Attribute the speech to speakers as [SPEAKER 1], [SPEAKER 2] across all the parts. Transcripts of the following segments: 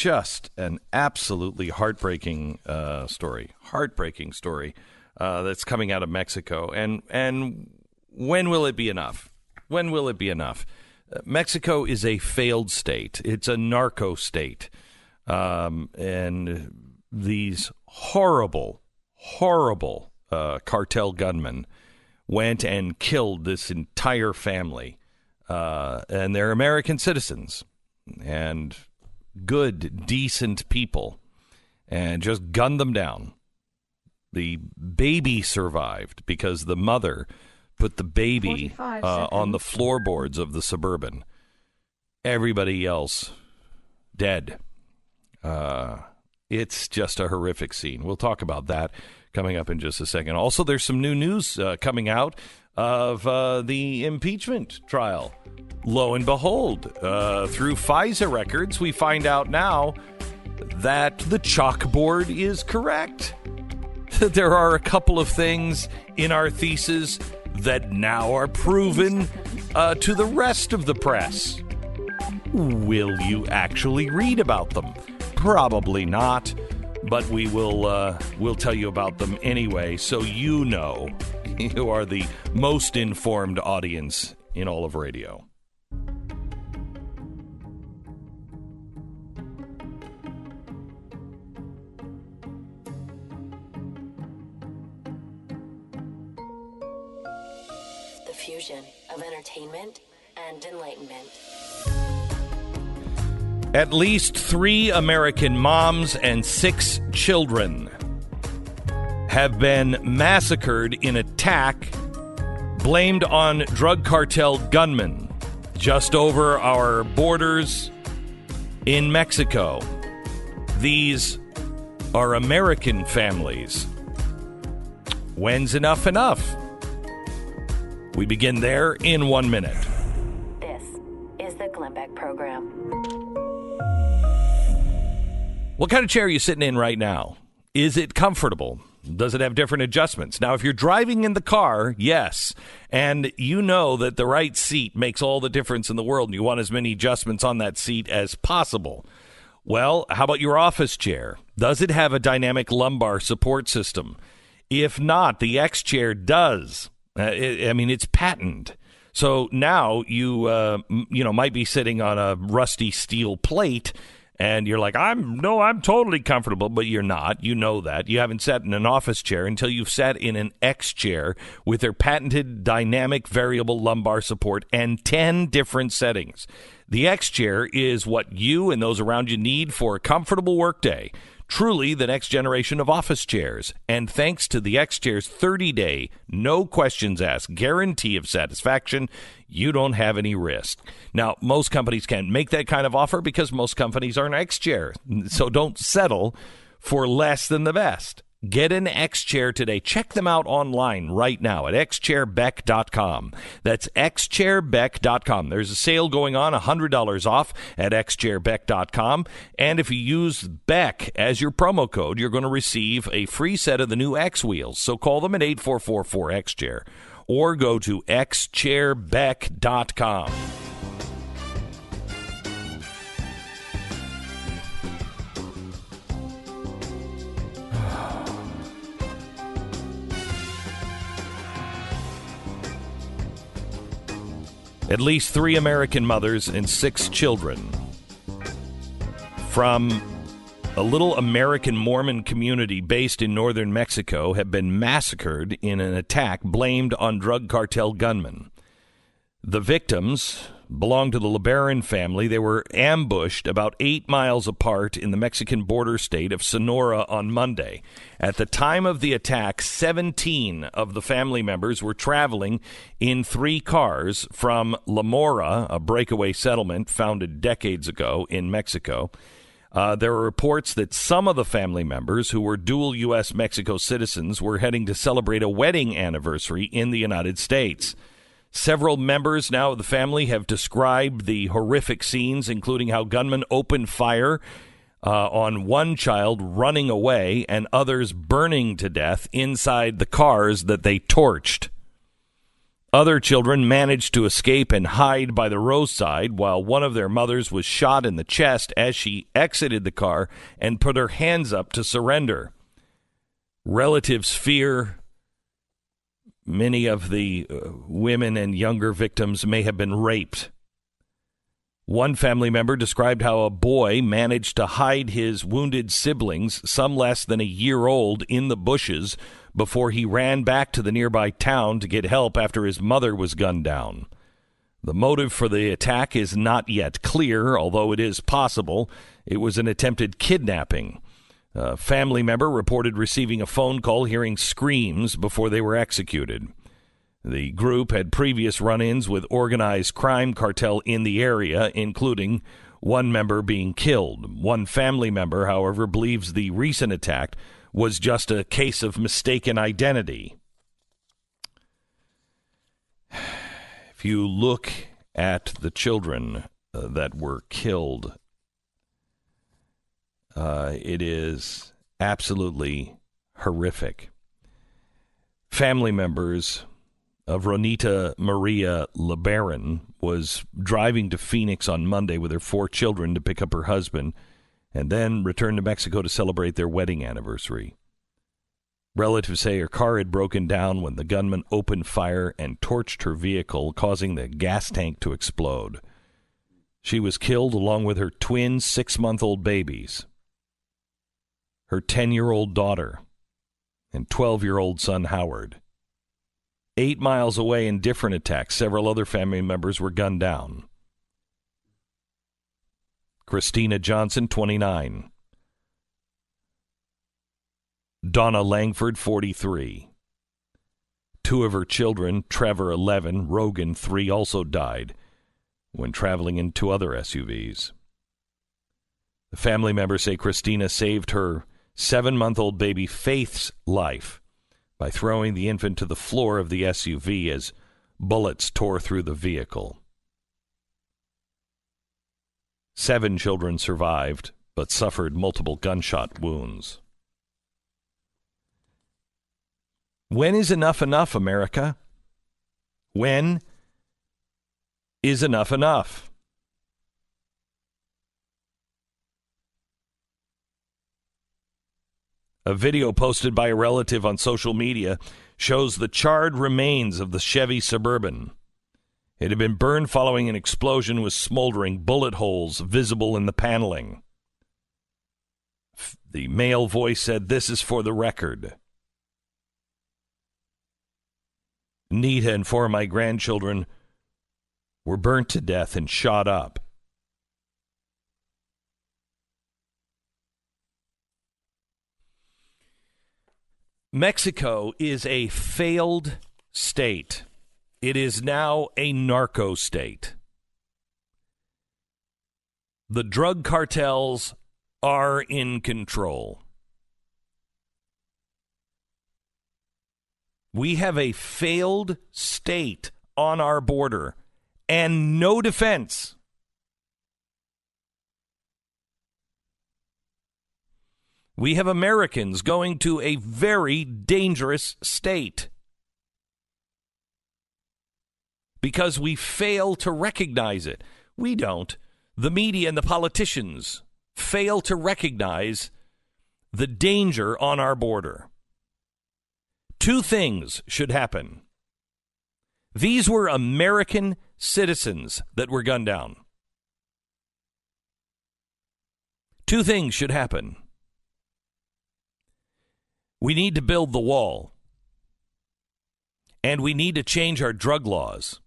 [SPEAKER 1] just an absolutely heartbreaking uh, story. Heartbreaking story uh, that's coming out of Mexico. And and when will it be enough? When will it be enough? Uh, Mexico is a failed state. It's a narco state, um, and these horrible, horrible uh, cartel gunmen went and killed this entire family, uh, and they're American citizens and good, decent people, and just gunned them down. The baby survived because the mother put the baby uh, on the floorboards of the suburban. Everybody else dead. Uh, it's just a horrific scene. We'll talk about that coming up in just a second. Also, there's some new news uh, coming out of uh, the impeachment trial. Lo and behold, uh, through FISA records, we find out now that the chalkboard is correct. there are a couple of things in our thesis that now are proven uh, to the rest of the press. Will you actually read about them? Probably not but we will uh, we'll tell you about them anyway, so you know you are the most informed audience in all of radio.
[SPEAKER 2] The fusion of entertainment and enlightenment.
[SPEAKER 1] At least three American moms and six children have been massacred in attack blamed on drug cartel gunmen just over our borders in Mexico. These are American families. When's enough enough? We begin there in one minute.
[SPEAKER 2] This is the Glenn Beck Program.
[SPEAKER 1] What kind of chair are you sitting in right now? Is it comfortable? Does it have different adjustments? Now, if you're driving in the car, yes, and you know that the right seat makes all the difference in the world, and you want as many adjustments on that seat as possible. Well, how about your office chair? Does it have a dynamic lumbar support system? If not, the X chair does. Uh, it, I mean, it's patented. So now you uh, you know might be sitting on a rusty steel plate and you're like, I'm no, I'm totally comfortable, but you're not. You know that. You haven't sat in an office chair until you've sat in an X chair with their patented dynamic variable lumbar support and 10 different settings. The X chair is what you and those around you need for a comfortable workday truly the next generation of office chairs. And thanks to the X Chair's 30 day, no questions asked guarantee of satisfaction, you don't have any risk. Now, most companies can't make that kind of offer because most companies are an X Chair. So don't settle for less than the best. Get an X Chair today. Check them out online right now at xchairbeck.com. That's xchairbeck.com. There's a sale going on, $100 off at xchairbeck.com. And if you use Beck as your promo code, you're going to receive a free set of the new X wheels. So call them at 8444 xchair or go to xchairbeck.com. At least three American mothers and six children from a little American Mormon community based in northern Mexico have been massacred in an attack blamed on drug cartel gunmen. The victims, belonged to the LeBaron family. They were ambushed about eight miles apart in the Mexican border state of Sonora on Monday. At the time of the attack, 17 of the family members were traveling in three cars from La Mora, a breakaway settlement founded decades ago in Mexico. Uh, there are reports that some of the family members who were dual U.S. Mexico citizens were heading to celebrate a wedding anniversary in the United States. Several members now of the family have described the horrific scenes, including how gunmen opened fire uh, on one child running away and others burning to death inside the cars that they torched. Other children managed to escape and hide by the roadside while one of their mothers was shot in the chest as she exited the car and put her hands up to surrender. Relatives fear many of the uh, women and younger victims may have been raped. One family member described how a boy managed to hide his wounded siblings, some less than a year old, in the bushes before he ran back to the nearby town to get help after his mother was gunned down. The motive for the attack is not yet clear, although it is possible it was an attempted kidnapping. A family member reported receiving a phone call hearing screams before they were executed. The group had previous run ins with organized crime cartel in the area, including one member being killed. One family member, however, believes the recent attack was just a case of mistaken identity. If you look at the children uh, that were killed, uh, it is absolutely horrific. Family members of Rhonita Maria LeBaron was driving to Phoenix on Monday with her four children to pick up her husband and then returned to Mexico to celebrate their wedding anniversary. Relatives say her car had broken down when the gunman opened fire and torched her vehicle, causing the gas tank to explode. She was killed along with her twin six month old babies, her 10 year old daughter, and 12 year old son Howard. Eight miles away in different attacks, several other family members were gunned down. Christina Johnson, 29. Dawna Langford, 43. Two of her children, Trevor, 11, Rogan, 3, also died when traveling in two other SUVs. The family members say Christina saved her seven month old baby Faith's life by throwing the infant to the floor of the SUV as bullets tore through the vehicle. Seven children survived, but suffered multiple gunshot wounds. When is enough enough, America? When is enough enough? A video posted by a relative on social media shows the charred remains of the Chevy Suburban. It had been burned following an explosion with smoldering bullet holes visible in the paneling. The male voice said, This is for the record. Nita and four of my grandchildren were burnt to death and shot up. Mexico is a failed state. It is now a narco state. The drug cartels are in control. We have a failed state on our border and no defense. We have Americans going to a very dangerous state. because we fail to recognize it. We don't. The media and the politicians fail to recognize the danger on our border. Two things should happen. These were American citizens that were gunned down. Two things should happen. We need to build the wall, and we need to change our drug laws.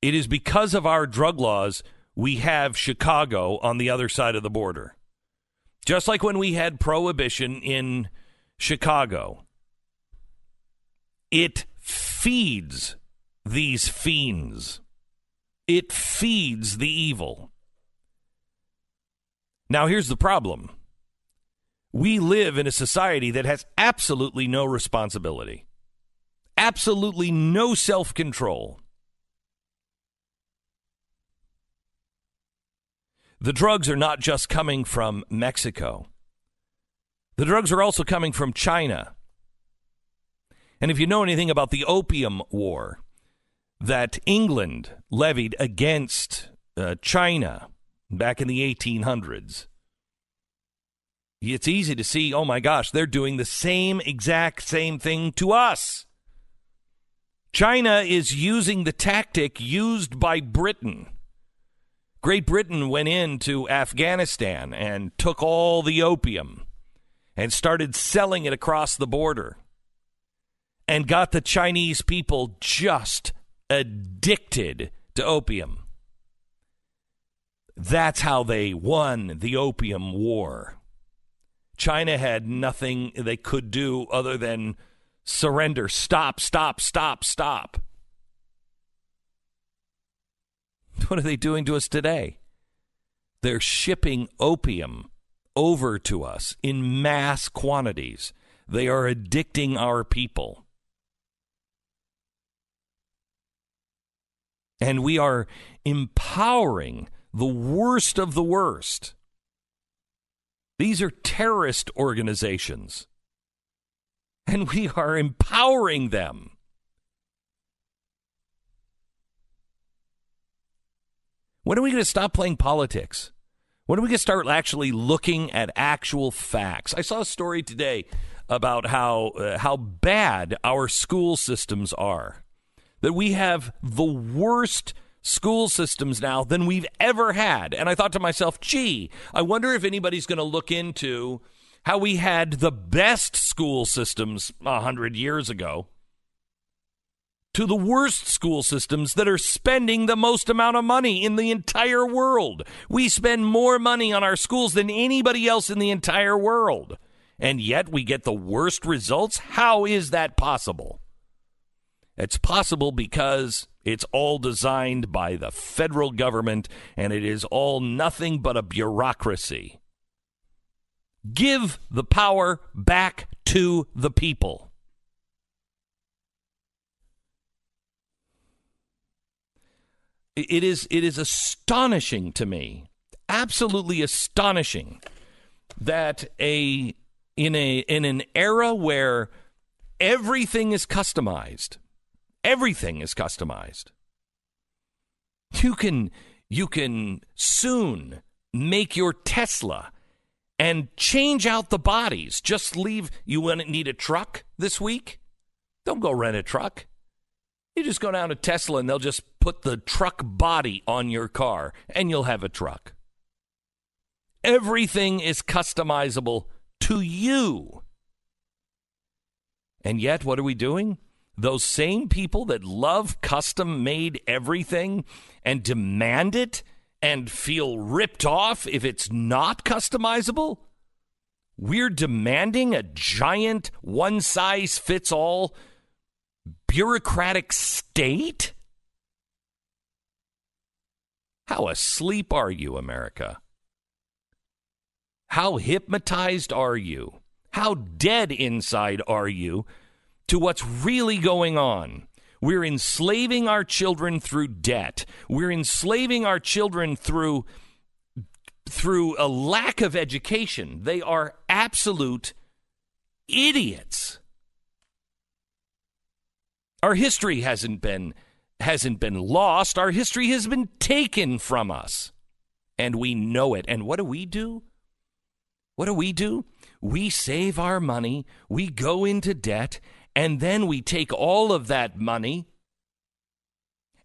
[SPEAKER 1] It is because of our drug laws we have Chicago on the other side of the border. Just like when we had prohibition in Chicago, it feeds these fiends. It feeds the evil. Now, here's the problem we live in a society that has absolutely no responsibility, absolutely no self control. The drugs are not just coming from Mexico. The drugs are also coming from China. And if you know anything about the Opium War that England levied against uh, China back in the 1800s, it's easy to see, oh my gosh, they're doing the same exact same thing to us. China is using the tactic used by Britain. Great Britain went into Afghanistan and took all the opium and started selling it across the border and got the Chinese people just addicted to opium. That's how they won the Opium War. China had nothing they could do other than surrender. Stop, stop, stop, stop. What are they doing to us today? They're shipping opium over to us in mass quantities. They are addicting our people. And we are empowering the worst of the worst. These are terrorist organizations and we are empowering them. When are we going to stop playing politics? When are we going to start actually looking at actual facts? I saw a story today about how uh, how bad our school systems are. That we have the worst school systems now than we've ever had. And I thought to myself, gee, I wonder if anybody's going to look into how we had the best school systems a hundred years ago to the worst school systems that are spending the most amount of money in the entire world. We spend more money on our schools than anybody else in the entire world. And yet we get the worst results? How is that possible? It's possible because it's all designed by the federal government and it is all nothing but a bureaucracy. Give the power back to the people. It is, it is astonishing to me, absolutely astonishing, that a in a in an era where everything is customized, everything is customized. You can you can soon make your Tesla and change out the bodies. Just leave. You want need a truck this week? Don't go rent a truck. You just go down to Tesla and they'll just put the truck body on your car and you'll have a truck. Everything is customizable to you. And yet, what are we doing? Those same people that love custom made everything and demand it and feel ripped off if it's not customizable? We're demanding a giant one size fits all bureaucratic state? How asleep are you, America? How hypnotized are you? How dead inside are you to what's really going on? We're enslaving our children through debt. We're enslaving our children through through a lack of education. They are absolute idiots. Our history hasn't been hasn't been lost. Our history has been taken from us. And we know it. And what do we do? What do we do? We save our money, we go into debt, and then we take all of that money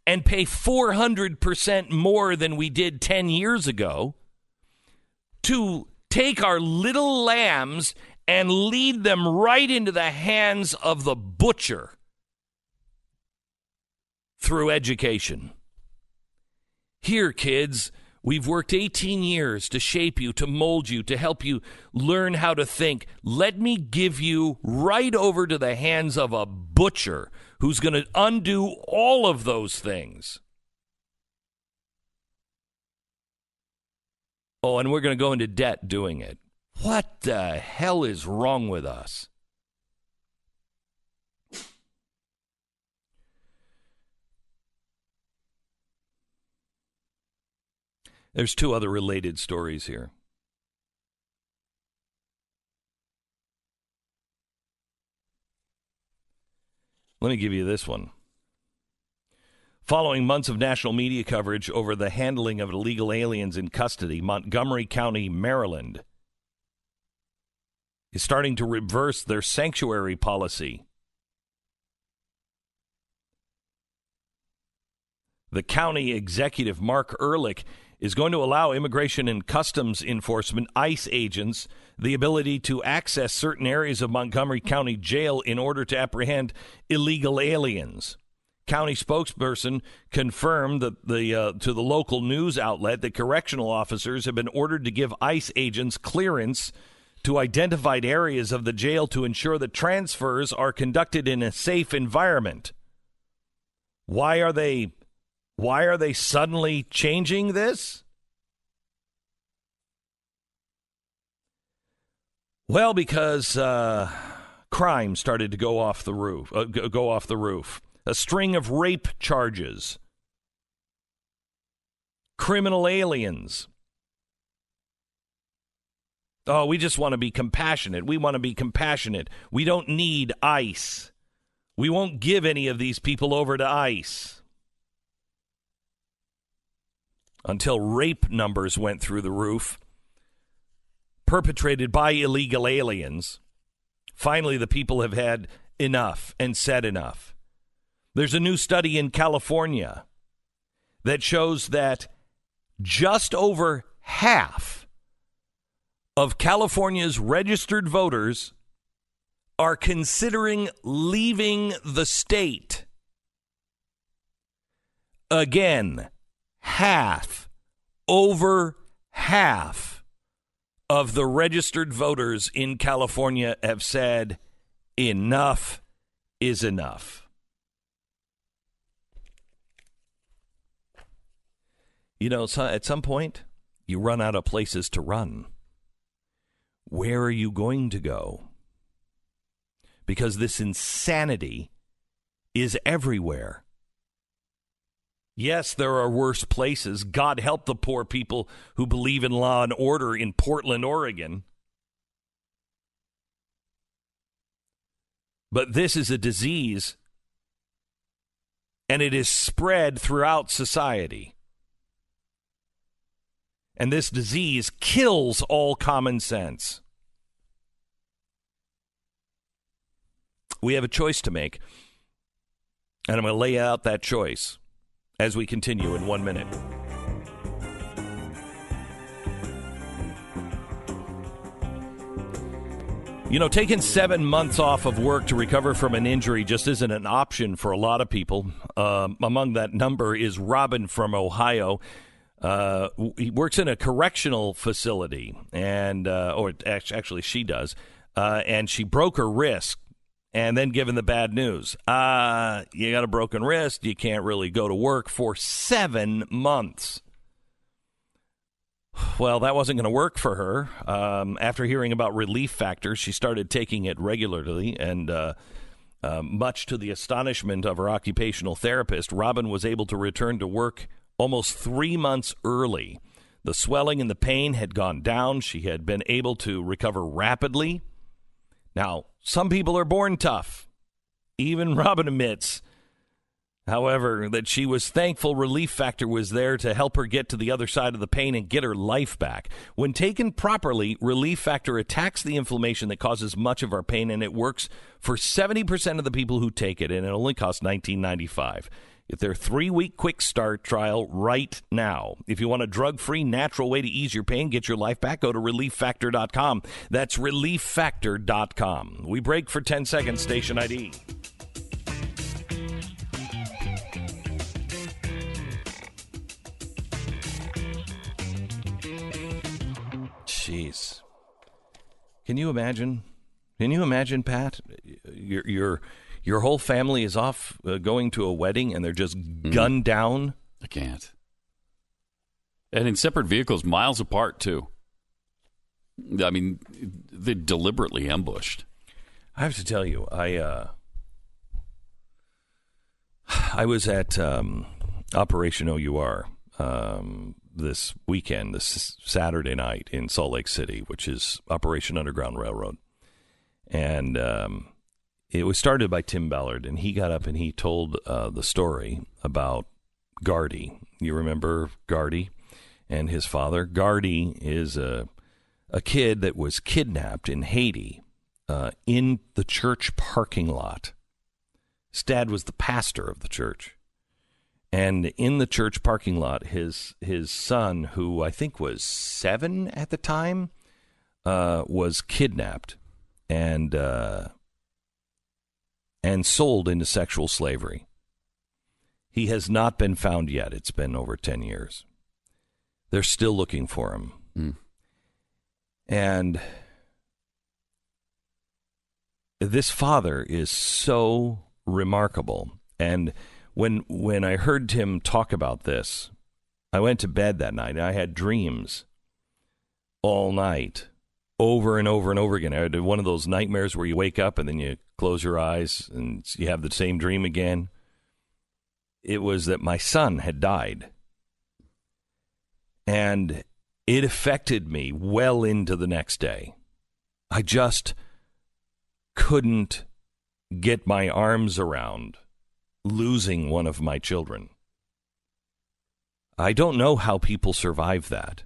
[SPEAKER 1] and pay 400% more than we did 10 years ago to take our little lambs and lead them right into the hands of the butcher through education. Here, kids, We've worked 18 years to shape you, to mold you, to help you learn how to think. Let me give you right over to the hands of a butcher who's going to undo all of those things. Oh, and we're going to go into debt doing it. What the hell is wrong with us? There's two other related stories here. Let me give you this one. Following months of national media coverage over the handling of illegal aliens in custody, Montgomery County, Maryland, is starting to reverse their sanctuary policy. The county executive, Marc Elrich, is going to allow Immigration and Customs Enforcement, ICE agents, the ability to access certain areas of Montgomery County Jail in order to apprehend illegal aliens county spokesperson confirmed that the uh, to the local news outlet that correctional officers have been ordered to give ICE agents clearance to identified areas of the jail to ensure that transfers are conducted in a safe environment. Why are they why are they suddenly changing this? Well, because uh, crime started to go off the roof, uh, go off the roof a string of rape charges, criminal aliens. Oh, we just want to be compassionate. We want to be compassionate. We don't need ICE. We won't give any of these people over to ICE. Until rape numbers went through the roof, perpetrated by illegal aliens. Finally, the people have had enough and said enough. There's a new study in California that shows that just over half of California's registered voters are considering leaving the state. Again, half, over half of the registered voters in California have said enough is enough. You know, so at some point, you run out of places to run. Where are you going to go? Because this insanity is everywhere. Yes, there are worse places. God help the poor people who believe in law and order in Portland, Oregon. But this is a disease, and it is spread throughout society. And this disease kills all common sense. We have a choice to make. And I'm going to lay out that choice as we continue in one minute. You know, taking seven months off of work to recover from an injury just isn't an option for a lot of people. Um, among that number is Robin from Ohio. Uh, he works in a correctional facility, and uh, or actually she does, uh, and she broke her wrist. And then given the bad news, uh, you got a broken wrist, you can't really go to work for seven months. Well, that wasn't going to work for her. Um, after hearing about Relief Factor, she started taking it regularly, and uh, uh, much to the astonishment of her occupational therapist, Robin was able to return to work almost three months early. The swelling and the pain had gone down. She had been able to recover rapidly. Now, some people are born tough. Even Robin admits, however, that she was thankful Relief Factor was there to help her get to the other side of the pain and get her life back. When taken properly, Relief Factor attacks the inflammation that causes much of our pain, and it works for 70% of the people who take it, and it only costs $19.95. Get their three week quick start trial right now. If you want a drug free, natural way to ease your pain, get your life back, go to relieffactor.com. That's relieffactor.com. We break for 10 seconds, station ID. Jeez. Can you imagine? Can you imagine, Pat? You're, you're your whole family is off uh, going to a wedding and they're just mm. gunned down.
[SPEAKER 3] I can't. And in separate vehicles, miles apart, too. I mean, they deliberately ambushed.
[SPEAKER 1] I have to tell you, I uh, I was at um, Operation OUR um, this weekend, this Saturday night in Salt Lake City, which is Operation Underground Railroad, and um, it was started by Tim Ballard, and he got up and he told uh, the story about Gardy. You remember Gardy and his father? Gardy is a a kid that was kidnapped in Haiti uh, in the church parking lot. His dad was the pastor of the church. And in the church parking lot, his his son, who I think was seven at the time, uh, was kidnapped and uh, and sold into sexual slavery. He has not been found yet. It's been over ten years. They're still looking for him.
[SPEAKER 3] Mm.
[SPEAKER 1] And this father is so remarkable. And when when I heard him talk about this, I went to bed that night. And I had dreams all night, over and over and over again. I had one of those nightmares where you wake up and then you close your eyes and you have the same dream again. It was that my son had died. And it affected me well into the next day. I just couldn't get my arms around losing one of my children. I don't know how people survive that.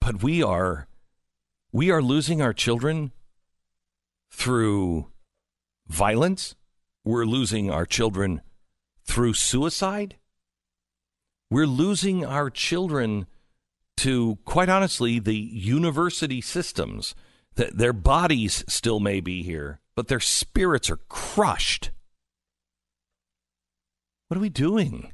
[SPEAKER 1] But we are we are losing our children through violence. We're losing our children through suicide. We're losing our children to, quite honestly, the university systems. That their bodies still may be here, but their spirits are crushed. What are we doing?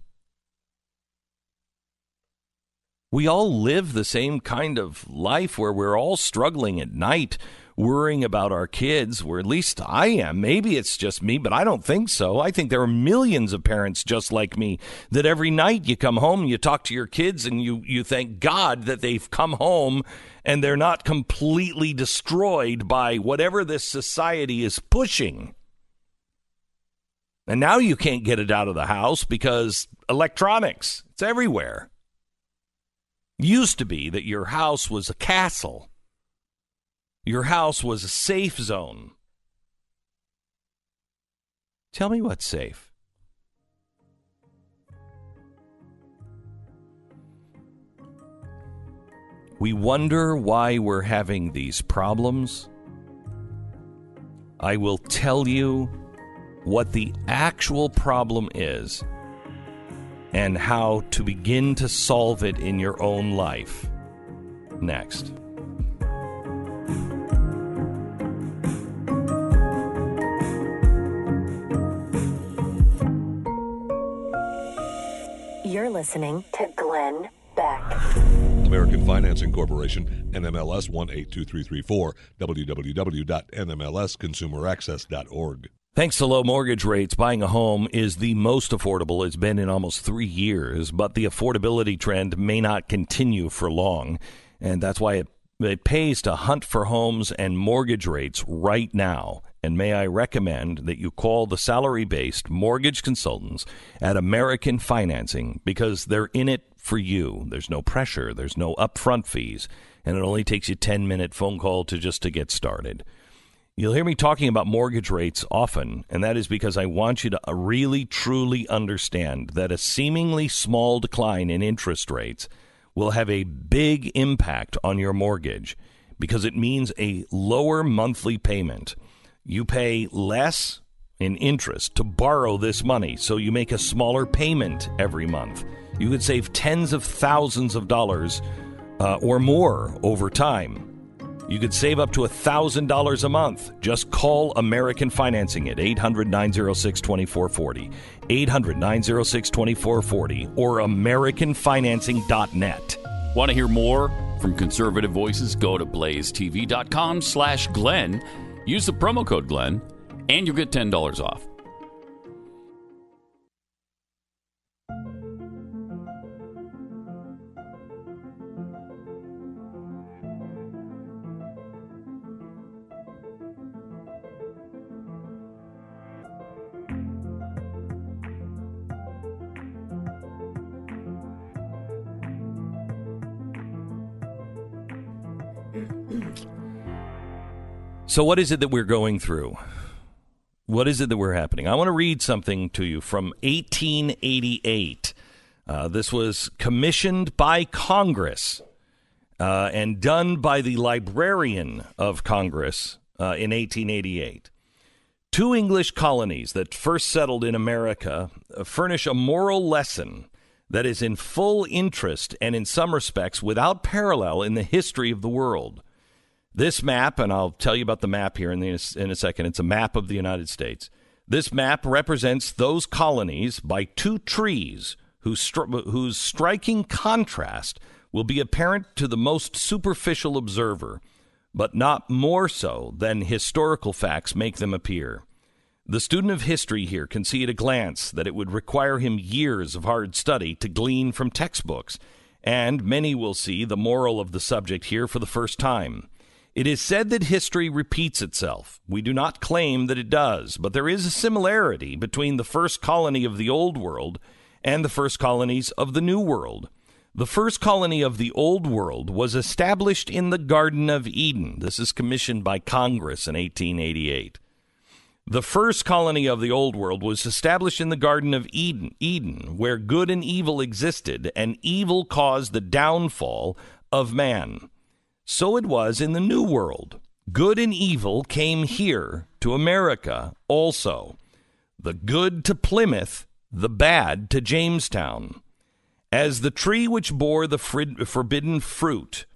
[SPEAKER 1] We all live the same kind of life where we're all struggling at night worrying about our kids, where at least I am. Maybe it's just me, but I don't think so. I think there are millions of parents just like me that every night you come home you talk to your kids and you, you thank God that they've come home and they're not completely destroyed by whatever this society is pushing. And now you can't get it out of the house because electronics, it's everywhere. Used to be that your house was a castle your house was a safe zone. Tell me what's safe. We wonder why we're having these problems. I will tell you what the actual problem is and how to begin to solve it in your own life. Next.
[SPEAKER 2] You're listening to Glenn Beck.
[SPEAKER 4] American Financing Corporation, NMLS 182334, www.nmlsconsumeraccess.org.
[SPEAKER 1] Thanks to low mortgage rates, buying a home is the most affordable it's been in almost three years, but the affordability trend may not continue for long. And that's why it, it pays to hunt for homes and mortgage rates right now and may I recommend that you call the salary based mortgage consultants at American Financing because they're in it for you. There's no pressure, there's no upfront fees, and it only takes you 10 minute phone call to just to get started. You'll hear me talking about mortgage rates often, and that is because I want you to really truly understand that a seemingly small decline in interest rates will have a big impact on your mortgage because it means a lower monthly payment you pay less in interest to borrow this money, so you make a smaller payment every month. You could save tens of thousands of dollars uh, or more over time. You could save up to $1,000 a month. Just call American Financing at 800 906 2440, 800 906 2440, or AmericanFinancing.net.
[SPEAKER 3] Want to hear more from conservative voices? Go to blazetv.com slash Glenn Use the promo code Glenn, and you'll get $10 off.
[SPEAKER 1] So, what is it that we're going through? What is it that we're happening? I want to read something to you from 1888. Uh, this was commissioned by Congress uh, and done by the Librarian of Congress uh, in 1888. Two English colonies that first settled in America uh, furnish a moral lesson that is in full interest and, in some respects, without parallel in the history of the world. This map, and I'll tell you about the map here in, the, in a second, it's a map of the United States. This map represents those colonies by two trees whose, stri- whose striking contrast will be apparent to the most superficial observer, but not more so than historical facts make them appear. The student of history here can see at a glance that it would require him years of hard study to glean from textbooks, and many will see the moral of the subject here for the first time. It is said that history repeats itself. We do not claim that it does, but there is a similarity between the first colony of the Old World and the first colonies of the New World. The first colony of the Old World was established in the Garden of Eden. This is commissioned by Congress in 1888. The first colony of the Old World was established in the Garden of Eden, Eden, where good and evil existed, and evil caused the downfall of man. So it was in the New World. Good and evil came here to America also. The good to Plymouth, the bad to Jamestown. As the tree which bore the forbidden fruit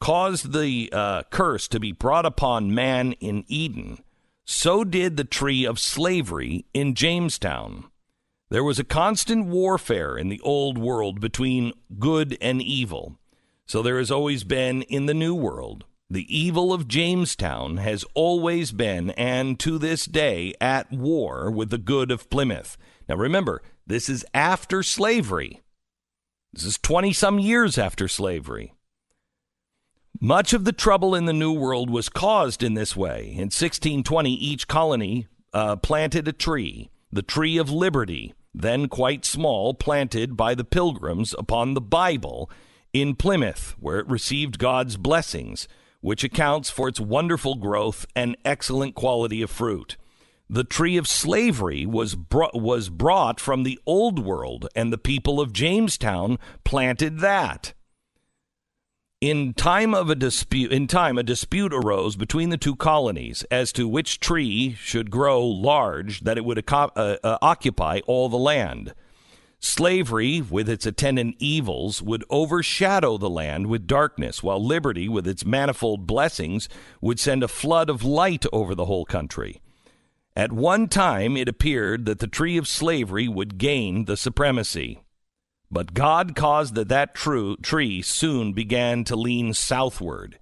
[SPEAKER 1] caused the uh, curse to be brought upon man in Eden, so did the tree of slavery in Jamestown. There was a constant warfare in the old world between good and evil. So there has always been in the New World. The evil of Jamestown has always been, and to this day, at war with the good of Plymouth. Now remember, this is after slavery. This is 20 some years after slavery. Much of the trouble in the New World was caused in this way. In 1620, each colony uh, planted a tree, the tree of liberty, then quite small, planted by the pilgrims upon the Bible in Plymouth, where it received God's blessings, which accounts for its wonderful growth and excellent quality of fruit. The tree of slavery was, bro- was brought from the old world, and the people of Jamestown planted that. In time of a dispute, in time a dispute arose between the two colonies as to which tree should grow large that it would uh, uh, occupy all the land. Slavery, with its attendant evils, would overshadow the land with darkness, while liberty, with its manifold blessings, would send a flood of light over the whole country. At one time, it appeared that the tree of slavery would gain the supremacy. But God caused that that true tree soon began to lean southward.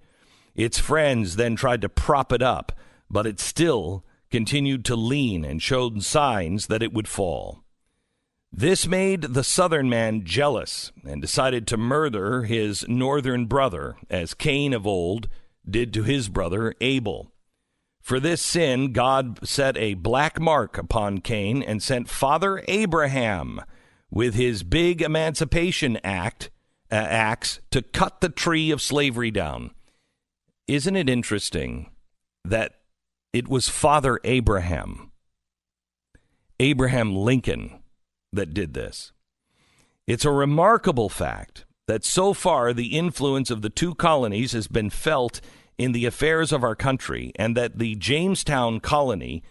[SPEAKER 1] Its friends then tried to prop it up, but it still continued to lean and showed signs that it would fall. This made the southern man jealous and decided to murder his northern brother, as Cain of old did to his brother Abel. For this sin, God set a black mark upon Cain and sent Father Abraham with his big emancipation act uh, axe to cut the tree of slavery down. Isn't it interesting that it was Father Abraham, Abraham Lincoln, that did this. It's a remarkable fact that so far the influence of the two colonies has been felt in the affairs of our country, and that the Jamestown colony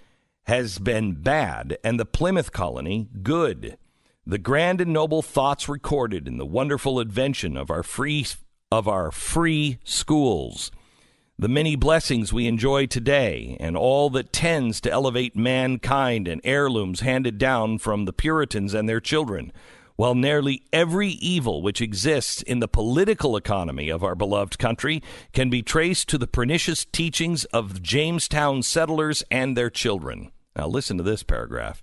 [SPEAKER 1] has been bad and the Plymouth colony good. The grand and noble thoughts recorded in the wonderful invention of our free of our free schools the many blessings we enjoy today, and all that tends to elevate mankind and heirlooms handed down from the Puritans and their children, while nearly every evil which exists in the political economy of our beloved country can be traced to the pernicious teachings of Jamestown settlers and their children. Now, listen to this paragraph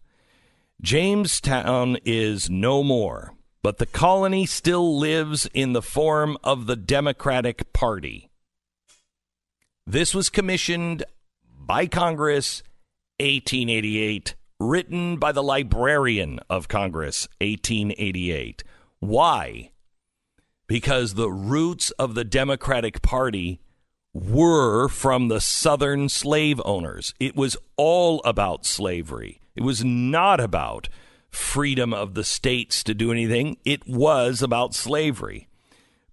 [SPEAKER 1] Jamestown is no more, but the colony still lives in the form of the Democratic Party. This was commissioned by Congress 1888, written by the Librarian of Congress 1888. Why? Because the roots of the Democratic Party were from the southern slave owners. It was all about slavery. It was not about freedom of the states to do anything. It was about slavery.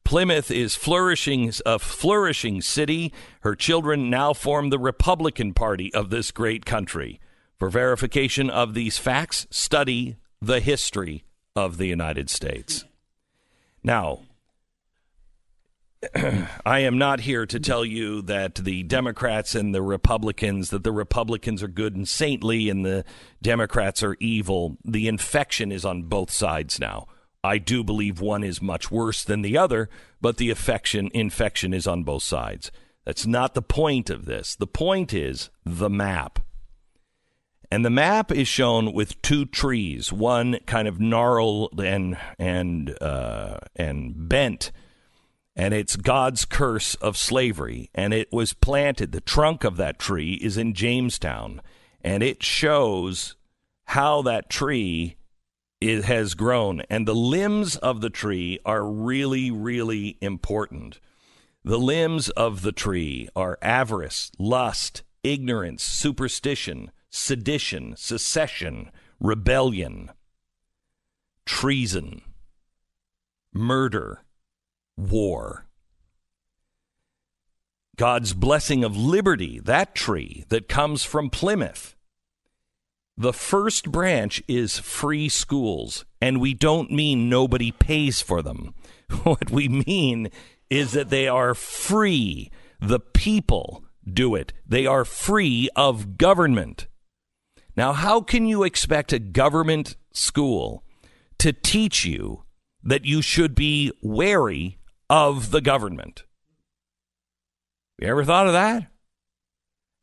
[SPEAKER 1] Plymouth is flourishing a flourishing city. Her children now form the Republican Party of this great country. For verification of these facts, study the history of the United States. Now, I am not here to tell you that the Democrats and the Republicans, that the Republicans are good and saintly and the Democrats are evil. The infection is on both sides now. I do believe one is much worse than the other, but the affection, infection is on both sides. That's not the point of this. The point is the map. And the map is shown with two trees, one kind of gnarled and and uh, and bent and it's God's curse of slavery. And it was planted, the trunk of that tree is in Jamestown, and it shows how that tree it has grown. And the limbs of the tree are really, really important. The limbs of the tree are avarice, lust, ignorance, superstition, sedition, secession, rebellion, treason, murder war. God's blessing of liberty, that tree that comes from Plymouth. The first branch is free schools, and we don't mean nobody pays for them. What we mean is that they are free. The people do it, they are free of government. Now, how can you expect a government school to teach you that you should be wary of the government. You ever thought of that?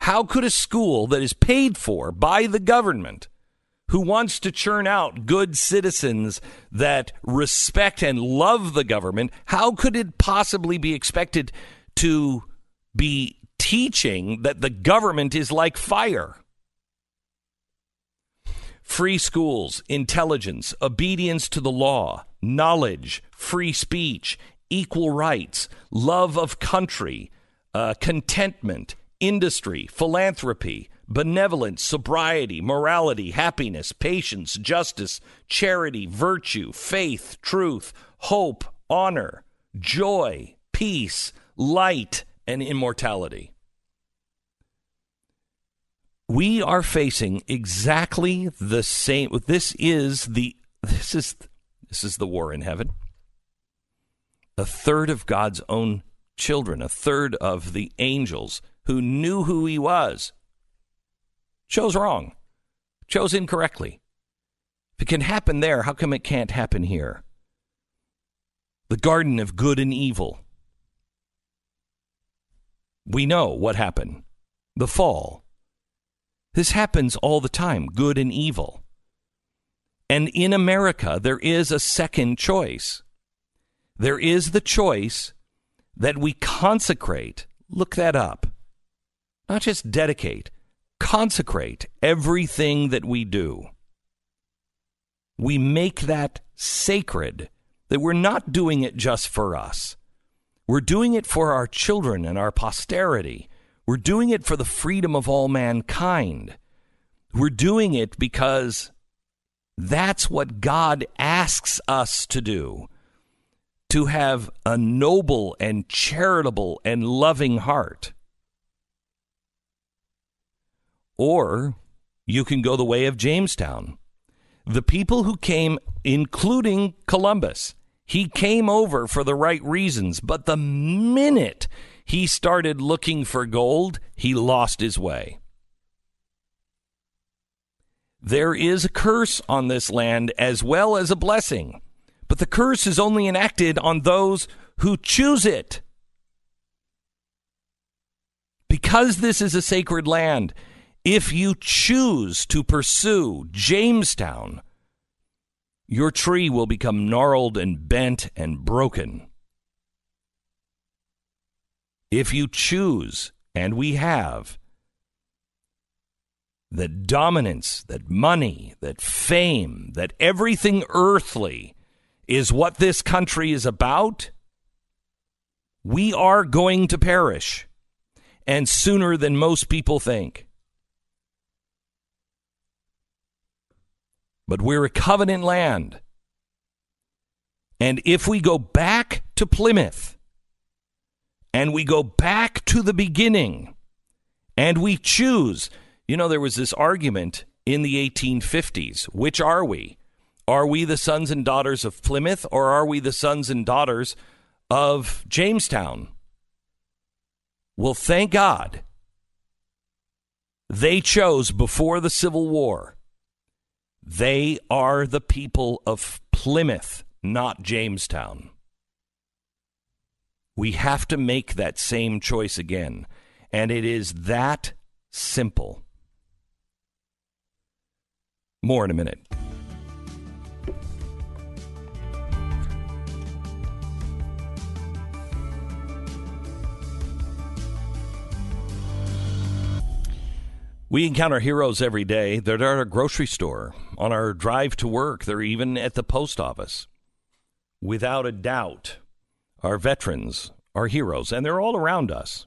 [SPEAKER 1] How could a school that is paid for by the government, who wants to churn out good citizens that respect and love the government, how could it possibly be expected to be teaching that the government is like fire? Free schools, intelligence, obedience to the law, knowledge, free speech, equal rights, love of country, uh, contentment, industry, philanthropy, benevolence, sobriety, morality, happiness, patience, justice, charity, virtue, faith, truth, hope, honor, joy, peace, light, and immortality. We are facing exactly the same this is the this is this is the war in heaven a third of God's own children, a third of the angels who knew who he was, chose wrong, chose incorrectly. If it can happen there, how come it can't happen here? The garden of good and evil. We know what happened the fall. This happens all the time good and evil. And in America, there is a second choice. There is the choice that we consecrate, look that up, not just dedicate, consecrate everything that we do. We make that sacred, that we're not doing it just for us. We're doing it for our children and our posterity. We're doing it for the freedom of all mankind. We're doing it because that's what God asks us to do to have a noble and charitable and loving heart. Or you can go the way of Jamestown. The people who came, including Columbus, he came over for the right reasons, but the minute he started looking for gold, he lost his way. There is a curse on this land as well as a blessing. But the curse is only enacted on those who choose it. Because this is a sacred land, if you choose to pursue Jamestown, your tree will become gnarled and bent and broken. If you choose, and we have, that dominance, that money, that fame, that everything earthly is what this country is about, we are going to perish. and sooner than most people think. But we're a covenant land. And if we go back to Plymouth and we go back to the beginning and we choose, you know, there was this argument in the 1850s which are we? Are we the sons and daughters of Plymouth or are we the sons and daughters of Jamestown? Well, thank God they chose before the Civil War. They are the people of Plymouth, not Jamestown. We have to make that same choice again. And it is that simple. More in a minute. We encounter heroes every day. They're at our grocery store, on our drive to work, they're even at the post office. Without a doubt, our veterans are heroes, and they're all around us.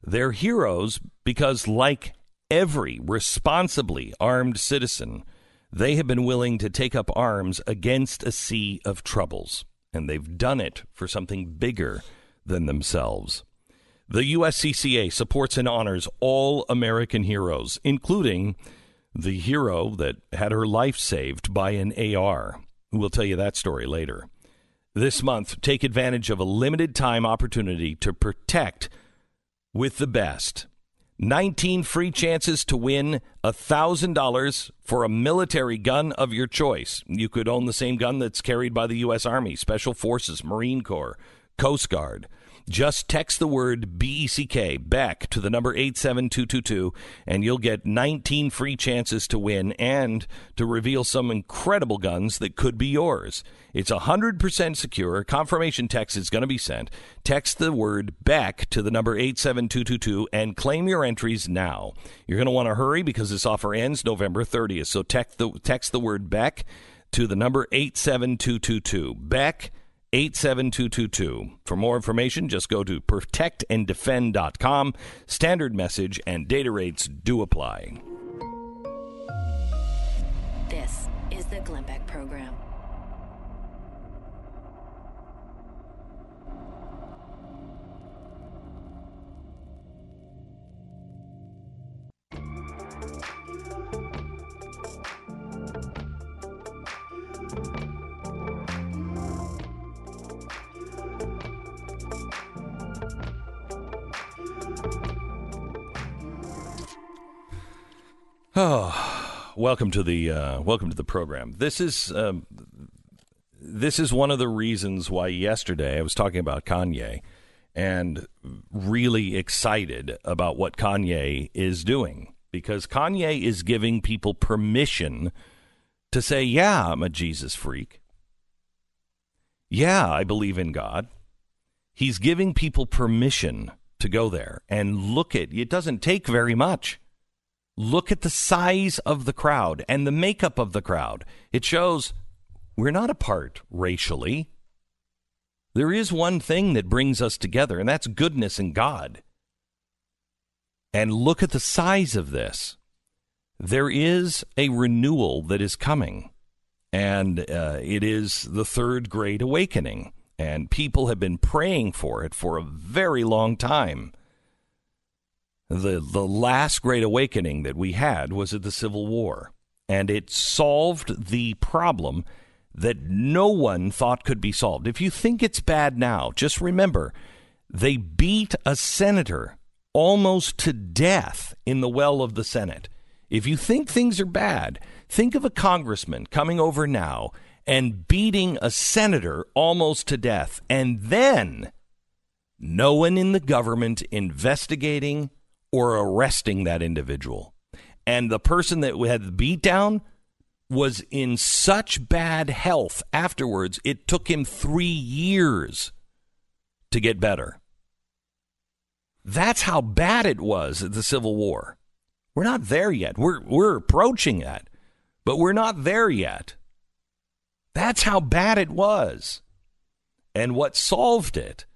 [SPEAKER 1] They're heroes because, like every responsibly armed citizen, they have been willing to take up arms against a sea of troubles, and they've done it for something bigger than themselves. The USCCA supports and honors all American heroes, including the hero that had her life saved by an AR. We'll tell you that story later. This month, take advantage of a limited time opportunity to protect with the best. 19 free chances to win $1,000 for a military gun of your choice. You could own the same gun that's carried by the U.S. Army, Special Forces, Marine Corps, Coast Guard. Just text the word BECK back to the number 87222 and you'll get 19 free chances to win and to reveal some incredible guns that could be yours. It's 100% secure. Confirmation text is going to be sent. Text the word back to the number 87222 and claim your entries now. You're going to want to hurry because this offer ends November 30th. So text the, text the word back to the number 87222. Beck 87222. For more information, just go to protectanddefend.com. Standard message and data rates do apply.
[SPEAKER 2] This is the Glenn Beck Program.
[SPEAKER 1] Oh, welcome to the uh, welcome to the program. This is um, this is one of the reasons why yesterday I was talking about Kanye and really excited about what Kanye is doing because Kanye is giving people permission to say, "Yeah, I'm a Jesus freak. Yeah, I believe in God." He's giving people permission to go there and look at it doesn't take very much Look at the size of the crowd and the makeup of the crowd. It shows we're not apart racially. There is one thing that brings us together, and that's goodness in God. And look at the size of this. There is a renewal that is coming, and uh, it is the third great awakening. And people have been praying for it for a very long time the the last great awakening that we had was at the Civil War, and it solved the problem that no one thought could be solved. If you think it's bad now, just remember they beat a senator almost to death in the well of the Senate. If you think things are bad, think of a congressman coming over now and beating a senator almost to death, and then no one in the government investigating or arresting that individual. And the person that had the beatdown was in such bad health afterwards, it took him three years to get better. That's how bad it was at the Civil War. We're not there yet. We're, we're approaching that, but we're not there yet. That's how bad it was. And what solved it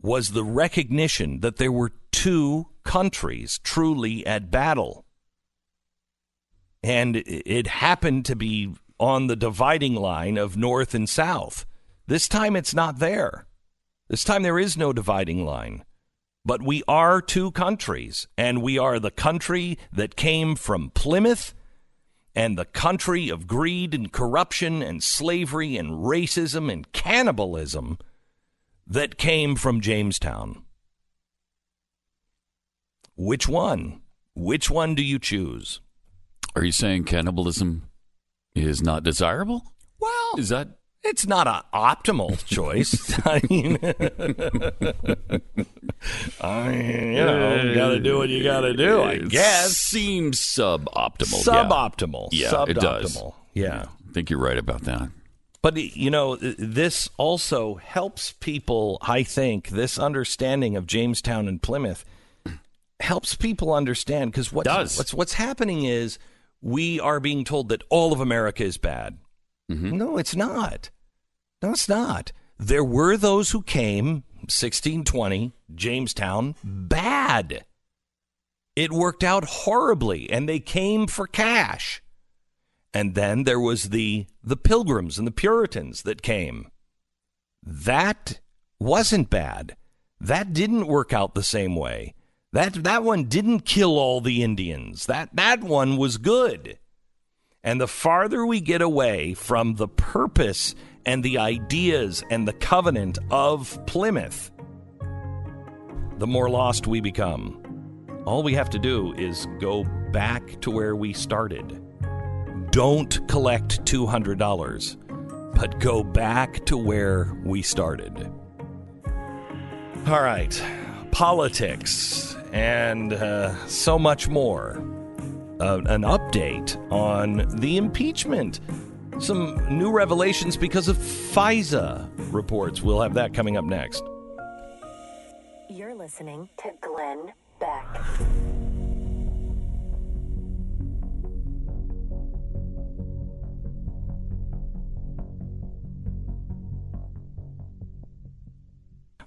[SPEAKER 1] was the recognition that there were two countries truly at battle. And it happened to be on the dividing line of North and South. This time it's not there. This time there is no dividing line. But we are two countries, and we are the country that came from Plymouth and the country of greed and corruption and slavery and racism and cannibalism that came from Jamestown. Which one? Which one do you choose?
[SPEAKER 3] Are you saying cannibalism is not desirable?
[SPEAKER 1] Well,
[SPEAKER 3] Is that
[SPEAKER 1] it's not an optimal choice. I mean, I mean, you know, you got to do what you got to do. I guess
[SPEAKER 3] seems suboptimal. yeah.
[SPEAKER 1] suboptimal.
[SPEAKER 3] Yeah,
[SPEAKER 1] suboptimal.
[SPEAKER 3] it does.
[SPEAKER 1] Yeah.
[SPEAKER 3] I think you're right about that.
[SPEAKER 1] But you know, this also helps people. I think this understanding of Jamestown and Plymouth helps people understand because what's,
[SPEAKER 3] Does.
[SPEAKER 1] what's what's happening is we are being told that all of America is bad.
[SPEAKER 3] Mm-hmm.
[SPEAKER 1] No, it's not. No, it's not. There were those who came 1620 Jamestown bad. It worked out horribly, and they came for cash. And then there was the the pilgrims and the Puritans that came. That wasn't bad. That didn't work out the same way. That that one didn't kill all the Indians. That that one was good. And the farther we get away from the purpose and the ideas and the covenant of Plymouth, the more lost we become. All we have to do is go back to where we started. Don't collect $200, but go back to where we started. All right, politics and uh, so much more. Uh, an update on the impeachment. Some new revelations because of FISA reports. We'll have that coming up next.
[SPEAKER 2] You're listening to Glenn Beck.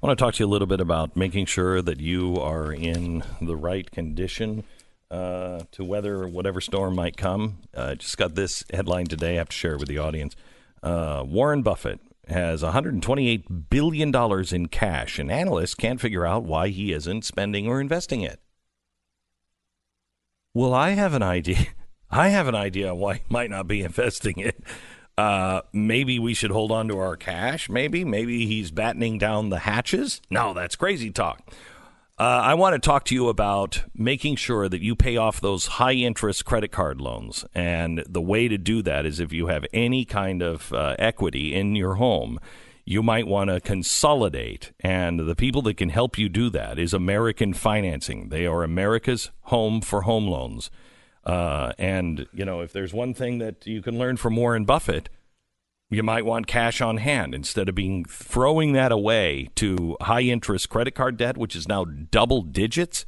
[SPEAKER 1] I want to talk to you a little bit about making sure that you are in the right condition uh, to weather whatever storm might come. Uh, just got this headline today. I have to share it with the audience. Uh, Warren Buffett has $128 billion in cash, and analysts can't figure out why he isn't spending or investing it. Well, I have an idea. I have an idea why he might not be investing it. Uh, maybe we should hold on to our cash. Maybe, maybe he's battening down the hatches. No, that's crazy talk. Uh, I want to talk to you about making sure that you pay off those high interest credit card loans. And the way to do that is if you have any kind of uh, equity in your home, you might want to consolidate. And the people that can help you do that is American Financing. They are America's home for home loans. Uh, and, you know, if there's one thing that you can learn from Warren Buffett, you might want cash on hand instead of being throwing that away to high interest credit card debt, which is now double digits.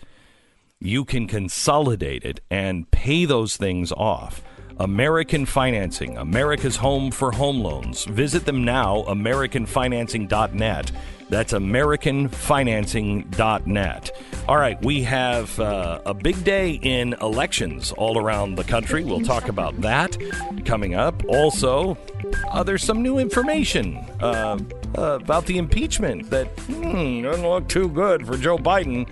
[SPEAKER 1] You can consolidate it and pay those things off. American Financing, America's home for home loans. Visit them now, AmericanFinancing.net. That's AmericanFinancing.net. All right, we have uh, a big day in elections all around the country. We'll talk about that coming up. Also, uh, there's some new information uh, uh, about the impeachment that hmm, doesn't look too good for Joe Biden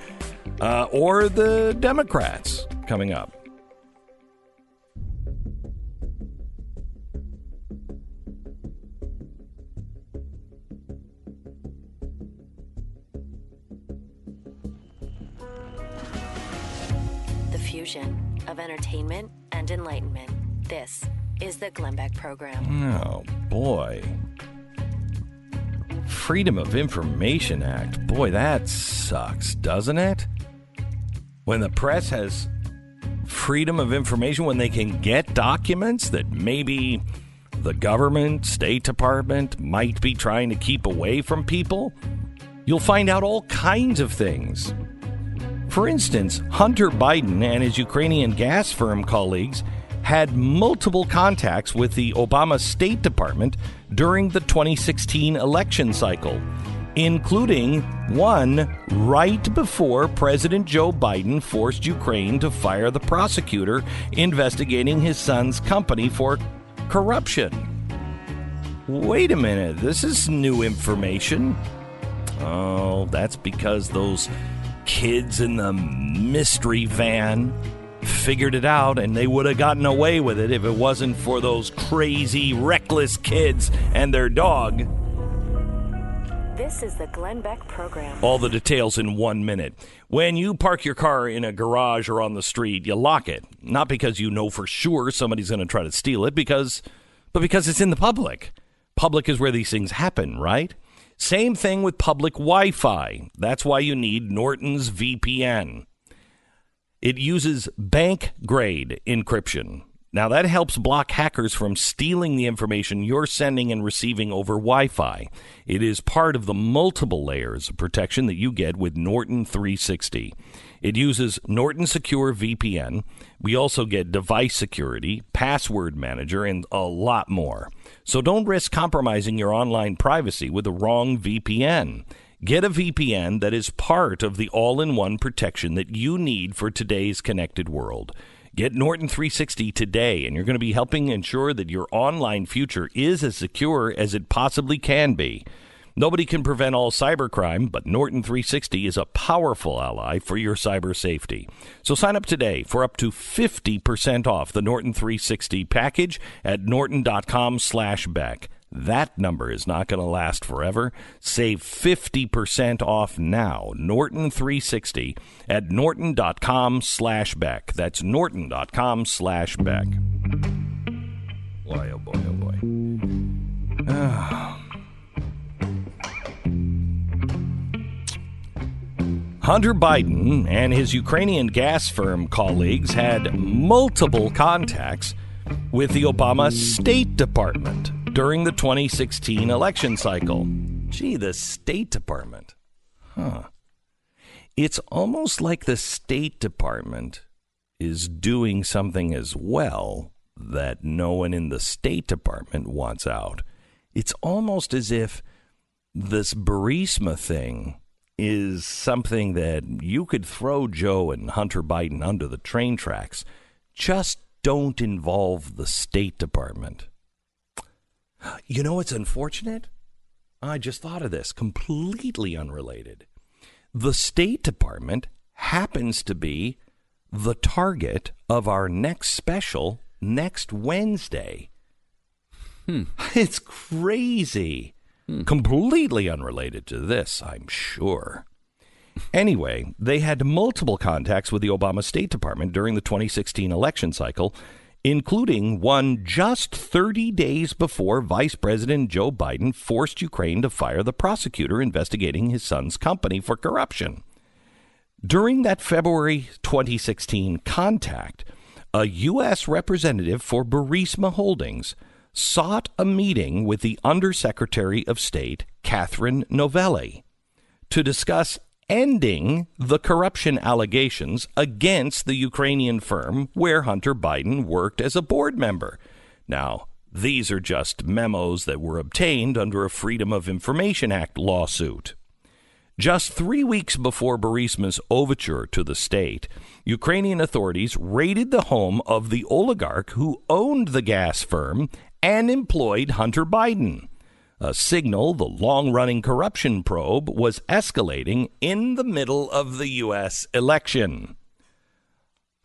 [SPEAKER 1] uh, or the Democrats coming up.
[SPEAKER 2] Enlightenment. This is the Glenn Beck Program.
[SPEAKER 1] Oh, boy. Freedom of Information Act. Boy, that sucks, doesn't it? When the press has freedom of information, when they can get documents that maybe the government, State Department might be trying to keep away from people, you'll find out all kinds of things. For instance, Hunter Biden and his Ukrainian gas firm colleagues had multiple contacts with the Obama State Department during the 2016 election cycle, including one right before President Joe Biden forced Ukraine to fire the prosecutor investigating his son's company for corruption. Wait a minute, this is new information. Oh, that's because those kids in the mystery van figured it out and they would have gotten away with it if it wasn't for those crazy, reckless kids and their dog.
[SPEAKER 2] This is the Glenn Beck program.
[SPEAKER 1] All the details in one minute. When you park your car in a garage or on the street, you lock it. Not because you know for sure somebody's going to try to steal it, because, but because it's in the public. Public is where these things happen, right? Same thing with public Wi Fi. That's why you need Norton's VPN. It uses bank grade encryption. Now, that helps block hackers from stealing the information you're sending and receiving over Wi Fi. It is part of the multiple layers of protection that you get with Norton 360. It uses Norton Secure VPN. We also get device security, password manager, and a lot more. So don't risk compromising your online privacy with the wrong VPN. Get a VPN that is part of the all in one protection that you need for today's connected world. Get Norton 360 today, and you're going to be helping ensure that your online future is as secure as it possibly can be. Nobody can prevent all cybercrime, but Norton 360 is a powerful ally for your cyber safety. So sign up today for up to 50% off the Norton 360 package at norton.com slash Beck. That number is not going to last forever. Save 50% off now. Norton 360 at norton.com slash Beck. That's norton.com slash Beck. Boy, oh boy, oh boy. Ah. Hunter Biden and his Ukrainian gas firm colleagues had multiple contacts with the Obama State Department during the 2016 election cycle. Gee, the State Department. Huh. It's almost like the State Department is doing something as well that no one in the State Department wants out. It's almost as if this Burisma thing is something that you could throw Joe and Hunter Biden under the train tracks. Just don't involve the State Department. You know what's unfortunate? I just thought of this, completely unrelated. The State Department happens to be the target of our next special next Wednesday.
[SPEAKER 3] Hmm.
[SPEAKER 1] It's crazy. Completely unrelated to this, I'm sure. Anyway, they had multiple contacts with the Obama State Department during the 2016 election cycle, including one just 30 days before Vice President Joe Biden forced Ukraine to fire the prosecutor investigating his son's company for corruption. During that February 2016 contact, a U.S. representative for Burisma Holdings sought a meeting with the Undersecretary of State, Catherine Novelli, to discuss ending the corruption allegations against the Ukrainian firm where Hunter Biden worked as a board member. Now, these are just memos that were obtained under a Freedom of Information Act lawsuit. Just three weeks before Burisma's overture to the state, Ukrainian authorities raided the home of the oligarch who owned the gas firm and employed Hunter Biden. A signal the long running corruption probe was escalating in the middle of the U.S. election.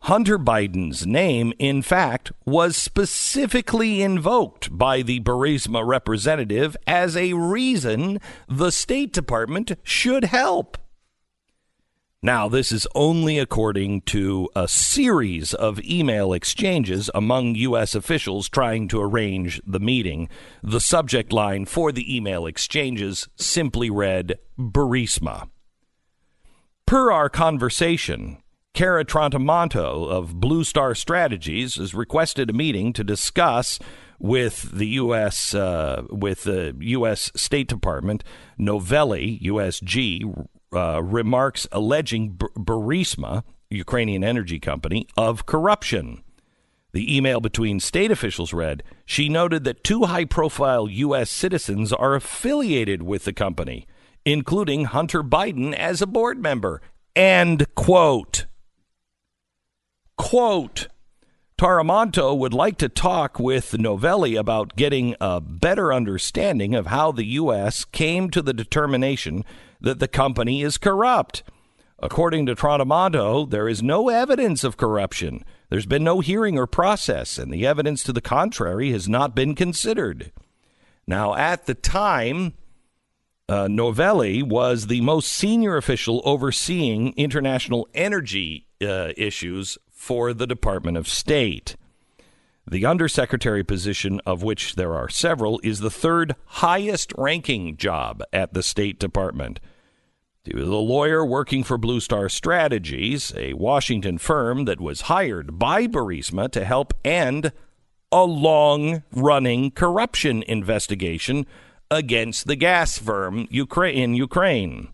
[SPEAKER 1] Hunter Biden's name, in fact, was specifically invoked by the Burisma representative as a reason the State Department should help. Now, this is only according to a series of email exchanges among U.S. officials trying to arrange the meeting. The subject line for the email exchanges simply read Burisma. Per our conversation, Cara Tramontano of Blue Star Strategies has requested a meeting to discuss with the U.S. Uh, with the U.S. State Department, Novelli, USG, uh, remarks alleging B- Burisma, Ukrainian energy company, of corruption. The email between state officials read She noted that two high profile U.S. citizens are affiliated with the company, including Hunter Biden as a board member. End quote. Quote. Tramontano would like to talk with Novelli about getting a better understanding of how the U.S. came to the determination that the company is corrupt. According to Tramontano, there is no evidence of corruption. There's been no hearing or process, and the evidence to the contrary has not been considered. Now, at the time, uh, Novelli was the most senior official overseeing international energy uh, issues for the Department of State. The undersecretary position, of which there are several, is the third highest ranking job at the State Department. He a lawyer working for Blue Star Strategies, a Washington firm that was hired by Burisma to help end a long running corruption investigation against the gas firm in Ukraine.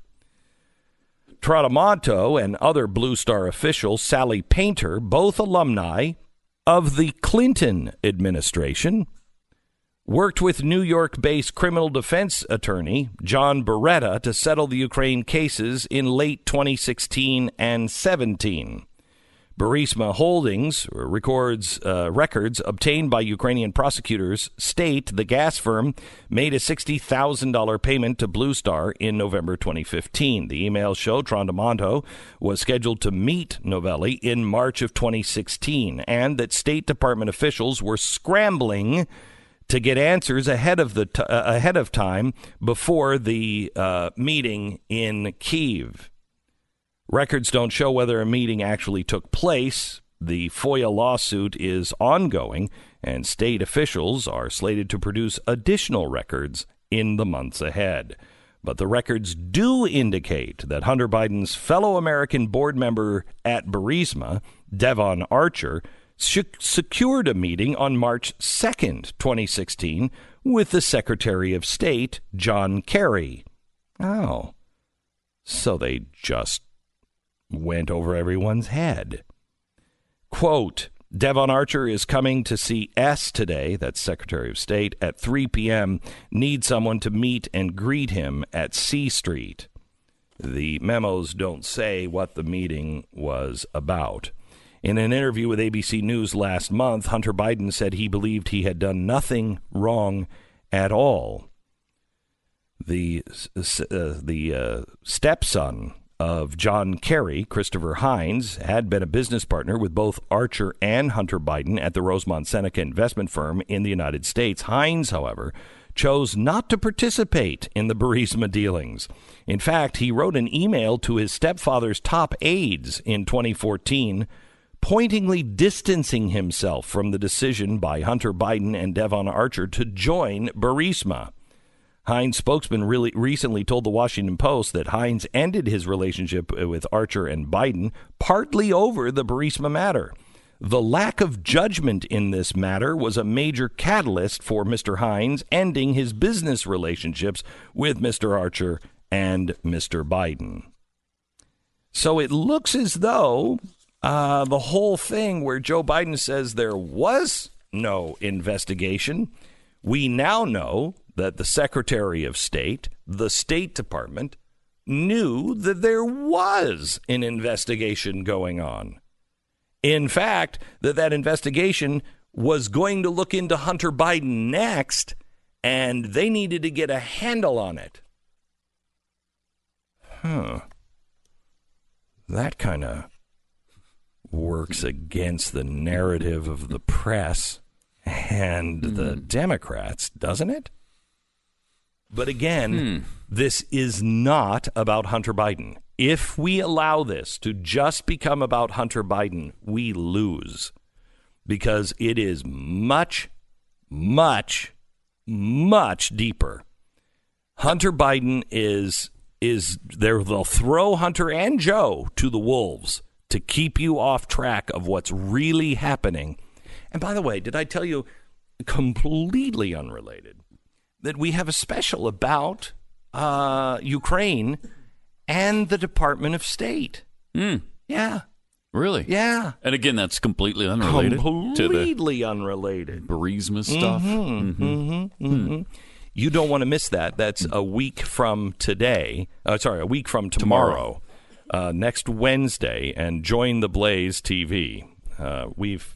[SPEAKER 1] Tramontano and other Blue Star official Sally Painter, both alumni of the Clinton administration, worked with New York based criminal defense attorney John Buretta to settle the Ukraine cases in late 2016 and 17. Burisma Holdings records uh, records obtained by Ukrainian prosecutors state the gas firm made a $60,000 payment to Blue Star in November 2015. The emails show Tramontano was scheduled to meet Novelli in March of 2016 and that State Department officials were scrambling to get answers ahead of the t- uh, ahead of time before the uh, meeting in Kiev. Records don't show whether a meeting actually took place. The FOIA lawsuit is ongoing, and state officials are slated to produce additional records in the months ahead. But the records do indicate that Hunter Biden's fellow American board member at Burisma, Devon Archer, secured a meeting on March 2nd, 2016, with the Secretary of State, John Kerry. Oh. So they just went over everyone's head. Quote, Devon Archer is coming to see S today, that's Secretary of State, at 3 p.m. Need someone to meet and greet him at C Street. The memos don't say what the meeting was about. In an interview with ABC News last month, Hunter Biden said he believed he had done nothing wrong at all. The, uh, the uh, stepson of John Kerry, Christopher Heinz, had been a business partner with both Archer and Hunter Biden at the Rosemont Seneca investment firm in the United States. Heinz, however, chose not to participate in the Burisma dealings. In fact, he wrote an email to his stepfather's top aides in 2014, pointingly distancing himself from the decision by Hunter Biden and Devon Archer to join Burisma. Heinz' spokesman really recently told the Washington Post that Heinz ended his relationship with Archer and Biden partly over the Burisma matter. The lack of judgment in this matter was a major catalyst for Mr. Heinz ending his business relationships with Mr. Archer and Mr. Biden. So it looks as though uh, the whole thing where Joe Biden says there was no investigation, we now know that the Secretary of State, the State Department, knew that there was an investigation going on. In fact, that that investigation was going to look into Hunter Biden next, and they needed to get a handle on it. Huh. That kind of works against the narrative of the press and mm. the hmm. Democrats, doesn't it? But again, hmm. this is not about Hunter Biden. If we allow this to just become about Hunter Biden, we lose because it is much, much, much deeper. Hunter Biden is is there they'll throw Hunter and Joe to the wolves to keep you off track of what's really happening. And by the way, did I tell you completely unrelated? That we have a special about uh, Ukraine and the Department of State.
[SPEAKER 3] Mm.
[SPEAKER 1] Yeah.
[SPEAKER 3] Really?
[SPEAKER 1] Yeah.
[SPEAKER 3] And again, that's completely unrelated
[SPEAKER 1] completely
[SPEAKER 3] to the
[SPEAKER 1] unrelated
[SPEAKER 3] Burisma stuff.
[SPEAKER 1] Mm-hmm, mm-hmm. Mm-hmm, You don't want to miss that. That's a week from today. Uh, sorry, a week from tomorrow, Uh, next Wednesday, and join the Blaze TV. Uh, we've,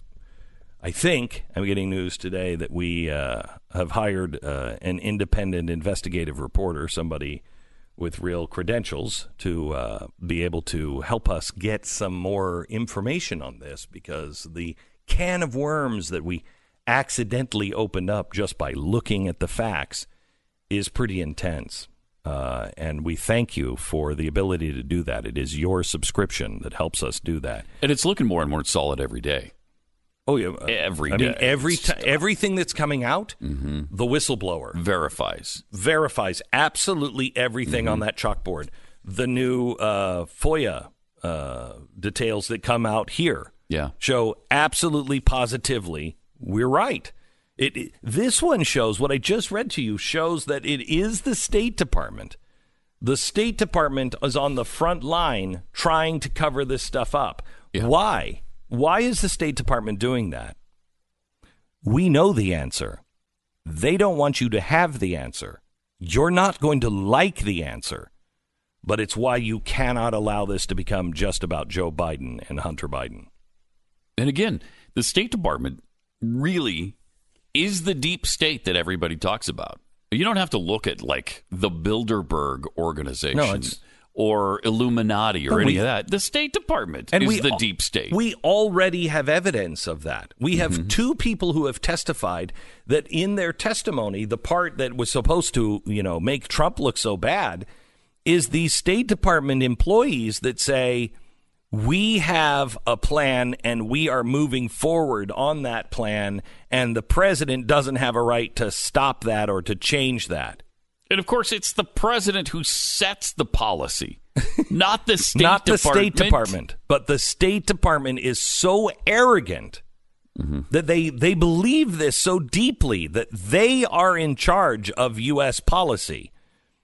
[SPEAKER 1] I think, I'm getting news today that we uh, have hired uh, an independent investigative reporter, somebody with real credentials, to uh, be able to help us get some more information on this because the can of worms that we accidentally opened up just by looking at the facts is pretty intense. Uh, and we thank you for the ability to do that. It is your subscription that helps us do that.
[SPEAKER 3] And it's looking more and more solid every day.
[SPEAKER 1] Oh yeah, uh,
[SPEAKER 3] Every
[SPEAKER 1] I mean,
[SPEAKER 3] day.
[SPEAKER 1] every
[SPEAKER 3] It's
[SPEAKER 1] ti
[SPEAKER 3] just-
[SPEAKER 1] everything that's coming out, the whistleblower
[SPEAKER 3] Verifies.
[SPEAKER 1] verifies absolutely everything
[SPEAKER 3] Mm-hmm.
[SPEAKER 1] on that chalkboard. The new uh, FOIA uh, details that come out here
[SPEAKER 3] Yeah.
[SPEAKER 1] show absolutely positively we're right. It, it- this one shows what I just read to you shows that it is the State Department. The State Department is on the front line trying to cover this stuff up.
[SPEAKER 3] Yeah.
[SPEAKER 1] Why? Why is the State Department doing that? We know the answer. They don't want you to have the answer. You're not going to like the answer. But it's why you cannot allow this to become just about Joe Biden and Hunter Biden.
[SPEAKER 3] And again, the State Department really is the deep state that everybody talks about. You don't have to look at like the Bilderberg organization
[SPEAKER 1] No, it's-
[SPEAKER 3] or Illuminati or any
[SPEAKER 1] we-
[SPEAKER 3] of that. The State Department
[SPEAKER 1] And
[SPEAKER 3] is
[SPEAKER 1] we
[SPEAKER 3] the deep state.
[SPEAKER 1] We already have evidence of that. We have mm-hmm. two people who have testified that in their testimony, the part that was supposed to, you know, make Trump look so bad is the State Department employees that say, we have a plan and we are moving forward on that plan, and the president doesn't have a right to stop that or to change that.
[SPEAKER 3] And of course, it's the president who sets the policy, not the State
[SPEAKER 1] not the
[SPEAKER 3] Department.
[SPEAKER 1] State Department, but the State Department is so arrogant mm-hmm. that they they believe this so deeply that they are in charge of U.S. policy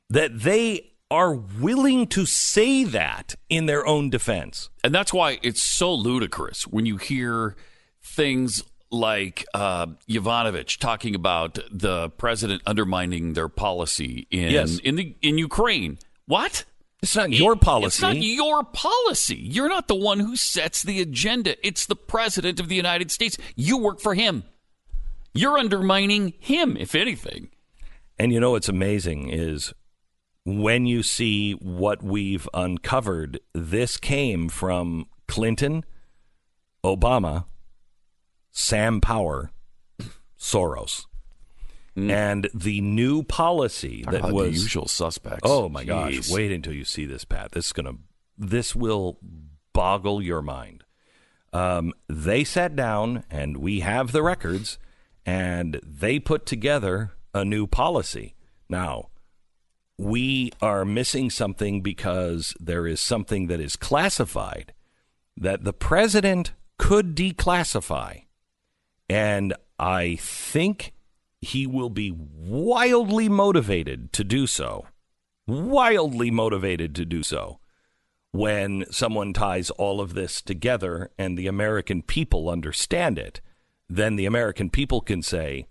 [SPEAKER 1] that they are willing to say that in their own defense.
[SPEAKER 3] And that's why it's so ludicrous when you hear things like uh, Yovanovitch talking about the president undermining their policy in
[SPEAKER 1] Yes.
[SPEAKER 3] in the in Ukraine. What?
[SPEAKER 1] It's not your policy.
[SPEAKER 3] It's not your policy. You're not the one who sets the agenda. It's the president of the United States. You work for him. You're undermining him, if anything.
[SPEAKER 1] And you know what's amazing is when you see what we've uncovered, this came from Clinton, Obama, Sam Power, Soros. And the new policy
[SPEAKER 3] Talk
[SPEAKER 1] that was
[SPEAKER 3] the usual suspects.
[SPEAKER 1] Oh my gosh! Wait until you see this, Pat. This is gonna, this will boggle your mind. Um, they sat down, and we have the records, and they put together a new policy. Now, we are missing something because there is something that is classified that the president could declassify, and I think he will be wildly motivated to do so. Wildly motivated to do so when someone ties all of this together and the American people understand it, then the American people can say,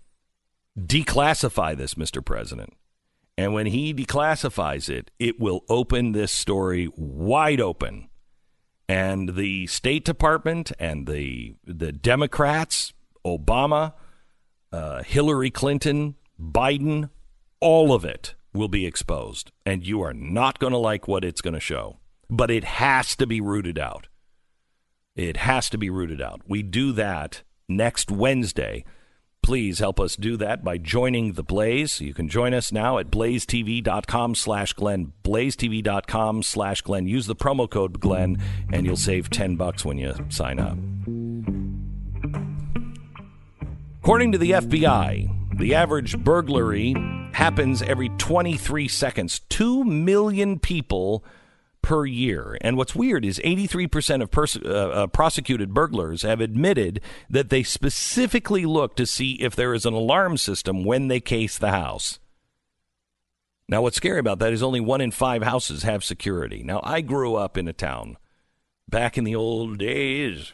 [SPEAKER 1] declassify this, Mr. President. And when he declassifies it, it will open this story wide open. And the State Department and the the Democrats, Obama, uh, Hillary Clinton, Biden, all of it will be exposed. And you are not going to like what it's going to show. But it has to be rooted out. It has to be rooted out. We do that next Wednesday. Please help us do that by joining the Blaze. You can join us now at blazetv.com slash Glenn, blazetv.com slash Glenn. Use the promo code Glenn, and you'll save 10 bucks when you sign up. According to the FBI, the average burglary happens every 23 seconds. 2 million people per year. And what's weird is 83% of pers- uh, uh, prosecuted burglars have admitted that they specifically look to see if there is an alarm system when they case the house. Now, what's scary about that is only one in five houses have security. Now, I grew up in a town back in the old days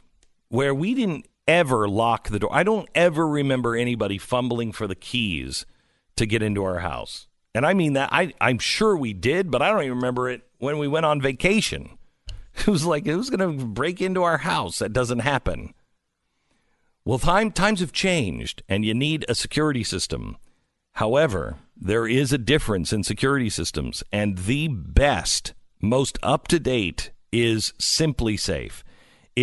[SPEAKER 1] where we didn't ever lock the door. I don't ever remember anybody fumbling for the keys to get into our house. And I mean that I I'm sure we did, but I don't even remember it when we went on vacation. It was like going to break into our house. That doesn't happen. Well, time times have changed and you need a security system. However, there is a difference in security systems and the best, most up to date is SimpliSafe.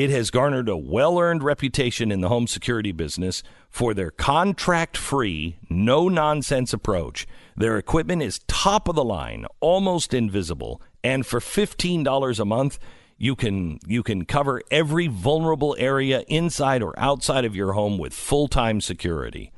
[SPEAKER 1] It has garnered a well earned reputation in the home security business for their contract free, no nonsense approach. Their equipment is top of the line, almost invisible, and for $15 a month, you can you can cover every vulnerable area inside or outside of your home with full-time security.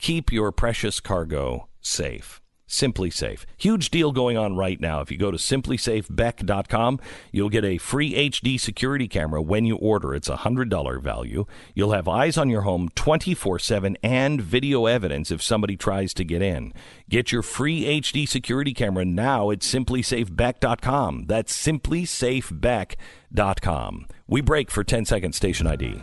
[SPEAKER 1] Keep your precious cargo safe. SimpliSafe. Huge deal going on right now. If you go to simplisafebeck.com, you'll get a free HD security camera when you order. It's a $100 value. You'll have eyes on your home 24 7 and video evidence if somebody tries to get in. Get your free HD security camera now at simplisafebeck.com. That's simplisafebeck.com. We break for 10 seconds, station ID.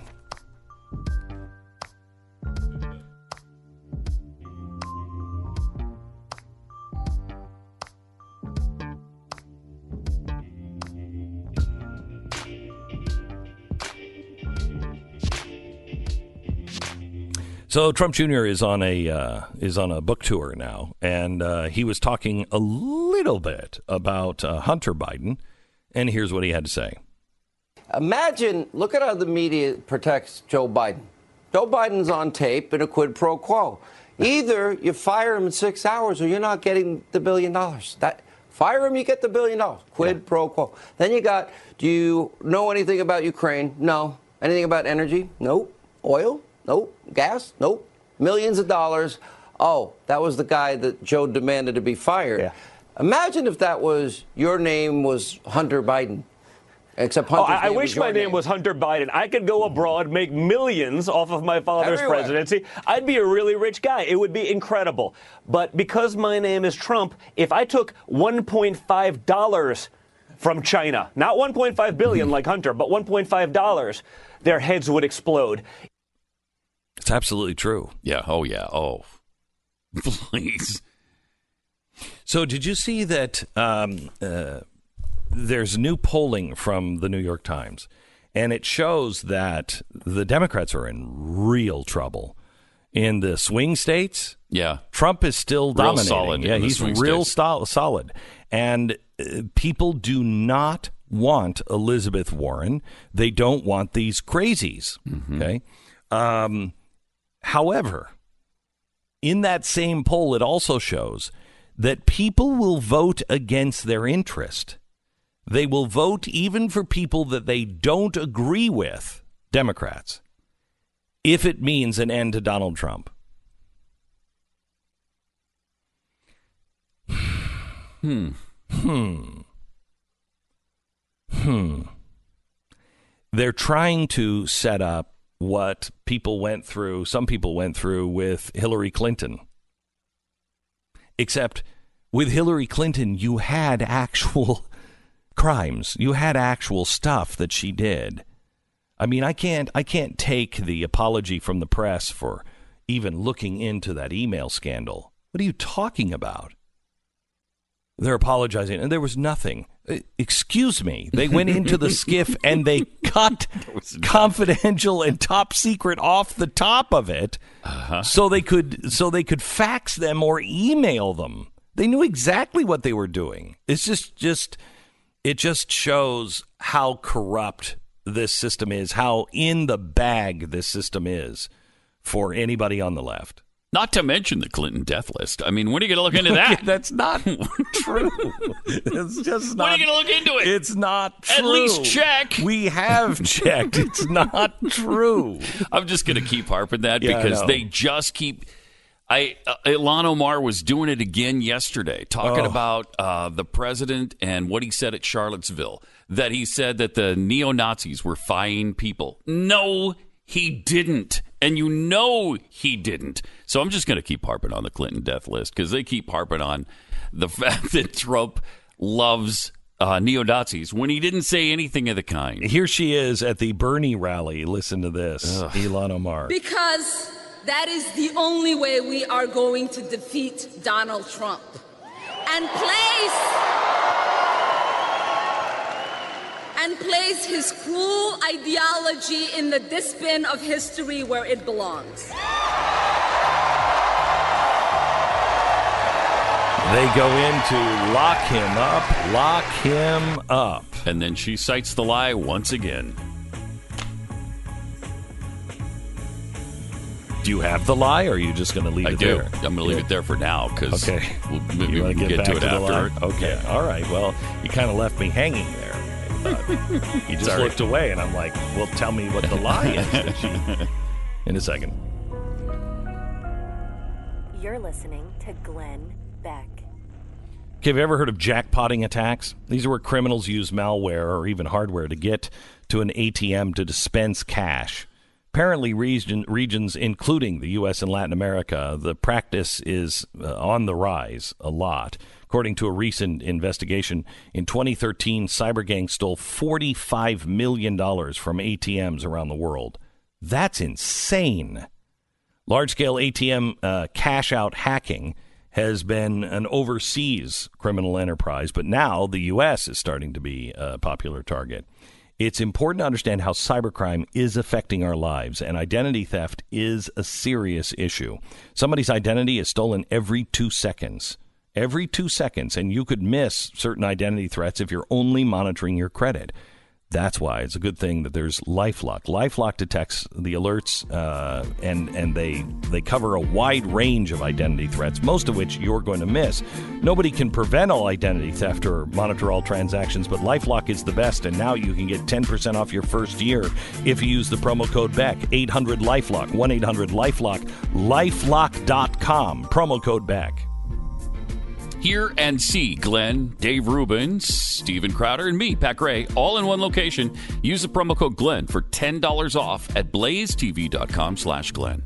[SPEAKER 1] So Trump Jr. is on a uh, is on a book tour now, and uh, he was talking a little bit about uh, Hunter Biden, and here's what he had to say.
[SPEAKER 5] Imagine, look at how the media protects Joe Biden. Joe Biden's on tape in a quid pro quo. Either you fire him in six hours, or you're not getting the billion dollars. That fire him, you get the billion dollars. Quid yeah. pro quo. Then you got. Do you know anything about Ukraine? No. Anything about energy? Nope. Oil? Nope. Gas? Nope. Millions of dollars. Oh, that was the guy that Joe demanded to be fired.
[SPEAKER 6] Yeah.
[SPEAKER 5] Imagine if that was your name was Hunter Biden. Except
[SPEAKER 6] oh, I, I wish my name, name, was Hunter Biden. I could go abroad, make millions off of my father's
[SPEAKER 5] Everywhere.
[SPEAKER 6] presidency. I'd be a really rich guy. It would be incredible. But because my name is Trump, if I took 1.5 dollars from China, not 1.5 billion like Hunter, but 1.5 dollars, their heads would explode.
[SPEAKER 1] It's absolutely true.
[SPEAKER 3] Yeah. Oh, yeah. Oh, please.
[SPEAKER 1] So, did you see that um, uh, there's new polling from the New York Times, and it shows that the Democrats are in real trouble in the swing states.
[SPEAKER 3] Yeah,
[SPEAKER 1] Trump is still
[SPEAKER 3] real
[SPEAKER 1] dominating.
[SPEAKER 3] Solid
[SPEAKER 1] yeah, he's real sto- solid, and uh, people do not want Elizabeth Warren. They don't want these crazies. Mm-hmm. Okay. Um, However, in that same poll, it also shows that people will vote against their interest. They will vote even for people that they don't agree with, Democrats, if it means an end to Donald Trump.
[SPEAKER 3] Hmm.
[SPEAKER 1] Hmm. Hmm. They're trying to set up what people went through, some people went through with Hillary Clinton. Except with Hillary Clinton, you had actual crimes. You had actual stuff that she did. I mean, I can't I can't take the apology from the press for even looking into that email scandal. What are you talking about? They're apologizing, and there was nothing. Excuse me. They went into the skiff and they cut confidential and top secret off the top of it, uh-huh. so they could so they could fax them or email them. They knew exactly what they were doing. It's just just it just shows how corrupt this system is, how in the bag this system is for anybody on the left.
[SPEAKER 3] Not to mention the Clinton death list. I mean, when are you going to look into that?
[SPEAKER 1] That's not true. it's just not.
[SPEAKER 3] When are you going to look into it?
[SPEAKER 1] It's not true.
[SPEAKER 3] At least check.
[SPEAKER 1] We have checked. It's not true.
[SPEAKER 3] I'm just going to keep harping that yeah, because they just keep. I uh, Ilhan Omar was doing it again yesterday, talking oh. about uh, the president and what he said at Charlottesville. That he said that the neo Nazis were fine people. No, he didn't. And you know he didn't. So I'm just going to keep harping on the Clinton death list because they keep harping on the fact that Trump loves uh, neo Nazis when he didn't say anything of the kind.
[SPEAKER 1] Here she is at the Bernie rally. Listen to this, Ugh. Ilhan Omar.
[SPEAKER 7] Because that is the only way we are going to defeat Donald Trump and place and place his cruel ideology in the dustbin of history where it belongs.
[SPEAKER 1] They go in to lock him up, lock him up.
[SPEAKER 3] And then she cites the lie once again.
[SPEAKER 1] Do you have the lie, or are you just going to leave
[SPEAKER 3] I
[SPEAKER 1] it
[SPEAKER 3] do.
[SPEAKER 1] there?
[SPEAKER 3] I'm going to leave it there for now because
[SPEAKER 1] Okay.
[SPEAKER 3] we'll, maybe
[SPEAKER 1] You
[SPEAKER 3] we can
[SPEAKER 1] to
[SPEAKER 3] get,
[SPEAKER 1] back
[SPEAKER 3] to it
[SPEAKER 1] the
[SPEAKER 3] after.
[SPEAKER 1] lie? Okay. All right. Well, you kind of left me hanging there. You just
[SPEAKER 3] Sorry.
[SPEAKER 1] looked away, and I'm like, "Well, tell me what the lie is." she- In a second.
[SPEAKER 2] You're listening to Glenn Beck.
[SPEAKER 1] Okay, have you ever heard of jackpotting attacks? These are where criminals use malware or even hardware to get to an ATM to dispense cash. Apparently, region, regions including the U.S. and Latin America, the practice is uh, on the rise a lot. According to a recent investigation, in 2013, cyber gangs stole $45 million from ATMs around the world. That's insane. Large scale ATM uh, cash out hacking has been an overseas criminal enterprise, but now the U.S. is starting to be a popular target. It's important to understand how cybercrime is affecting our lives, and identity theft is a serious issue. Somebody's identity is stolen every two seconds. Every two seconds, and you could miss certain identity threats if you're only monitoring your credit. That's why it's a good thing that there's LifeLock. LifeLock detects the alerts, uh, and and they they cover a wide range of identity threats, most of which you're going to miss. Nobody can prevent all identity theft or monitor all transactions, but LifeLock is the best, and now you can get 10% off your first year if you use the promo code Beck. 800 LifeLock, 1 800 LifeLock, LifeLock.com. Promo code Beck.
[SPEAKER 3] Hear and see Glenn, Dave Rubens, Steven Crowder, and me, Pat Gray, all in one location. Use the promo code Glenn for $10 off at blazetv.com slash Glenn.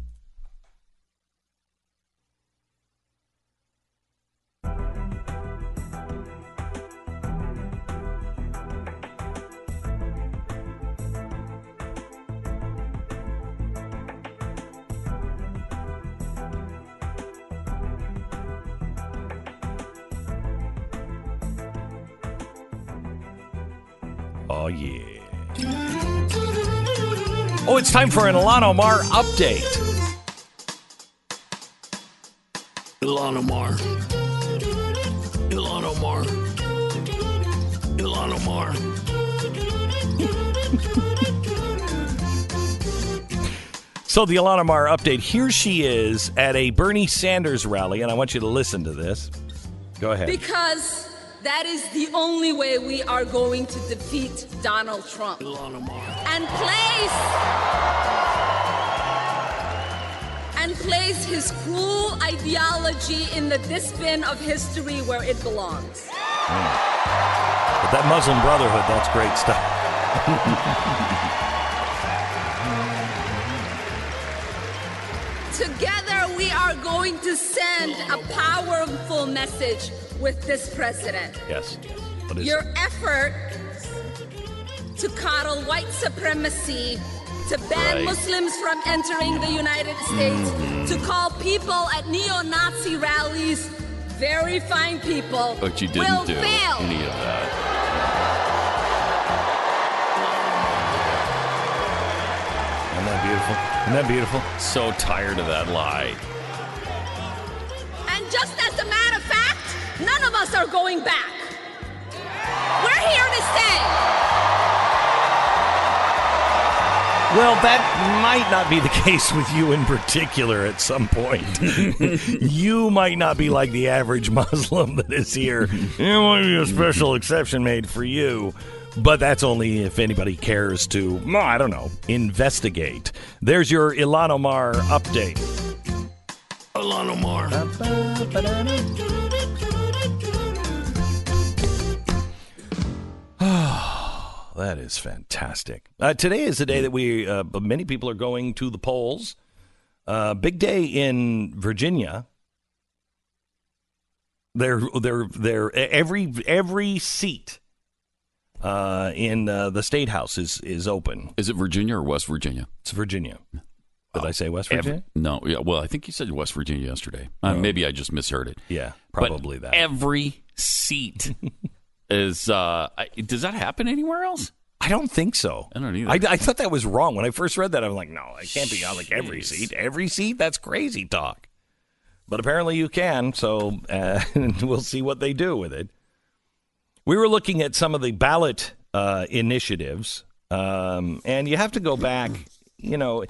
[SPEAKER 1] Yeah. Oh, it's time for an Ilhan Omar update.
[SPEAKER 8] Ilhan Omar. Ilhan Omar. Ilhan Omar.
[SPEAKER 1] So, the Ilhan Omar update. Here she is at a Bernie Sanders rally, and I want you to listen to this. Go ahead.
[SPEAKER 7] Because that is the only way we are going to defeat Donald Trump.
[SPEAKER 8] Ilhan Omar.
[SPEAKER 7] And place and place his cruel ideology in the dustbin of history where it belongs.
[SPEAKER 1] But that Muslim Brotherhood, that's great stuff.
[SPEAKER 7] Together, we are going to send a powerful message with this president.
[SPEAKER 1] yes. What is
[SPEAKER 7] Your
[SPEAKER 1] it?
[SPEAKER 7] effort to coddle white supremacy, to ban
[SPEAKER 3] Right.
[SPEAKER 7] Muslims from entering the United States,
[SPEAKER 1] Mm-hmm.
[SPEAKER 7] to call people at neo Nazi rallies very fine people,
[SPEAKER 3] But you didn't
[SPEAKER 7] will
[SPEAKER 3] do
[SPEAKER 7] fail.
[SPEAKER 3] any of that.
[SPEAKER 1] Isn't that beautiful? Isn't that beautiful?
[SPEAKER 3] So tired of that lie.
[SPEAKER 7] And just as a matter of fact, none of us are going back. We're here to stay.
[SPEAKER 1] Well, that might not be the case with you in particular at some point. you might not be like the average Muslim that is here. There might be a special exception made for you. But that's only if anybody cares to, I don't know, investigate. There's your Ilhan Omar update.
[SPEAKER 8] Ilhan Omar.
[SPEAKER 1] That is fantastic. Uh, today is the day that we, uh, many people are going to the polls. Uh, big day in Virginia. They're, they're, they're, every, every seat uh, in uh, the state house is, is open.
[SPEAKER 3] Is it Virginia or West Virginia?
[SPEAKER 1] It's Virginia. Did I say West Virginia?
[SPEAKER 3] Every, no, yeah. Well, I think you said West Virginia yesterday. Uh, maybe I just misheard it.
[SPEAKER 1] Yeah, probably
[SPEAKER 3] but
[SPEAKER 1] that.
[SPEAKER 3] Every seat is. Uh, does that happen anywhere else?
[SPEAKER 1] I don't think so.
[SPEAKER 3] I don't either.
[SPEAKER 1] I, I thought that was wrong when I first read that. I was like, no, it can't be on like every seat. Every seat? That's crazy talk. But apparently you can. So uh, we'll see what they do with it. We were looking at some of the ballot uh, initiatives, um, and you have to go back. You know,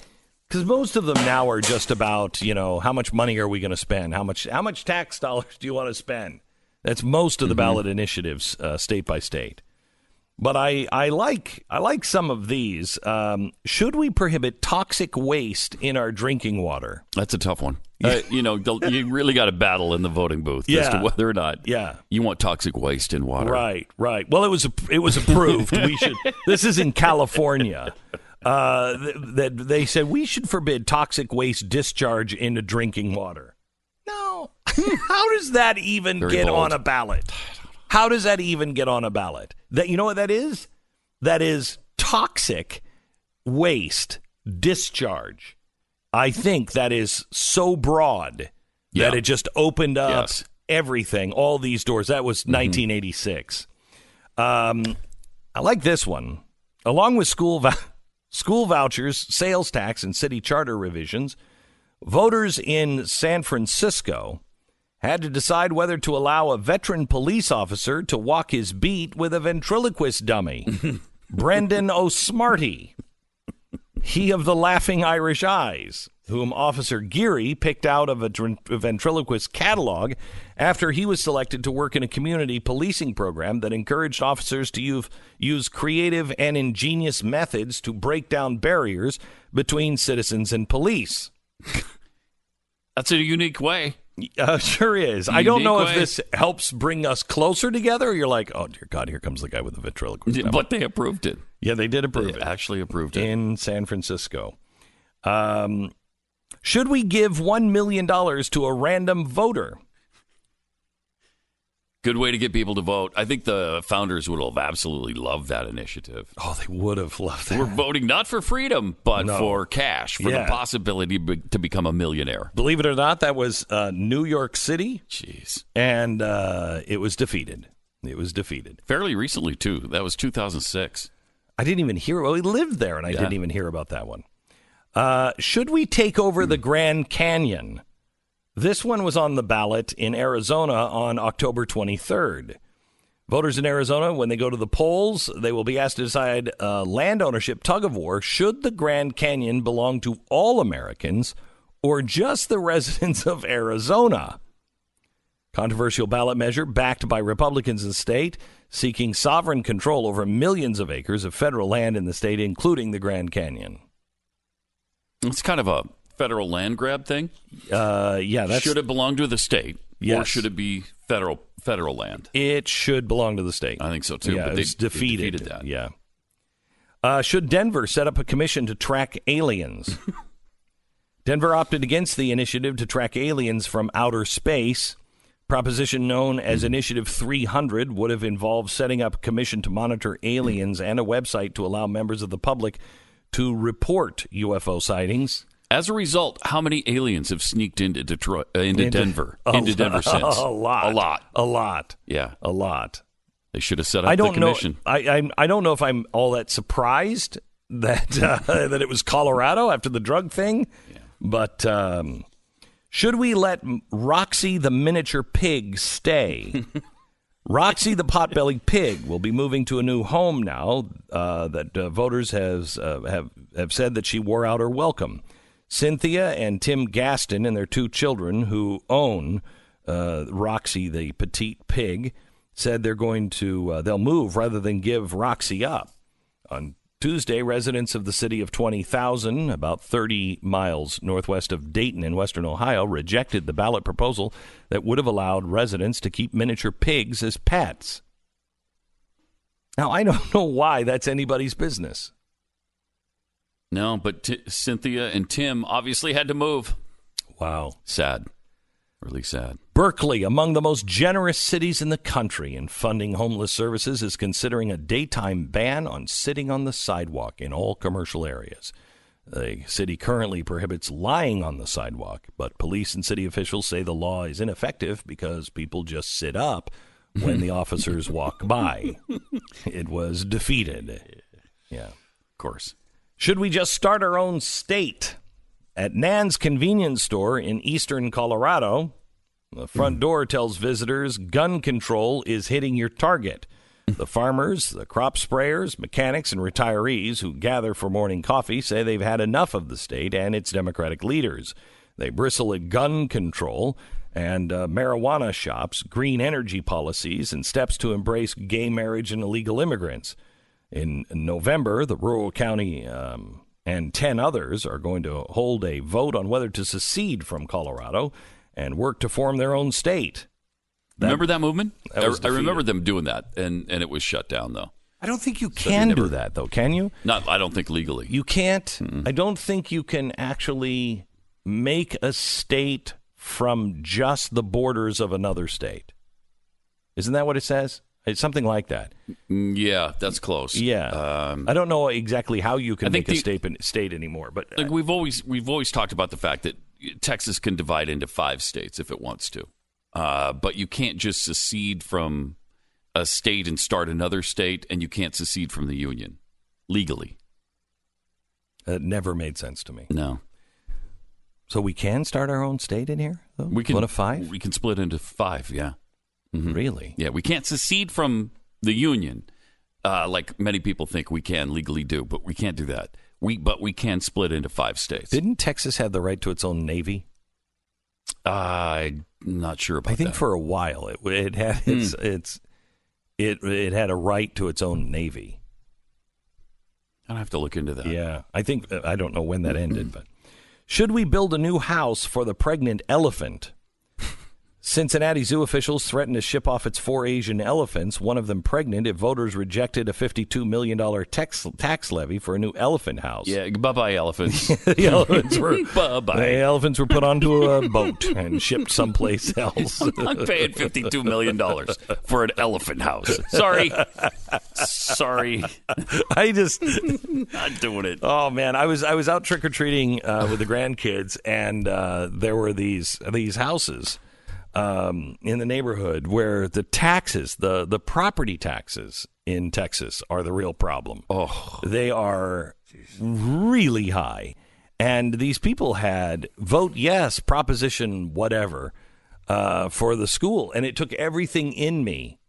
[SPEAKER 1] because most of them now are just about you know how much money are we going to spend? How much how much tax dollars do you want to spend? That's most of the ballot initiatives, uh, state by state. But I, I like I like some of these. Um, should we prohibit toxic waste in our drinking water?
[SPEAKER 3] That's a tough one. Uh, you know, you really got to battle in the voting booth as to whether or not
[SPEAKER 1] Yeah.
[SPEAKER 3] you want toxic waste in water.
[SPEAKER 1] Right, right. Well, it was it was approved. we should. This is in California. Uh, th- that they said we should forbid toxic waste discharge into drinking water. No, how does that even
[SPEAKER 3] Very
[SPEAKER 1] get
[SPEAKER 3] bold.
[SPEAKER 1] on a ballot? How does that even get on a ballot? That you know what that is? That is toxic waste discharge. I think that is so broad
[SPEAKER 3] Yeah.
[SPEAKER 1] that it just opened up
[SPEAKER 3] Yes.
[SPEAKER 1] everything, all these doors. That was 1986. Um, I like this one. Along with school vou- school vouchers, sales tax, and city charter revisions, voters in San Francisco had to decide whether to allow a veteran police officer to walk his beat with a ventriloquist dummy, Brendan O'Smarty. He of the laughing Irish eyes, whom Officer Geary picked out of a ventriloquist catalog after he was selected to work in a community policing program that encouraged officers to use, creative and ingenious methods to break down barriers between citizens and police.
[SPEAKER 3] That's a unique way.
[SPEAKER 1] Uh, sure is. I don't know if this helps bring us closer together. Or you're like, oh dear God, here comes the guy with the ventriloquist. dummy.
[SPEAKER 3] But they approved it.
[SPEAKER 1] yeah, they did approve
[SPEAKER 3] They
[SPEAKER 1] it
[SPEAKER 3] actually approved it.
[SPEAKER 1] in San Francisco. Um, should we give one million dollars to a random voter?
[SPEAKER 3] Good way to get people to vote. I think the founders would have absolutely loved that initiative.
[SPEAKER 1] Oh, they would have loved that.
[SPEAKER 3] We're voting not for freedom, but
[SPEAKER 1] No.
[SPEAKER 3] for cash, for
[SPEAKER 1] Yeah.
[SPEAKER 3] the possibility be- to become a millionaire.
[SPEAKER 1] Believe it or not, that was uh, New York City,
[SPEAKER 3] Jeez.
[SPEAKER 1] and uh, it was defeated. It was defeated.
[SPEAKER 3] Fairly recently, too. That was 2006.
[SPEAKER 1] I didn't even hear. Well, he lived there, and I
[SPEAKER 3] Yeah.
[SPEAKER 1] didn't even hear about that one. Uh, should we take over the Grand Canyon? This one was on the ballot in Arizona on October 23rd. Voters in Arizona, when they go to the polls, they will be asked to decide uh, land ownership tug of war. Should the Grand Canyon belong to all Americans or just the residents of Arizona? Controversial ballot measure backed by Republicans in the state seeking sovereign control over millions of acres of federal land in the state, including the Grand Canyon.
[SPEAKER 3] It's kind of a federal land grab thing.
[SPEAKER 1] Uh, yeah, that's
[SPEAKER 3] should it belong to the state, or should it be federal federal land?
[SPEAKER 1] it should belong to the state.
[SPEAKER 3] I think so too.
[SPEAKER 1] yeah,
[SPEAKER 3] but they,
[SPEAKER 1] was
[SPEAKER 3] they
[SPEAKER 1] defeated.
[SPEAKER 3] defeated that.
[SPEAKER 1] Yeah. Uh, should Denver set up a commission to track aliens? Denver opted against the initiative to track aliens from outer space. Proposition known as Initiative 300 would have involved setting up a commission to monitor aliens and a website to allow members of the public to report UFO sightings.
[SPEAKER 3] As a result, how many aliens have sneaked into Detroit, uh, into,
[SPEAKER 1] Into-
[SPEAKER 3] Denver,
[SPEAKER 1] a
[SPEAKER 3] into Denver since?
[SPEAKER 1] A lot.
[SPEAKER 3] a lot.
[SPEAKER 1] A lot.
[SPEAKER 3] Yeah,
[SPEAKER 1] A lot.
[SPEAKER 3] they should have set up
[SPEAKER 1] I don't
[SPEAKER 3] the
[SPEAKER 1] know.
[SPEAKER 3] commission.
[SPEAKER 1] I, I I don't know if I'm all that surprised that uh, that it was Colorado after the drug thing, but um, should we let Roxy the miniature pig stay? Roxy the potbellied pig will be moving to a new home now uh, that uh, voters has uh, have have said that she wore out her welcome. Cynthia and Tim Gaston and their two children who own uh, Roxy the petite pig said they're going to uh, they'll move rather than give Roxy up. On Tuesday, residents of the city of 20,000, about 30 miles northwest of Dayton in western Ohio, rejected the ballot proposal that would have allowed residents to keep miniature pigs as pets. Now, I don't know why that's anybody's business.
[SPEAKER 3] No, but t- Cynthia and Tim obviously had to move.
[SPEAKER 1] Wow.
[SPEAKER 3] Sad, really sad.
[SPEAKER 1] Berkeley, among the most generous cities in the country in funding homeless services, is considering a daytime ban on sitting on the sidewalk in all commercial areas. The city currently prohibits lying on the sidewalk, but police and city officials say the law is ineffective because people just sit up when the officers walk by. It was defeated. Yeah,
[SPEAKER 3] of course.
[SPEAKER 1] Should we just start our own state? At Nan's convenience store in eastern Colorado, the front door tells visitors gun control is hitting your target. The farmers, the crop sprayers, mechanics, and retirees who gather for morning coffee say they've had enough of the state and its Democratic leaders. They bristle at gun control and uh, marijuana shops, green energy policies, and steps to embrace gay marriage and illegal immigrants. In November, the rural county um, and 10 others are going to hold a vote on whether to secede from Colorado and work to form their own state.
[SPEAKER 3] That, remember that movement?
[SPEAKER 1] That
[SPEAKER 3] I, I, remember them doing that, and, and it was shut down, though.
[SPEAKER 1] I don't think you can so never, do that, though, can you?
[SPEAKER 3] Not, I don't think legally.
[SPEAKER 1] You can't. Mm-hmm. I don't think you can actually make a state from just the borders of another state. Isn't that what it says? It's something like that.
[SPEAKER 3] Mm, yeah, that's close.
[SPEAKER 1] Yeah, um, I don't know exactly how you can make the, a state state anymore, but
[SPEAKER 3] like we've always we've always talked about the fact that Texas can divide into five states if it wants to. Uh, but you can't just secede from a state and start another state, and you can't secede from the union legally.
[SPEAKER 1] It never made sense to me.
[SPEAKER 3] No.
[SPEAKER 1] So we can start our own state in here, though?
[SPEAKER 3] We can.
[SPEAKER 1] One of five?
[SPEAKER 3] We can split into five, yeah.
[SPEAKER 1] Mm-hmm. Really?
[SPEAKER 3] Yeah, we can't secede from the union uh, like many people think we can legally do, but we can't do that. We, but we can split into five states.
[SPEAKER 1] Didn't Texas have the right to its own navy?
[SPEAKER 3] I'm not sure about. That.
[SPEAKER 1] I think
[SPEAKER 3] that.
[SPEAKER 1] for a while it it had hmm. its mm. its it it had a right to its own navy.
[SPEAKER 3] I have to look into that.
[SPEAKER 1] Yeah, I think I don't know when that ended, but should we build a new house for the pregnant elephant? Cincinnati zoo officials threatened to ship off its four Asian elephants, one of them pregnant, if voters rejected a $52 million tax, tax levy for a new elephant house.
[SPEAKER 3] Yeah, bye bye, elephants.
[SPEAKER 1] the elephants were bye-bye. The elephants were put onto a boat and shipped someplace else.
[SPEAKER 3] I'm paying $52 million for an elephant house. Sorry. Sorry.
[SPEAKER 1] I just
[SPEAKER 3] not doing it.
[SPEAKER 1] Oh man, I was I was out trick or treating uh, with the grandkids, and uh, there were these these houses um, in the neighborhood where the taxes, the the property taxes in Texas, are the real problem.
[SPEAKER 3] Oh,
[SPEAKER 1] they are really high, and these people had vote yes, proposition whatever uh, for the school, and it took everything in me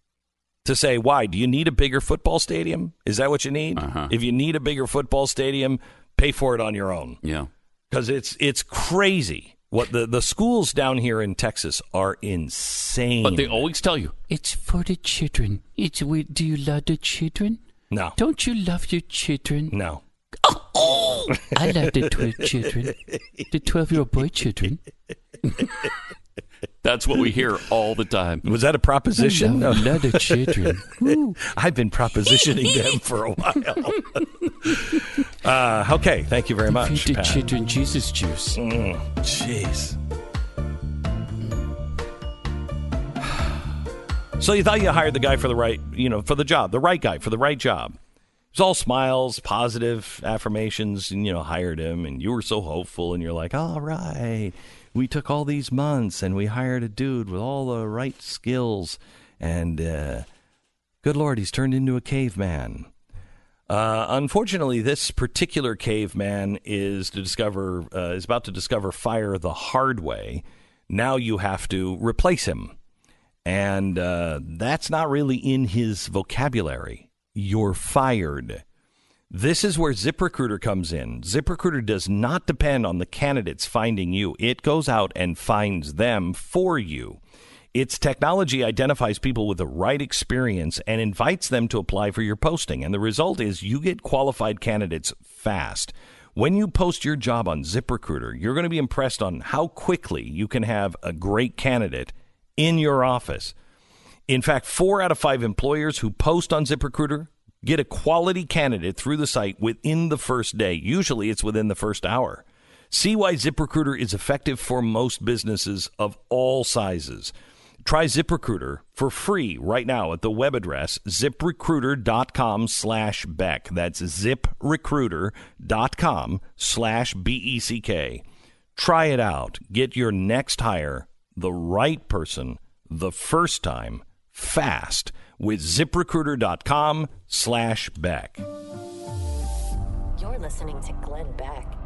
[SPEAKER 1] to say, why? Do you need a bigger football stadium? Is that what you need?
[SPEAKER 3] Uh-huh.
[SPEAKER 1] If you need a bigger football stadium, pay for it on your own.
[SPEAKER 3] Yeah,
[SPEAKER 1] because it's it's crazy what the, the schools down here in Texas are insane.
[SPEAKER 3] But they always tell you
[SPEAKER 9] it's for the children. It's we do you love the children?
[SPEAKER 1] No.
[SPEAKER 9] Don't you love your children?
[SPEAKER 1] No.
[SPEAKER 9] Oh, I love the twelve children, the twelve-year-old boy children.
[SPEAKER 3] That's what we hear all the time.
[SPEAKER 1] Was that a proposition?
[SPEAKER 9] I love, the children.
[SPEAKER 1] I've been propositioning them for a while. uh, okay, thank you very much.
[SPEAKER 9] Feed the children Jesus juice.
[SPEAKER 1] Mm, jeez. So you thought you hired the guy for the right, you know, for the job, the right guy for the right job. It was all smiles, positive affirmations, and you know, hired him, and you were so hopeful, and you're like, all right we took all these months and we hired a dude with all the right skills, and uh, good Lord, he's turned into a caveman. Uh, unfortunately, this particular caveman is to discover uh, is about to discover fire the hard way. Now you have to replace him, and uh, that's not really in his vocabulary. You're fired. This is where ZipRecruiter comes in. ZipRecruiter does not depend on the candidates finding you, it goes out and finds them for you. Its technology identifies people with the right experience and invites them to apply for your posting. And the result is you get qualified candidates fast. When you post your job on ZipRecruiter, you're going to be impressed on how quickly you can have a great candidate in your office. In fact, four out of five employers who post on ZipRecruiter Get a quality candidate through the site within the first day. Usually it's within the first hour. See why ZipRecruiter is effective for most businesses of all sizes. Try ZipRecruiter for free right now at the web address ziprecruiter.com slash Beck. That's ziprecruiter.com slash B E C K. Try it out. Get your next hire, the right person, the first time, fast with ziprecruiter.com slash Beck.
[SPEAKER 2] You're listening to Glenn Beck.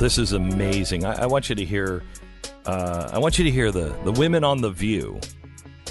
[SPEAKER 1] This is amazing. I, I want you to hear. Uh, I want you to hear the the women on the View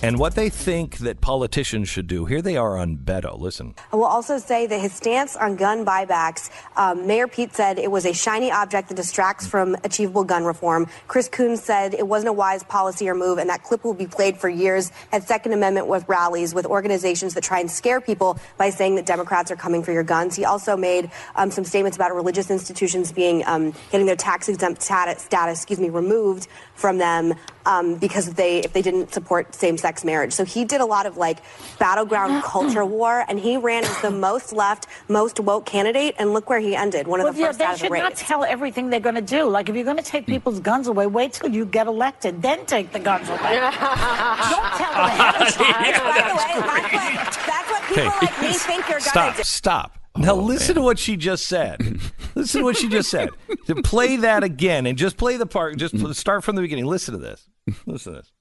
[SPEAKER 1] and what they think that politicians should do. Here they are on Beto. Listen.
[SPEAKER 10] I will also say that his stance on gun buybacks, um, Mayor Pete said it was a shiny object that distracts from achievable gun reform. Chris Coons said it wasn't a wise policy or move, and that clip will be played for years at Second Amendment with rallies with organizations that try and scare people by saying that Democrats are coming for your guns. He also made um, some statements about religious institutions being um, getting their tax exempt status, status, excuse me, removed from them um, because they if they didn't support same-sex marriage. So he did a lot of like battleground mm-hmm. culture war, and he ran as the most left, most woke candidate, and look where he ended, one of
[SPEAKER 11] well,
[SPEAKER 10] the first
[SPEAKER 11] yeah,
[SPEAKER 10] out of
[SPEAKER 11] they
[SPEAKER 10] the
[SPEAKER 11] should not tell everything they're going to do. Like if you're going to take hmm. people's guns away, wait till you get elected, then take the guns away. Don't tell them ahead of time.
[SPEAKER 10] By the way, that's what, that's what people
[SPEAKER 1] Hey,
[SPEAKER 10] like me think you're going
[SPEAKER 1] Stop,
[SPEAKER 10] to do.
[SPEAKER 1] stop. Now oh, listen to what she just said. listen to what she just said. To play that again and just play the part. Just hmm. start from the beginning. Listen to this. Listen to this.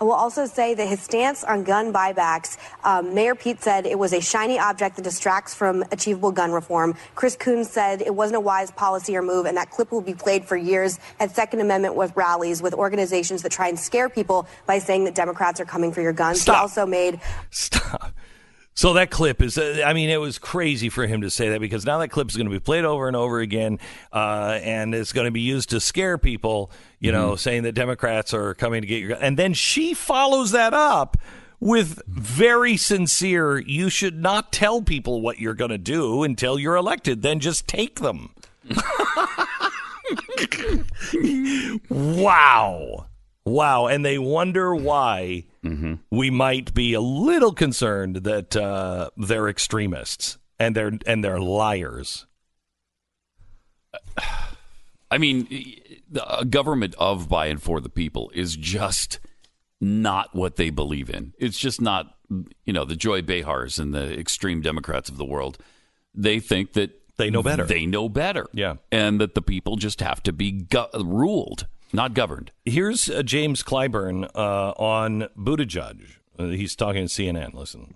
[SPEAKER 10] I will also say that his stance on gun buybacks, um, Mayor Pete said it was a shiny object that distracts from achievable gun reform. Chris Coons said it wasn't a wise policy or move, and that clip will be played for years at Second Amendment with rallies with organizations that try and scare people by saying that Democrats are coming for your guns.
[SPEAKER 1] Stop.
[SPEAKER 10] He also made
[SPEAKER 1] Stop. So that clip is, uh, I mean, it was crazy for him to say that because now that clip is going to be played over and over again, uh, and it's going to be used to scare people, you know, saying that Democrats are coming to get your. And then she follows that up with very sincere, you should not tell people what you're going to do until you're elected, then just take them. wow. Wow. And they wonder why we might be a little concerned that uh, they're extremists and they're and they're liars.
[SPEAKER 3] I mean, the- a government of, by, and for the people is just not what they believe in. It's just not, you know, the Joy Behars and the extreme Democrats of the world. They think that
[SPEAKER 1] They know better.
[SPEAKER 3] They know better.
[SPEAKER 1] Yeah.
[SPEAKER 3] And that the people just have to be go- ruled, not governed.
[SPEAKER 1] Here's uh, James Clyburn uh, on Buttigieg. Uh, he's talking to CNN. Listen.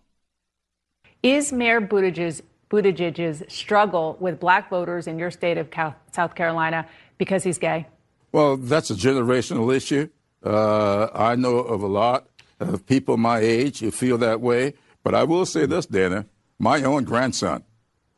[SPEAKER 12] Is Mayor Buttigieg's, Buttigieg's struggle with black voters in your state of Cal- South Carolina because he's gay?
[SPEAKER 13] Well, that's a generational issue. Uh, I know of a lot of people my age who feel that way. But I will say this, Dana. My own grandson,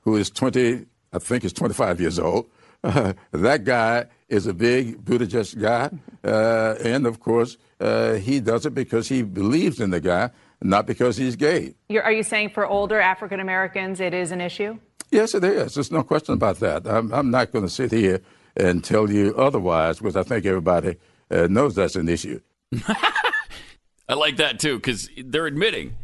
[SPEAKER 13] who is 20, I think is 25 years old, that guy is a big Buttigieg guy. Uh, and of course, uh, he does it because he believes in the guy, not because he's gay.
[SPEAKER 12] You're, are you saying for older African Americans it is an issue?
[SPEAKER 13] Yes, it is. There's no question about that. I'm, I'm not going to sit here and tell you otherwise because I think everybody uh, knows that's an issue.
[SPEAKER 3] I like that too because they're admitting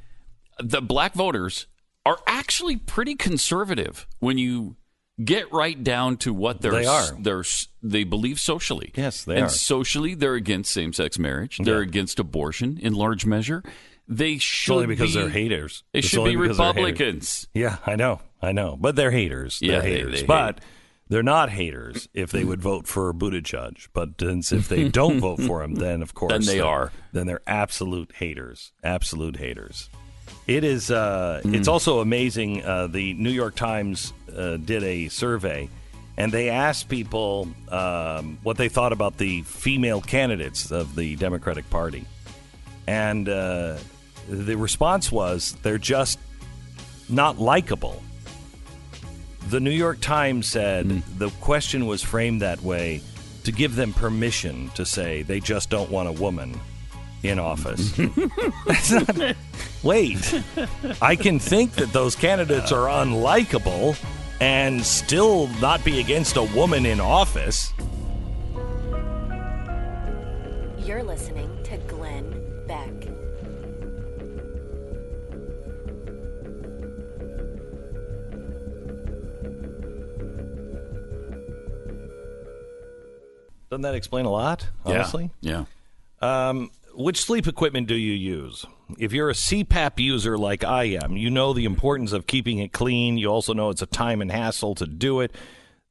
[SPEAKER 3] the black voters are actually pretty conservative when you get right down to what they're
[SPEAKER 1] They are.
[SPEAKER 3] they're they believe socially.
[SPEAKER 1] Yes, they are.
[SPEAKER 3] and
[SPEAKER 1] are.
[SPEAKER 3] socially they're against same-sex marriage. They're
[SPEAKER 1] Yeah.
[SPEAKER 3] against abortion in large measure. They
[SPEAKER 1] It's
[SPEAKER 3] should
[SPEAKER 1] only because
[SPEAKER 3] be,
[SPEAKER 1] they're haters.
[SPEAKER 3] They
[SPEAKER 1] It's
[SPEAKER 3] should be
[SPEAKER 1] because they're haters.
[SPEAKER 3] Republicans.
[SPEAKER 1] Yeah, I know, I know, but they're haters. They're
[SPEAKER 3] Yeah,
[SPEAKER 1] haters,
[SPEAKER 3] they
[SPEAKER 1] but they're not haters if they would vote for a Buttigieg. But since if they don't vote for him, then of course
[SPEAKER 3] Then they are.
[SPEAKER 1] Then they're absolute haters. Absolute haters. It is. Uh,
[SPEAKER 3] Mm.
[SPEAKER 1] It's also amazing. Uh, the New York Times uh, did a survey, and they asked people um, what they thought about the female candidates of the Democratic Party, and uh, the response was they're just not likable. The New York Times said the question was framed that way to give them permission to say they just don't want a woman in office. That's not. Wait, I can think that those candidates are unlikable, and still not be against a woman in office.
[SPEAKER 2] You're listening to Glenn Beck.
[SPEAKER 1] Doesn't that explain a lot, honestly?
[SPEAKER 3] Yeah.
[SPEAKER 1] Um, which sleep equipment do you use? If you're a CPAP user like I am, you know the importance of keeping it clean. You also know it's a time and hassle to do it.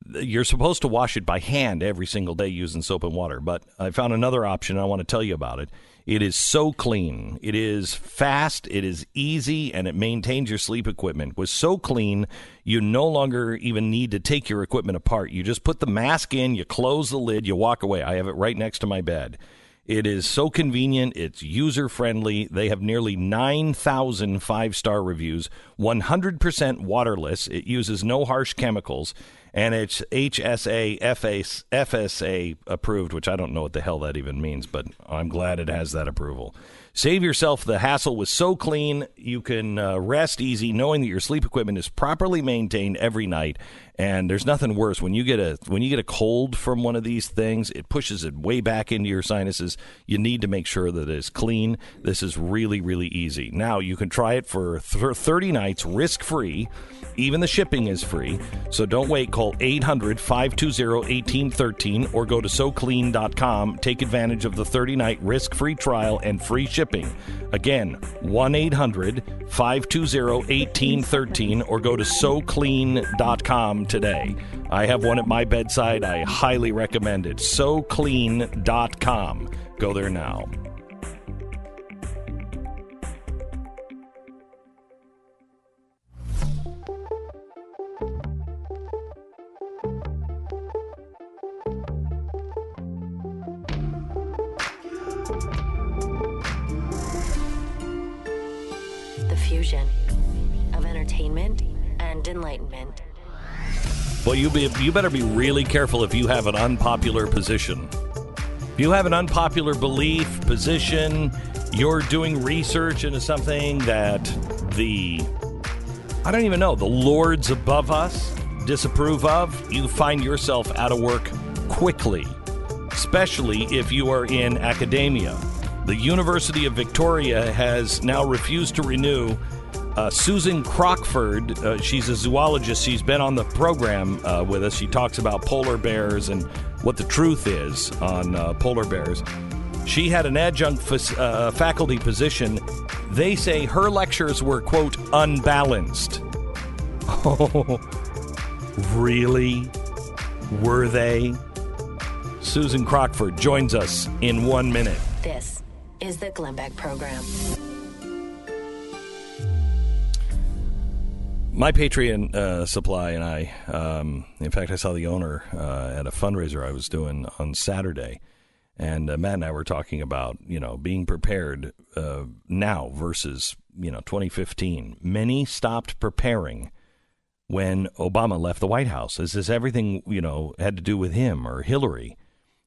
[SPEAKER 1] You're supposed to wash it by hand every single day using soap and water, but I found another option. I want to tell you about it. It is so clean. It is fast, it is easy, and it maintains your sleep equipment. With SoClean, you no longer even need to take your equipment apart. You just put the mask in, you close the lid, you walk away. I have it right next to my bed. It is so convenient. It's user friendly. They have nearly 9,000 five star reviews, 100% waterless. It uses no harsh chemicals, and it's HSA FSA approved, which I don't know what the hell that even means, but I'm glad it has that approval. Save yourself the hassle with SoClean. You can uh, rest easy knowing that your sleep equipment is properly maintained every night. And there's nothing worse when you get a when you get a cold from one of these things, it pushes it way back into your sinuses. You need to make sure that it's clean. This is really really easy. Now you can try it for th- 30 nights risk free. Even the shipping is free. So don't wait. Call 800 520 1813 or go to SoClean.com. Take advantage of the 30 night risk free trial and free shipping. Again, 1 800 520 1813 or go to SoClean.com today. I have one at my bedside. I highly recommend it. SoClean.com. Go there now.
[SPEAKER 2] The fusion of entertainment and enlightenment.
[SPEAKER 1] Well, you be you better be really careful if you have an unpopular position. If you have an unpopular belief, position, you're doing research into something that the I don't even know, the lords above us disapprove of, you find yourself out of work quickly, especially if you are in academia. The University of Victoria has now refused to renew uh, Susan Crockford, uh, she's a zoologist. She's been on the program uh, with us. She talks about polar bears and what the truth is on uh, polar bears. She had an adjunct uh, faculty position. They say her lectures were, quote, unbalanced. Oh, really? Were they? Susan Crockford joins us in one minute.
[SPEAKER 2] This is the Glenn Beck Program.
[SPEAKER 1] My Patriot uh, supply and I, um, in fact, I saw the owner uh, at a fundraiser I was doing on Saturday, and uh, Matt and I were talking about you know being prepared uh, now versus you know 2015. Many stopped preparing when Obama left the White House. Is this everything you know had to do with him or Hillary?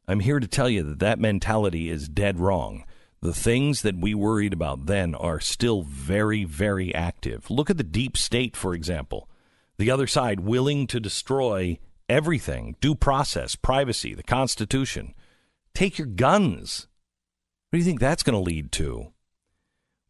[SPEAKER 1] I'm here to tell you that that mentality is dead wrong. The things that we worried about then are still very, very active. Look at the deep state, for example. The other side willing to destroy everything due process, privacy, the Constitution. Take your guns. What do you think that's going to lead to?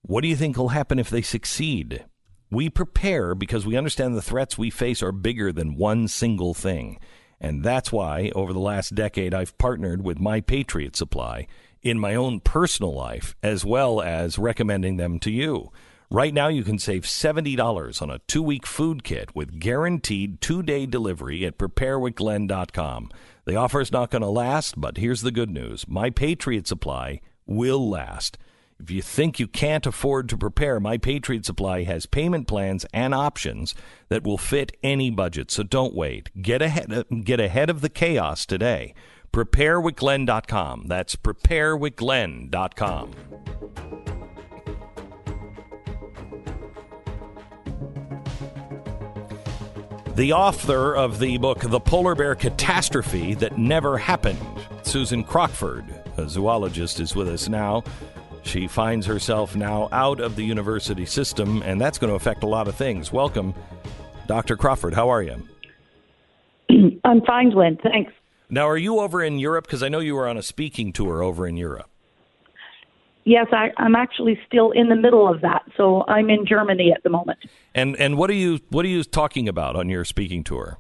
[SPEAKER 1] What do you think will happen if they succeed? We prepare because we understand the threats we face are bigger than one single thing. And that's why, over the last decade, I've partnered with My Patriot Supply in my own personal life, as well as recommending them to you. Right now, you can save $70 on a two week food kit with guaranteed two day delivery at preparewithglenn.com. The offer is not going to last, but here's the good news My Patriot Supply will last. If you think you can't afford to prepare, My Patriot Supply has payment plans and options that will fit any budget. So don't wait. Get ahead of, get ahead of the chaos today. Preparewithglenn.com. That's preparewithglenn.com. The author of the book The Polar Bear Catastrophe That Never Happened, Susan Crockford, a zoologist, is with us now. She finds herself now out of the university system, and that's going to affect a lot of things. Welcome, Dr. Crockford. How are you?
[SPEAKER 14] I'm fine, Glenn. Thanks.
[SPEAKER 1] Now, are you over in Europe? Because I know you were on a speaking tour over in Europe.
[SPEAKER 14] Yes, I, I'm actually still in the middle of that. So I'm in Germany at the moment.
[SPEAKER 1] And and what are you what are you talking about on your speaking tour?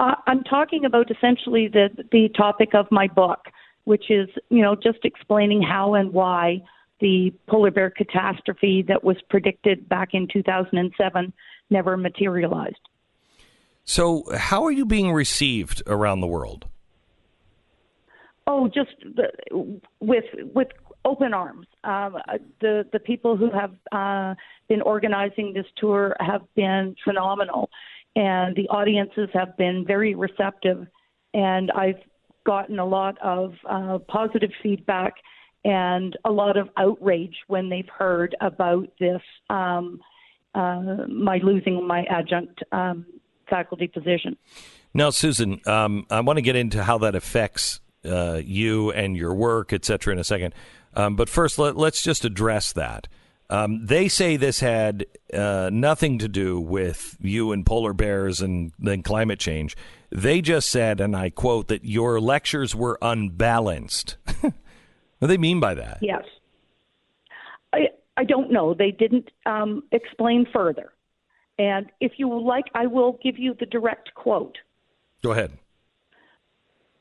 [SPEAKER 14] Uh, I'm talking about essentially the the topic of my book, which is you know just explaining how and why the polar bear catastrophe that was predicted back in 2007 never materialized.
[SPEAKER 1] So, how are you being received around the world?
[SPEAKER 14] Oh, just the, with with open arms. Um, the the people who have uh, been organizing this tour have been phenomenal, and the audiences have been very receptive. And I've gotten a lot of uh, positive feedback and a lot of outrage when they've heard about this. Um, uh, my losing my adjunct um, faculty position.
[SPEAKER 1] Now, Susan, um, I want to get into how that affects uh, you and your work, et cetera, in a second. Um, but first, let, us just address that. Um, they say this had uh, nothing to do with you and polar bears and then climate change. They just said, and I quote, that your lectures were unbalanced. what do they mean by that?
[SPEAKER 14] Yes. I, I don't know. They didn't um, explain further. And if you like, I will give you the direct quote.
[SPEAKER 1] Go ahead.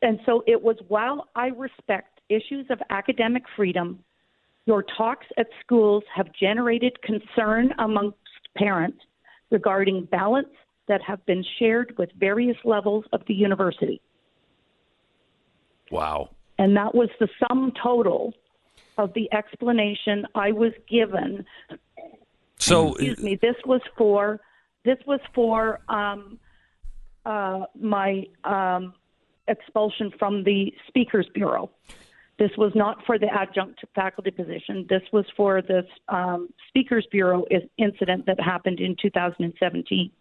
[SPEAKER 14] And so it was while I respect issues of academic freedom, your talks at schools have generated concern amongst parents regarding balance that have been shared with various levels of the university.
[SPEAKER 1] Wow.
[SPEAKER 14] And that was the sum total of the explanation I was given.
[SPEAKER 1] So,
[SPEAKER 14] excuse me, this was for this was for um, uh, my um, expulsion from the Speakers Bureau. This was not for the adjunct faculty position. This was for this um, Speakers Bureau incident that happened in 2017.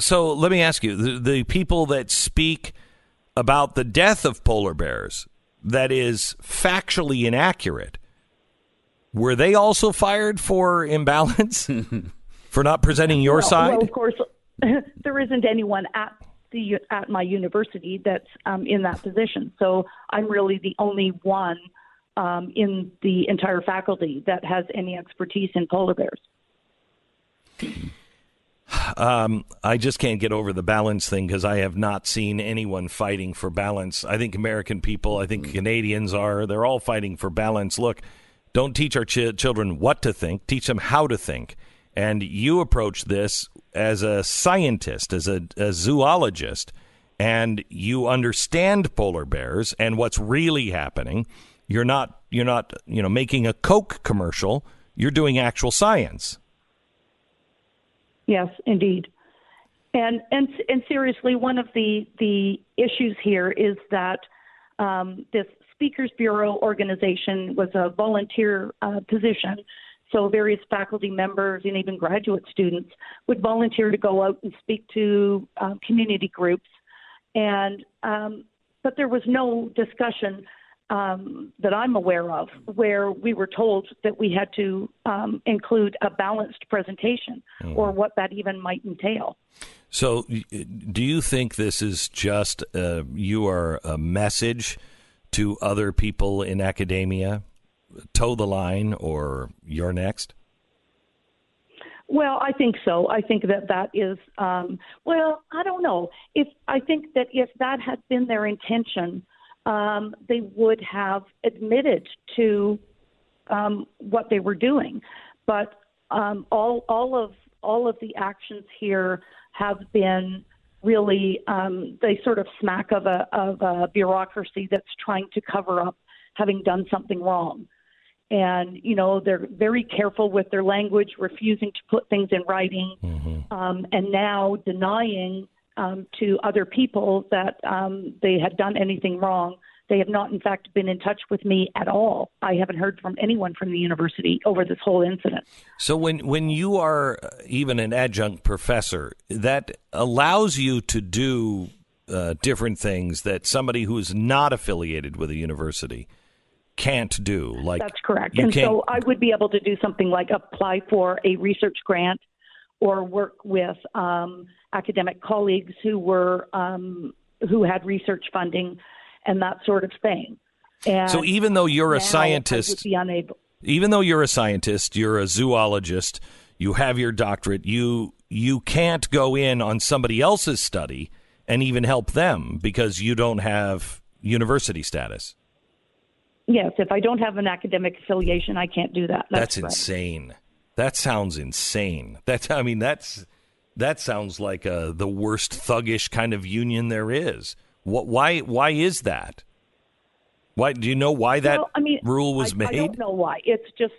[SPEAKER 1] So let me ask you the, the people that speak about the death of polar bears that is factually inaccurate, were they also fired for imbalance? for not presenting your
[SPEAKER 14] well,
[SPEAKER 1] side?
[SPEAKER 14] Well, of course, there isn't anyone at the at my university that's um, in that position. So I'm really the only one um, in the entire faculty that has any expertise in polar bears.
[SPEAKER 1] Um, I just can't get over the balance thing because I have not seen anyone fighting for balance. I think American people, I think Canadians are, they're all fighting for balance. Look, don't teach our ch- children what to think, teach them how to think. And you approach this as a scientist, as a, a zoologist, and you understand polar bears and what's really happening. You're not you're not you know making a Coke commercial. You're doing actual science.
[SPEAKER 14] Yes, indeed. And and and seriously, one of the the issues here is that um, this Speakers Bureau organization was a volunteer uh, position so various faculty members and even graduate students would volunteer to go out and speak to uh, community groups, and um, but there was no discussion um, that I'm aware of where we were told that we had to um, include a balanced presentation mm. or what that even might entail.
[SPEAKER 1] So, do you think this is just uh, you are a message to other people in academia toe the line or you're next?
[SPEAKER 14] Well, I think so. I think that that is. Um, well, I don't know if I think that if that had been their intention, um, they would have admitted to um, what they were doing. But um, all all of all of the actions here have been really um, they sort of smack of a of a bureaucracy that's trying to cover up having done something wrong and you know they're very careful with their language, refusing to put things in writing, mm-hmm. um, and now denying um, to other people that um, they had done anything wrong. They have not, in fact, been in touch with me at all. I haven't heard from anyone from the university over this whole incident.
[SPEAKER 1] So, when when you are even an adjunct professor, that allows you to do uh, different things that somebody who is not affiliated with a university can't do. Like
[SPEAKER 14] that's correct. And so I would be able to do something like apply for a research grant or work with um, academic colleagues who were um, who had research funding and that sort of thing. And
[SPEAKER 1] so even though you're a scientist,
[SPEAKER 14] be unable.
[SPEAKER 1] even though you're a scientist, you're a zoologist, you have your doctorate, you you can't go in on somebody else's study and even help them because you don't have university status.
[SPEAKER 14] Yes, if I don't have an academic affiliation, I can't do that.
[SPEAKER 1] That's,
[SPEAKER 14] That's, right.
[SPEAKER 1] insane. That sounds insane. That's I mean that's that sounds like uh, the worst thuggish kind of union there is. What why why is that? Why do you know why that
[SPEAKER 14] Well, I mean,
[SPEAKER 1] rule was
[SPEAKER 14] I,
[SPEAKER 1] made?
[SPEAKER 14] I don't know why. It's just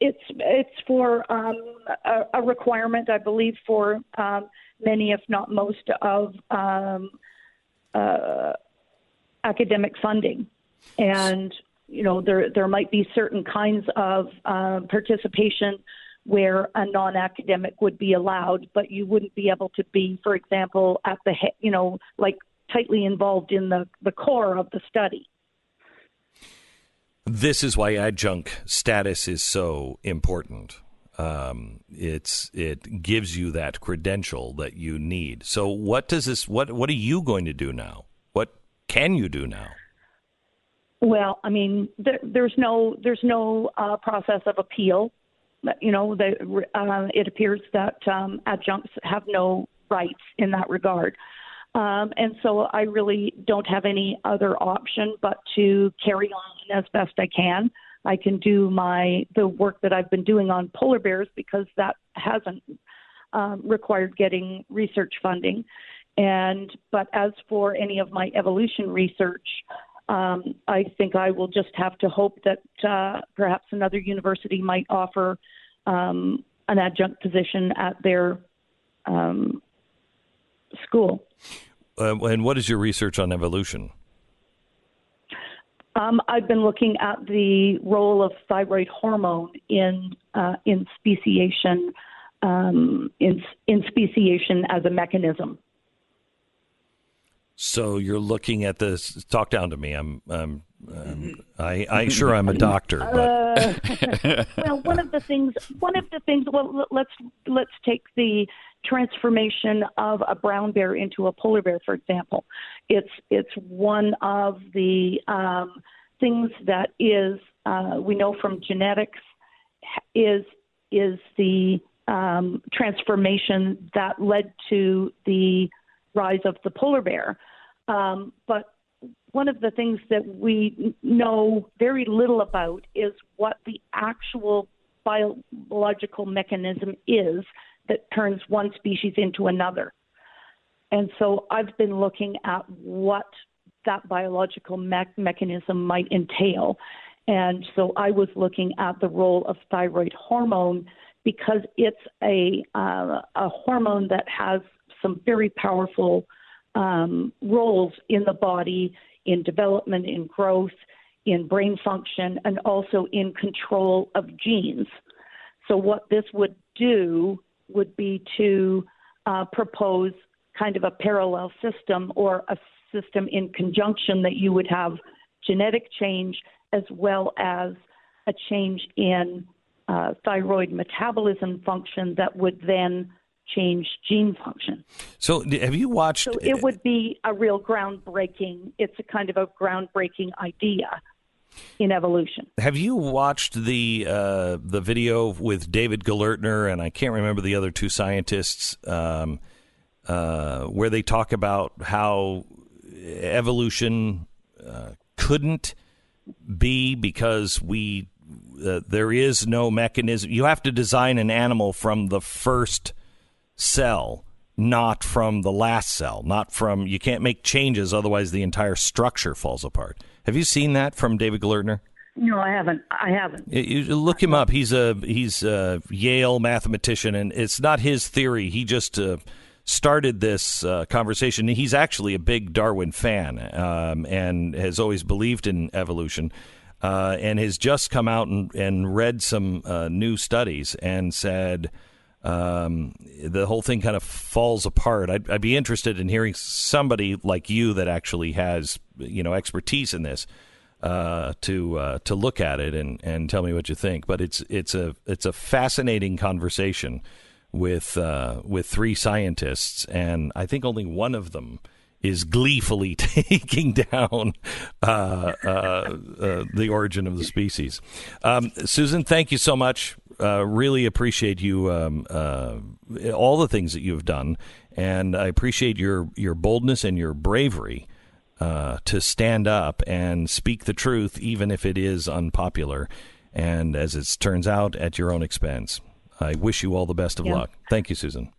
[SPEAKER 14] it's it's for um, a, a requirement, I believe, for um, many, if not most, of um, uh, academic funding, and you know there there might be certain kinds of uh, participation where a non-academic would be allowed, but you wouldn't be able to be, for example, at the you know like tightly involved in the the core of the study.
[SPEAKER 1] This is why adjunct status is so important. Um, it's it gives you that credential that you need. So what does this? What what are you going to do now? What can you do now?
[SPEAKER 14] Well, I mean, there, there's no there's no uh, process of appeal. You know, the, uh, it appears that um, adjuncts have no rights in that regard, um, and so I really don't have any other option but to carry on as best I can. I can do my the work that I've been doing on polar bears because that hasn't um, required getting research funding. And but as for any of my evolution research, um, I think I will just have to hope that uh, perhaps another university might offer um, an adjunct position at their um, school.
[SPEAKER 1] Uh, and what is your research on evolution?
[SPEAKER 14] Um, I've been looking at the role of thyroid hormone in uh, in speciation um, in in speciation as a mechanism.
[SPEAKER 1] So you're looking at this. Talk down to me. I'm. I'm. Um, I. I sure I'm a doctor, but
[SPEAKER 14] Uh, well, one of the things, one of the things. Well, let's let's take the transformation of a brown bear into a polar bear, for example. It's it's one of the um, things that is uh, we know from genetics is is the um, transformation that led to the rise of the polar bear. Um, but one of the things that we know very little about is what the actual biological mechanism is that turns one species into another. And so I've been looking at what that biological me- mechanism might entail. And so I was looking at the role of thyroid hormone because it's a, uh, a hormone that has some very powerful um, roles in the body, in development, in growth, in brain function, and also in control of genes. So, what this would do would be to uh, propose kind of a parallel system or a system in conjunction that you would have genetic change as well as a change in uh, thyroid metabolism function that would then change gene function.
[SPEAKER 1] so have you watched?
[SPEAKER 14] So it would be a real groundbreaking. It's a kind of a groundbreaking idea in evolution.
[SPEAKER 1] Have you watched the uh, the video with David Gelernter and I can't remember the other two scientists um, uh, where they talk about how evolution uh, couldn't be because we uh, there is no mechanism. You have to design an animal from the first cell, not from the last cell, not from you can't make changes otherwise the entire structure falls apart. Have you seen that from David Gelernter?
[SPEAKER 14] No, I haven't. I haven't.
[SPEAKER 1] You- You look him up. He's a he's a Yale mathematician, and it's not his theory. He just uh, started this uh, conversation. He's actually a big Darwin fan, um, and has always believed in evolution, uh, and has just come out and, and read some uh, new studies and said um, the whole thing kind of falls apart. I'd, I'd be interested in hearing somebody like you that actually has you know expertise in this uh, to uh, to look at it and, and tell me what you think. But it's it's a it's a fascinating conversation with uh, with three scientists, and I think only one of them is gleefully taking down uh, uh, uh, the origin of the species. Um, Susan, thank you so much. Uh, really appreciate you um, uh, all the things that you've done, and I appreciate your your boldness and your bravery uh, to stand up and speak the truth, even if it is unpopular, and as it turns out, at your own expense. I wish you all the best of
[SPEAKER 14] Yeah.
[SPEAKER 1] luck. Thank you, Susan.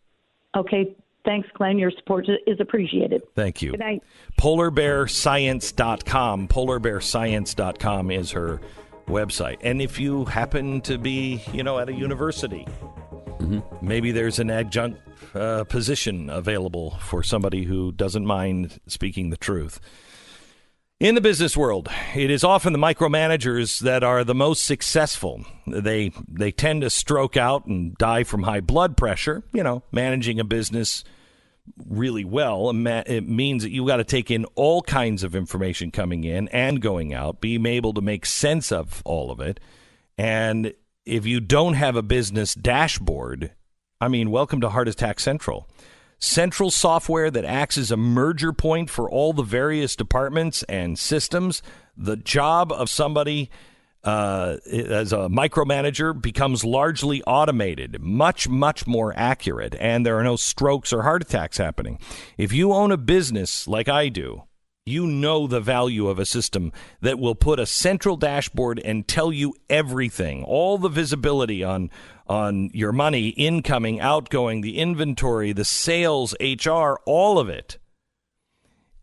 [SPEAKER 14] Okay. Thanks, Glenn. Your support is appreciated.
[SPEAKER 1] Thank you.
[SPEAKER 14] Good night.
[SPEAKER 1] PolarBearScience.com. PolarBearScience.com is her website. And if you happen to be, you know, at a university, maybe there's an adjunct uh, position available for somebody who doesn't mind speaking the truth. In the business world, it is often the micromanagers that are the most successful. They they tend to stroke out and die from high blood pressure. You know, managing a business really well, it means that you got to take in all kinds of information coming in and going out, being able to make sense of all of it. And if you don't have a business dashboard, I mean, welcome to Heart Attack Central. Central software that acts as a merger point for all the various departments and systems. The job of somebody uh, as a micromanager becomes largely automated, much, much more accurate, and there are no strokes or heart attacks happening. If you own a business like I do, you know the value of a system that will put a central dashboard and tell you everything, all the visibility on on your money, incoming, outgoing, the inventory, the sales, HR, all of it.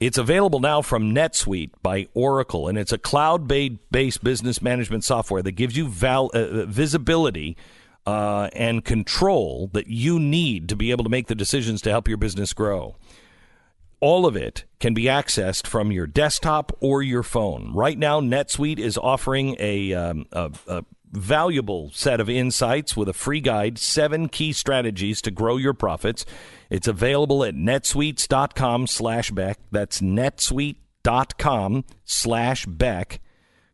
[SPEAKER 1] It's available now from NetSuite by Oracle, and it's a cloud-based business management software that gives you val- uh, visibility uh, and control that you need to be able to make the decisions to help your business grow. All of it can be accessed from your desktop or your phone. Right now, NetSuite is offering a, um, a, a valuable set of insights with a free guide, seven key strategies to grow your profits. It's available at netsuites.com slash Beck. That's netsuite.com slash Beck.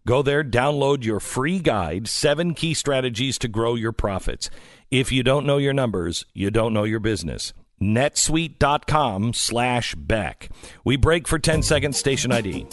[SPEAKER 1] Go there, download your free guide, seven key strategies to grow your profits. If you don't know your numbers, you don't know your business. netsuite.com slash Beck. We break for 10 seconds, station ID.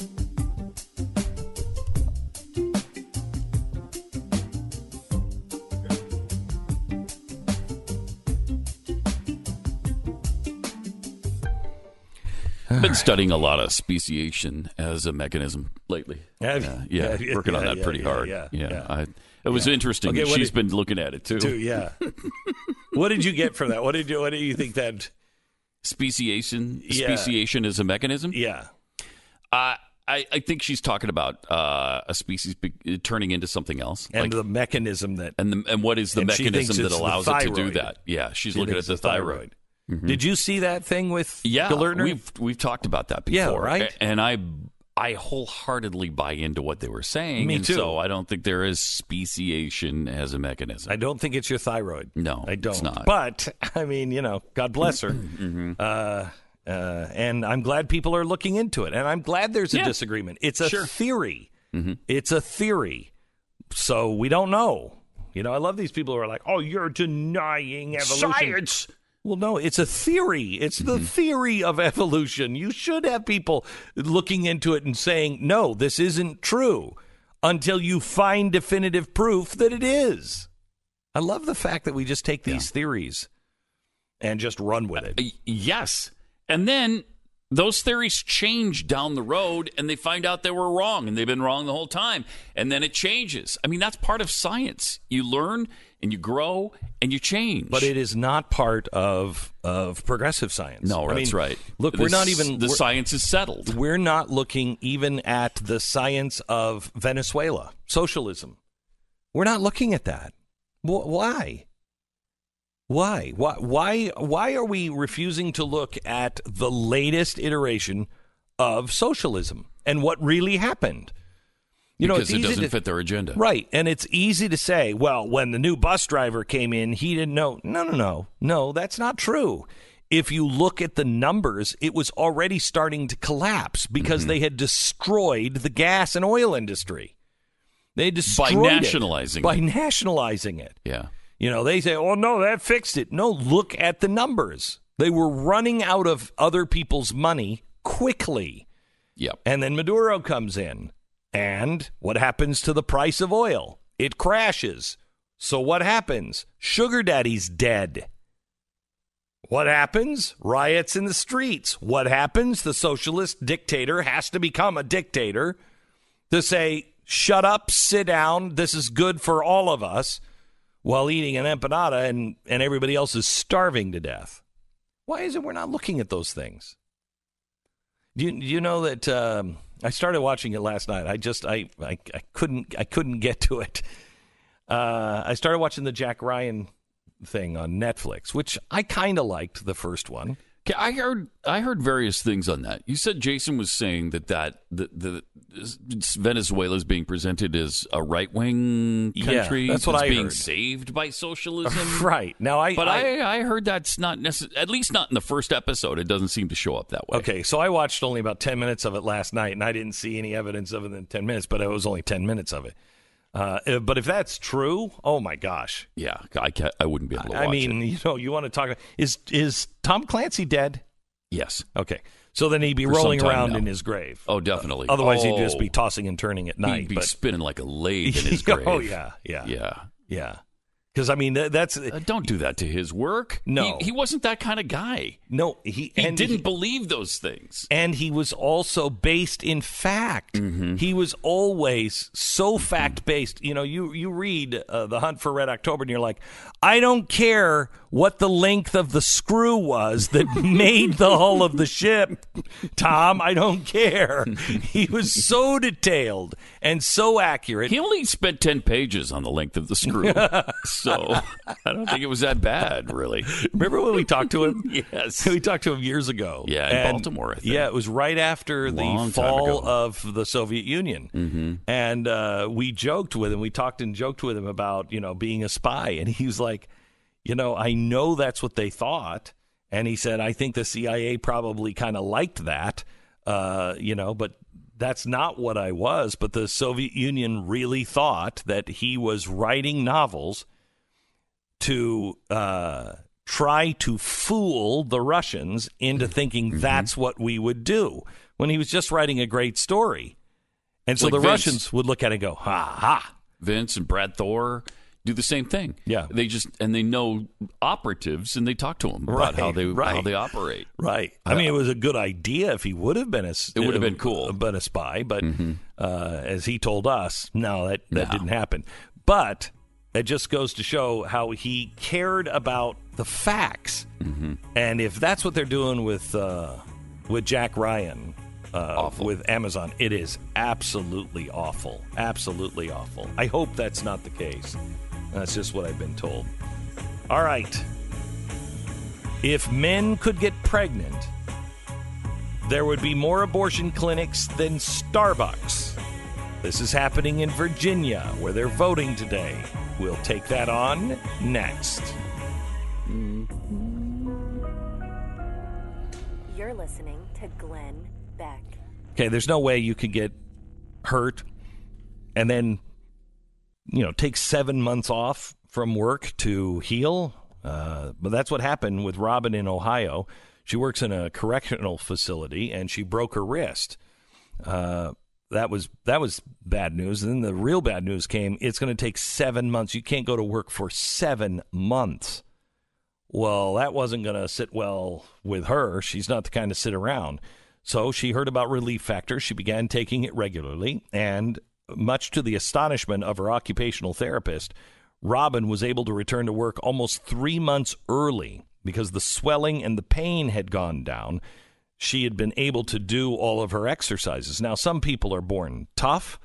[SPEAKER 3] I've Been studying a lot of speciation as a mechanism lately.
[SPEAKER 1] Have uh,
[SPEAKER 3] yeah,
[SPEAKER 1] you?
[SPEAKER 3] yeah,
[SPEAKER 1] Yeah,
[SPEAKER 3] working on that
[SPEAKER 1] yeah,
[SPEAKER 3] pretty
[SPEAKER 1] yeah,
[SPEAKER 3] hard.
[SPEAKER 1] yeah,
[SPEAKER 3] yeah.
[SPEAKER 1] yeah.
[SPEAKER 3] I, it was
[SPEAKER 1] Yeah.
[SPEAKER 3] interesting.
[SPEAKER 1] Okay,
[SPEAKER 3] She's
[SPEAKER 1] did-
[SPEAKER 3] been looking at it too.
[SPEAKER 1] Too, yeah. what did you get from that? What did you What do you think that?
[SPEAKER 3] Speciation.
[SPEAKER 1] Yeah.
[SPEAKER 3] Speciation is a mechanism.
[SPEAKER 1] Yeah.
[SPEAKER 3] Uh, I, I think she's talking about uh, a species be- turning into something else,
[SPEAKER 1] And
[SPEAKER 3] like-
[SPEAKER 1] the mechanism that
[SPEAKER 3] and the, and what is the
[SPEAKER 1] And she thinks
[SPEAKER 3] mechanism that allows it to do that? Yeah, she's
[SPEAKER 1] She
[SPEAKER 3] looking at the thyroid.
[SPEAKER 1] thyroid. Did you see that thing with
[SPEAKER 3] Yeah, we've we've talked about that before.
[SPEAKER 1] Yeah, right?
[SPEAKER 3] And I I wholeheartedly buy into what they were saying.
[SPEAKER 1] Me
[SPEAKER 3] and
[SPEAKER 1] too.
[SPEAKER 3] So I don't think there is speciation as a mechanism.
[SPEAKER 1] I don't think it's your thyroid.
[SPEAKER 3] No,
[SPEAKER 1] I don't.
[SPEAKER 3] it's not.
[SPEAKER 1] But I mean, you know, God bless her.
[SPEAKER 3] Mm-hmm.
[SPEAKER 1] uh, uh, and I'm glad people are looking into it, and I'm glad there's a
[SPEAKER 3] Yeah.
[SPEAKER 1] disagreement. It's a
[SPEAKER 3] Sure.
[SPEAKER 1] theory.
[SPEAKER 3] Mm-hmm.
[SPEAKER 1] It's a theory. So we don't know. You know, I love these people who are like, "Oh, you're denying evolution."
[SPEAKER 3] Science.
[SPEAKER 1] Well, no, it's a theory. It's the mm-hmm. theory of evolution. You should have people looking into it and saying, no, this isn't true until you find definitive proof that it is. I love the fact that we just take these theories and just run with it.
[SPEAKER 3] Uh, y- Yes. And then those theories change down the road and they find out they were wrong and they've been wrong the whole time. And then it changes. I mean, that's part of science. You learn and you grow and you change.
[SPEAKER 1] But it is not part of of progressive science.
[SPEAKER 3] No,
[SPEAKER 1] I
[SPEAKER 3] that's
[SPEAKER 1] mean,
[SPEAKER 3] right.
[SPEAKER 1] Look, we're not even
[SPEAKER 3] the science is settled.
[SPEAKER 1] We're not looking even at the science of Venezuela, socialism. We're not looking at that. Why? Why? Why? Why? Why are we refusing to look at the latest iteration of socialism and what really happened? You know,
[SPEAKER 3] because it doesn't
[SPEAKER 1] to-
[SPEAKER 3] fit their agenda.
[SPEAKER 1] Right. And it's easy to say, well, when the new bus driver came in, he didn't know. No, no, no. No, that's not true. If you look at the numbers, it was already starting to collapse because
[SPEAKER 3] Mm-hmm.
[SPEAKER 1] they had destroyed the gas and oil industry. They destroyed it
[SPEAKER 3] nationalizing
[SPEAKER 1] by
[SPEAKER 3] it.
[SPEAKER 1] nationalizing it.
[SPEAKER 3] Yeah.
[SPEAKER 1] You know, they say, "Oh no, that fixed it." No, look at the numbers. They were running out of other people's money quickly.
[SPEAKER 3] Yep.
[SPEAKER 1] And then Maduro comes in. And what happens to the price of oil? It crashes. So what happens? Sugar Daddy's dead. What happens? Riots in the streets. What happens? The socialist dictator has to become a dictator to say, shut up, sit down, this is good for all of us, while eating an empanada and, and everybody else is starving to death. Why is it we're not looking at those things? Do you, do you know that um, I started watching it last night? I just I, I, I couldn't I couldn't get to it. Uh, I started watching the Jack Ryan thing on Netflix, which I kind of liked the first one.
[SPEAKER 3] I heard I heard various things on that. You said Jason was saying that that the, the Venezuela is being presented as a right wing country.
[SPEAKER 1] Yeah, that's what I
[SPEAKER 3] being
[SPEAKER 1] heard.
[SPEAKER 3] saved by socialism.
[SPEAKER 1] right now, I
[SPEAKER 3] but
[SPEAKER 1] I,
[SPEAKER 3] I, I heard that's not necessary. At least not in the first episode. It doesn't seem to show up that way.
[SPEAKER 1] Okay, so I watched only about 10 minutes of it last night, and I didn't see any evidence of it in 10 minutes, but it was only 10 minutes of it. Uh, uh, but if that's true, oh my gosh.
[SPEAKER 3] Yeah, I, can't, I wouldn't be able to
[SPEAKER 1] I mean,
[SPEAKER 3] it.
[SPEAKER 1] you know, you want to talk is is Tom Clancy dead?
[SPEAKER 3] Yes.
[SPEAKER 1] Okay. So then he'd be rolling around
[SPEAKER 3] now.
[SPEAKER 1] in his grave.
[SPEAKER 3] Oh, definitely.
[SPEAKER 1] Otherwise, he'd just
[SPEAKER 3] Oh.
[SPEAKER 1] be tossing and turning at night.
[SPEAKER 3] He'd be
[SPEAKER 1] but
[SPEAKER 3] spinning like a lathe in his grave.
[SPEAKER 1] oh yeah, yeah,
[SPEAKER 3] Yeah.
[SPEAKER 1] yeah. Because I mean, that's
[SPEAKER 3] Uh, don't do that to his work.
[SPEAKER 1] No.
[SPEAKER 3] He, he wasn't that kind of guy.
[SPEAKER 1] no. He
[SPEAKER 3] He didn't
[SPEAKER 1] he-
[SPEAKER 3] believe those things.
[SPEAKER 1] and he was also based in fact.
[SPEAKER 3] Mm-hmm.
[SPEAKER 1] He was always so fact based. You know, you you read uh, the Hunt for Red October, and you're like, I don't care what the length of the screw was that made the hull of the ship, Tom. I don't care. He was so detailed and so accurate.
[SPEAKER 3] He only spent 10 pages on the length of the screw. so I don't think it was that bad, really.
[SPEAKER 1] Remember when we talked to him?
[SPEAKER 3] Yes.
[SPEAKER 1] We talked to him years ago.
[SPEAKER 3] Yeah, in
[SPEAKER 1] And-
[SPEAKER 3] Baltimore, I think.
[SPEAKER 1] Yeah, it was right after
[SPEAKER 3] Long
[SPEAKER 1] the fall of the Soviet Union. Mm-hmm. And uh, we joked with him. We talked and joked with him about, you know, being a spy. And he was like, you know, I know that's what they thought. And he said, I think the CIA probably kind of liked that, uh, you know, but that's not what I was. But the Soviet Union really thought that he was writing novels to uh, try to fool the Russians into thinking that's what we would do when he was just writing a great story. And so
[SPEAKER 3] Like
[SPEAKER 1] the
[SPEAKER 3] Vince.
[SPEAKER 1] Russians would look at it and go, ha ha.
[SPEAKER 3] Vince and Brad Thor do the same thing.
[SPEAKER 1] Yeah.
[SPEAKER 3] They just, and they know operatives and they talk to them about how they, how they operate.
[SPEAKER 1] Right. I mean, it was a good idea if he would have been a.
[SPEAKER 3] It would have been
[SPEAKER 1] uh,
[SPEAKER 3] cool. Mm-hmm.
[SPEAKER 1] been a spy, but uh, as he told us, no, that that
[SPEAKER 3] No.
[SPEAKER 1] didn't happen. But it just goes to show how he cared about the facts,
[SPEAKER 3] Mm-hmm.
[SPEAKER 1] and if that's what they're doing with uh, with Jack Ryan. Uh, with Amazon, it is absolutely awful. Absolutely awful. I hope that's not the case. That's just what I've been told. All right. If men could get pregnant, there would be more abortion clinics than Starbucks. This is happening in Virginia, where they're voting today. We'll take that on next.
[SPEAKER 2] You're listening to Glenn Beck.
[SPEAKER 1] Okay, there's no way you could get hurt and then, you know, take seven months off from work to heal. Uh, but that's what happened with Robin in Ohio. She works in a correctional facility and she broke her wrist. Uh, that was that was bad news. And then the real bad news came. It's going to take seven months. You can't go to work for seven months. Well, that wasn't going to sit well with her. She's not the kind to sit around. So she heard about Relief Factor. She began taking it regularly. And much to the astonishment of her occupational therapist, Robin was able to return to work almost three months early because the swelling and the pain had gone down. She had been able to do all of her exercises. Now, some people are born tough,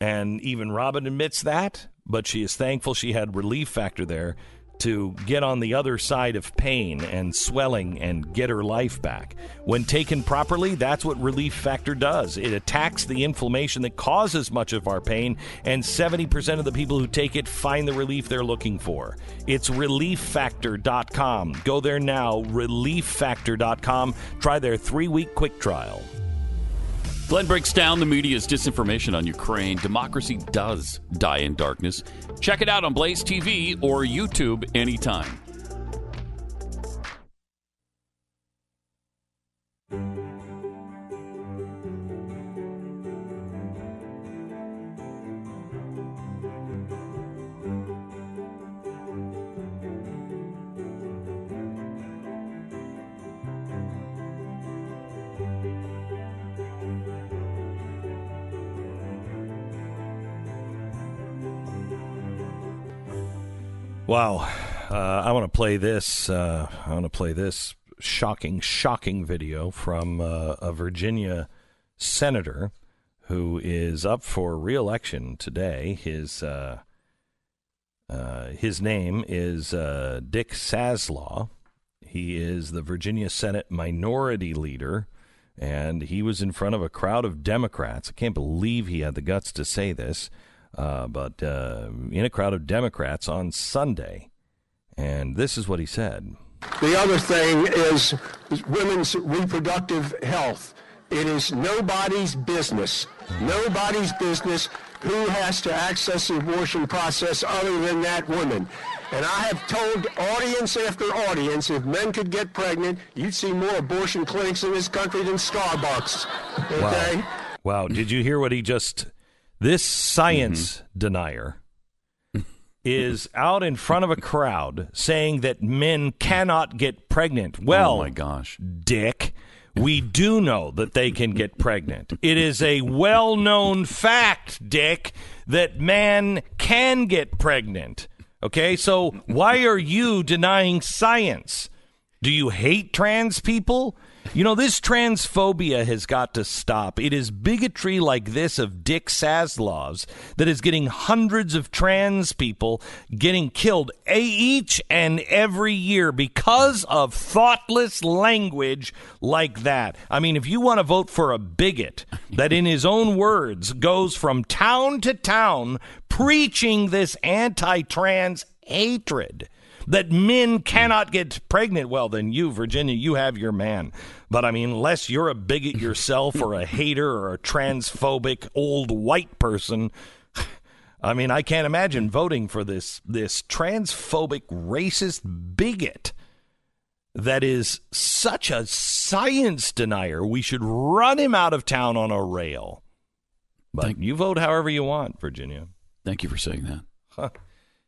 [SPEAKER 1] and even Robin admits that, but she is thankful she had Relief Factor there to get on the other side of pain and swelling and get her life back. When taken properly, that's what Relief Factor does. It attacks the inflammation that causes much of our pain, and 70% of the people who take it find the relief they're looking for. It's relieffactor.com. Go there now, relieffactor.com. Try their three week quick trial.
[SPEAKER 3] Glenn breaks down the media's disinformation on Ukraine. Democracy does die in darkness. Check it out on Blaze TV or YouTube anytime.
[SPEAKER 1] Wow. Uh, I want to play this. Uh, I want to play this shocking, shocking video from uh, a Virginia senator who is up for reelection today. His uh, uh, his name is uh, Dick Saslaw. He is the Virginia Senate Minority Leader, and he was in front of a crowd of Democrats. I can't believe he had the guts to say this, uh, but uh, in a crowd of Democrats on Sunday. And this is what he said.
[SPEAKER 15] The other thing is women's reproductive health. It is nobody's business. Nobody's business who has to access the abortion process other than that woman. And I have told audience after audience, if men could get pregnant, you'd see more abortion clinics in this country than Starbucks. Okay?
[SPEAKER 1] Wow. Wow. Did you hear what he just. This science
[SPEAKER 3] Mm-hmm.
[SPEAKER 1] denier is out in front of a crowd saying that men cannot get pregnant. Well,
[SPEAKER 3] oh my gosh.
[SPEAKER 1] Dick, we do know that they can get pregnant. It is a well known fact, Dick, that man can get pregnant. Okay, so why are you denying science? Do you hate trans people? You know, this transphobia has got to stop. It is bigotry like this of Dick Saslaw's that is getting hundreds of trans people getting killed each and every year because of thoughtless language like that. I mean, if you want to vote for a bigot that, in his own words, goes from town to town preaching this anti trans hatred that men cannot get pregnant, well, then you, Virginia, you have your man. But I mean, unless you're a bigot yourself or a hater or a transphobic old white person, I mean, I can't imagine voting for this this transphobic racist bigot that is such a science denier. We should run him out of town on a rail. But you vote however you want, Virginia.
[SPEAKER 3] Thank you for saying that.
[SPEAKER 1] Huh.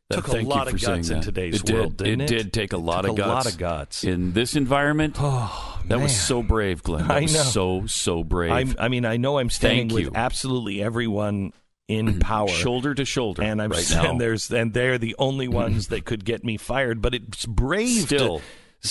[SPEAKER 3] That-
[SPEAKER 1] Took a lot of guts in today's
[SPEAKER 3] it
[SPEAKER 1] world,
[SPEAKER 3] did.
[SPEAKER 1] didn't it?
[SPEAKER 3] did take a lot of
[SPEAKER 1] a
[SPEAKER 3] guts.
[SPEAKER 1] lot of guts.
[SPEAKER 3] in this environment.
[SPEAKER 1] Oh,
[SPEAKER 3] that was so brave, Glenn. That
[SPEAKER 1] I
[SPEAKER 3] was
[SPEAKER 1] know.
[SPEAKER 3] so so brave.
[SPEAKER 1] I'm, I mean, I know I'm standing
[SPEAKER 3] Thank
[SPEAKER 1] with
[SPEAKER 3] you.
[SPEAKER 1] absolutely everyone in power,
[SPEAKER 3] shoulder to shoulder,
[SPEAKER 1] and I'm
[SPEAKER 3] right now.
[SPEAKER 1] and there's and they're the only ones that could get me fired. But it's brave,
[SPEAKER 3] Still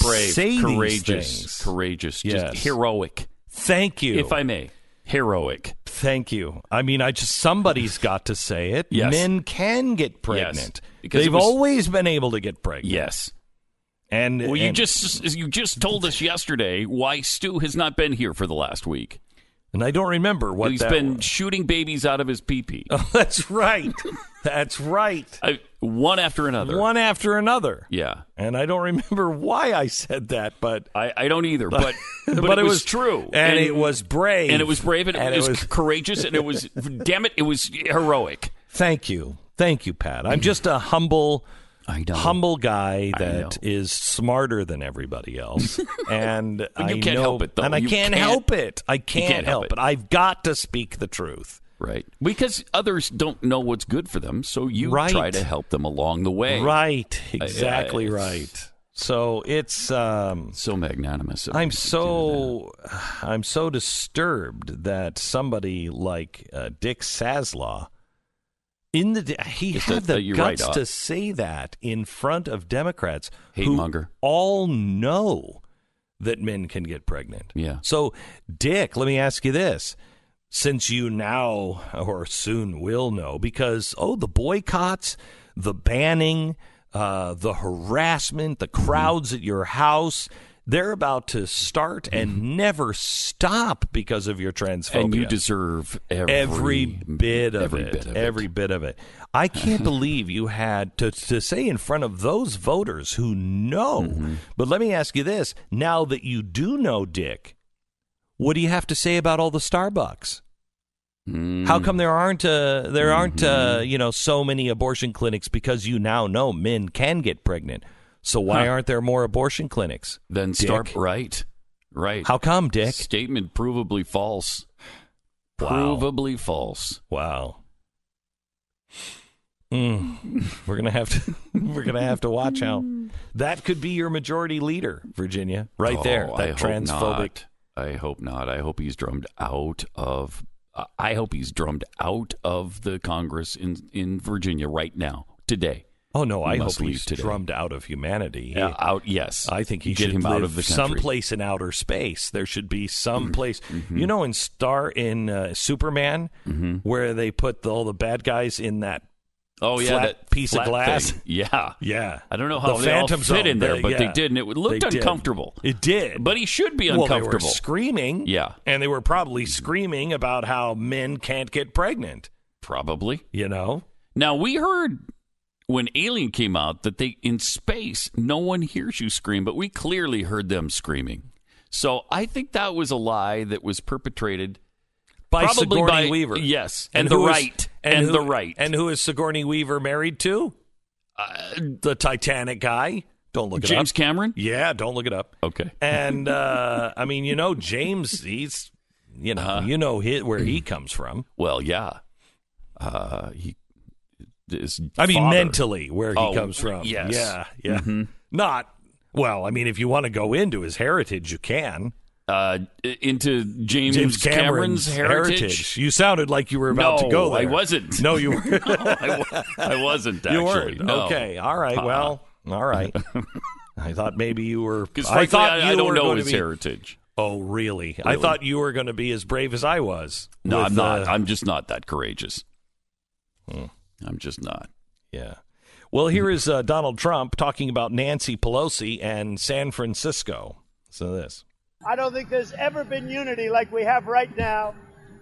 [SPEAKER 3] brave,
[SPEAKER 1] say
[SPEAKER 3] courageous, courageous,
[SPEAKER 1] Yes.
[SPEAKER 3] just heroic.
[SPEAKER 1] Thank you,
[SPEAKER 3] If I may, heroic.
[SPEAKER 1] Thank you. I mean, I just somebody's got to say it.
[SPEAKER 3] Yes.
[SPEAKER 1] Men can get pregnant
[SPEAKER 3] because
[SPEAKER 1] they've
[SPEAKER 3] was-
[SPEAKER 1] always been able to get pregnant.
[SPEAKER 3] Yes.
[SPEAKER 1] And
[SPEAKER 3] Well, you
[SPEAKER 1] and-
[SPEAKER 3] just you just told us yesterday why Stu has not been here for the last week.
[SPEAKER 1] And I don't remember what
[SPEAKER 3] He's been
[SPEAKER 1] was.
[SPEAKER 3] shooting babies out of his pee pee.
[SPEAKER 1] Oh, that's right. That's right.
[SPEAKER 3] I, one after another.
[SPEAKER 1] One after another.
[SPEAKER 3] Yeah.
[SPEAKER 1] And I don't remember why I said that, but
[SPEAKER 3] I, I don't either, but but,
[SPEAKER 1] But
[SPEAKER 3] it, was,
[SPEAKER 1] was-
[SPEAKER 3] true,
[SPEAKER 1] and it was brave.
[SPEAKER 3] and it was brave, and,
[SPEAKER 1] And
[SPEAKER 3] it,
[SPEAKER 1] it
[SPEAKER 3] was
[SPEAKER 1] was-
[SPEAKER 3] courageous, and it was damn it, it was heroic.
[SPEAKER 1] thank you. Thank you, Pat. I'm just a humble. Humble guy
[SPEAKER 3] I
[SPEAKER 1] that is smarter than everybody else. and
[SPEAKER 3] you
[SPEAKER 1] I
[SPEAKER 3] can't
[SPEAKER 1] know-
[SPEAKER 3] help it, though.
[SPEAKER 1] And I
[SPEAKER 3] You
[SPEAKER 1] can't,
[SPEAKER 3] can't-
[SPEAKER 1] help it. I can't,
[SPEAKER 3] can't help it.
[SPEAKER 1] it. I've got to speak the truth.
[SPEAKER 3] Right. Because others don't know what's good for them, so you
[SPEAKER 1] Right.
[SPEAKER 3] try to help them along the way.
[SPEAKER 1] Right. Exactly
[SPEAKER 3] it's-
[SPEAKER 1] right. So it's um
[SPEAKER 3] So magnanimous.
[SPEAKER 1] I'm
[SPEAKER 3] you to do
[SPEAKER 1] so I'm so disturbed that somebody like uh, Dick Saslaw in the he
[SPEAKER 3] Just
[SPEAKER 1] had
[SPEAKER 3] a-
[SPEAKER 1] the
[SPEAKER 3] uh, you're right,
[SPEAKER 1] guts
[SPEAKER 3] uh,
[SPEAKER 1] to say that in front of Democrats
[SPEAKER 3] Hate
[SPEAKER 1] who
[SPEAKER 3] monger.
[SPEAKER 1] all know that men can get pregnant.
[SPEAKER 3] Yeah.
[SPEAKER 1] So Dick, let me ask you this. Since you now or soon will know because oh the boycotts, the banning, uh, the harassment, the crowds at your house, they're about to start and never stop because of your transphobia.
[SPEAKER 3] Mm-hmm. And you deserve every,
[SPEAKER 1] every bit of
[SPEAKER 3] every
[SPEAKER 1] it.
[SPEAKER 3] bit of it.
[SPEAKER 1] every bit of it. I can't believe you had to to say in front of those voters who know.
[SPEAKER 3] Mm-hmm.
[SPEAKER 1] But let me ask you this: now that you do know Dick, what do you have to say about all the Starbucks?
[SPEAKER 3] Mm.
[SPEAKER 1] How come there aren't uh, there aren't uh,
[SPEAKER 3] Mm-hmm.
[SPEAKER 1] you know so many abortion clinics because you now know men can get pregnant. So why
[SPEAKER 3] Huh.
[SPEAKER 1] aren't there more abortion clinics?
[SPEAKER 3] Then
[SPEAKER 1] Dick?
[SPEAKER 3] start right. Right.
[SPEAKER 1] How come, Dick?
[SPEAKER 3] Statement provably false.
[SPEAKER 1] Wow.
[SPEAKER 3] Provably false.
[SPEAKER 1] Wow. Mm. We're gonna have to we're gonna have to watch how that could be your majority leader, Virginia, right
[SPEAKER 3] Oh,
[SPEAKER 1] there.
[SPEAKER 3] I
[SPEAKER 1] That
[SPEAKER 3] hope
[SPEAKER 1] transphobic.
[SPEAKER 3] not. I hope not. I hope he's drummed out of. I hope he's drummed out of the Congress in in Virginia right now, today.
[SPEAKER 1] Oh no, I hope he's
[SPEAKER 3] today.
[SPEAKER 1] drummed out of humanity.
[SPEAKER 3] Yeah, out. Yes,
[SPEAKER 1] I think he should
[SPEAKER 3] Get
[SPEAKER 1] should
[SPEAKER 3] him out of the country.
[SPEAKER 1] someplace in outer space. There should be some
[SPEAKER 3] Mm-hmm.
[SPEAKER 1] place. You know, in Star in uh, Superman, where they put the, all the bad guys in that
[SPEAKER 3] Oh yeah, that
[SPEAKER 1] piece of glass.
[SPEAKER 3] thing. Yeah,
[SPEAKER 1] Yeah,
[SPEAKER 3] I don't know how
[SPEAKER 1] The
[SPEAKER 3] they all
[SPEAKER 1] Phantom
[SPEAKER 3] fit
[SPEAKER 1] Zone,
[SPEAKER 3] in there,
[SPEAKER 1] the-
[SPEAKER 3] but they did, and it looked
[SPEAKER 1] They did.
[SPEAKER 3] uncomfortable.
[SPEAKER 1] It did,
[SPEAKER 3] But he should be
[SPEAKER 1] well,
[SPEAKER 3] uncomfortable.
[SPEAKER 1] they were screaming.
[SPEAKER 3] Yeah.
[SPEAKER 1] and they were probably screaming about how men can't get pregnant.
[SPEAKER 3] Probably.
[SPEAKER 1] You know,
[SPEAKER 3] Now we heard when Alien came out that they in space no one hears you scream, but we clearly heard them screaming. So I think that was a lie that was perpetrated
[SPEAKER 1] by
[SPEAKER 3] probably
[SPEAKER 1] Sigourney
[SPEAKER 3] by,
[SPEAKER 1] Weaver.
[SPEAKER 3] Yes, and, the
[SPEAKER 1] who is-
[SPEAKER 3] right, and,
[SPEAKER 1] who-
[SPEAKER 3] the right.
[SPEAKER 1] And who is Sigourney Weaver married to? the Titanic guy. Don't look it up. James.
[SPEAKER 3] Cameron.
[SPEAKER 1] Yeah, don't look it up.
[SPEAKER 3] Okay.
[SPEAKER 1] And uh, I mean, you know, James, he's, you know,
[SPEAKER 3] Uh-huh.
[SPEAKER 1] you know his, where he comes from.
[SPEAKER 3] Well, yeah. Uh, he is.
[SPEAKER 1] I mean,
[SPEAKER 3] father.
[SPEAKER 1] mentally, where he
[SPEAKER 3] Oh,
[SPEAKER 1] comes from.
[SPEAKER 3] Yes.
[SPEAKER 1] Yeah, yeah.
[SPEAKER 3] Mhm.
[SPEAKER 1] Not well. I mean, if you want to go into his heritage, you can.
[SPEAKER 3] Uh, into James,
[SPEAKER 1] James
[SPEAKER 3] Cameron's,
[SPEAKER 1] heritage. You sounded like you were about
[SPEAKER 3] no,
[SPEAKER 1] to go there.
[SPEAKER 3] I wasn't.
[SPEAKER 1] No, you were.
[SPEAKER 3] No, I, wa- I wasn't. Actually.
[SPEAKER 1] You weren't.
[SPEAKER 3] No.
[SPEAKER 1] Okay. All right.
[SPEAKER 3] Uh-uh.
[SPEAKER 1] Well. All right. I thought maybe you were.
[SPEAKER 3] Because
[SPEAKER 1] I
[SPEAKER 3] frankly,
[SPEAKER 1] thought
[SPEAKER 3] I,
[SPEAKER 1] you
[SPEAKER 3] I don't
[SPEAKER 1] were
[SPEAKER 3] know
[SPEAKER 1] going
[SPEAKER 3] his
[SPEAKER 1] to be,
[SPEAKER 3] heritage.
[SPEAKER 1] Oh, really? I
[SPEAKER 3] Really.
[SPEAKER 1] thought you were going to be as brave as I was.
[SPEAKER 3] No,
[SPEAKER 1] with,
[SPEAKER 3] I'm not.
[SPEAKER 1] uh,
[SPEAKER 3] I'm just not that courageous. I'm just not.
[SPEAKER 1] Yeah. Well, here is uh, Donald Trump talking about Nancy Pelosi and San Francisco. So this.
[SPEAKER 16] I don't think there's ever been unity like we have right now.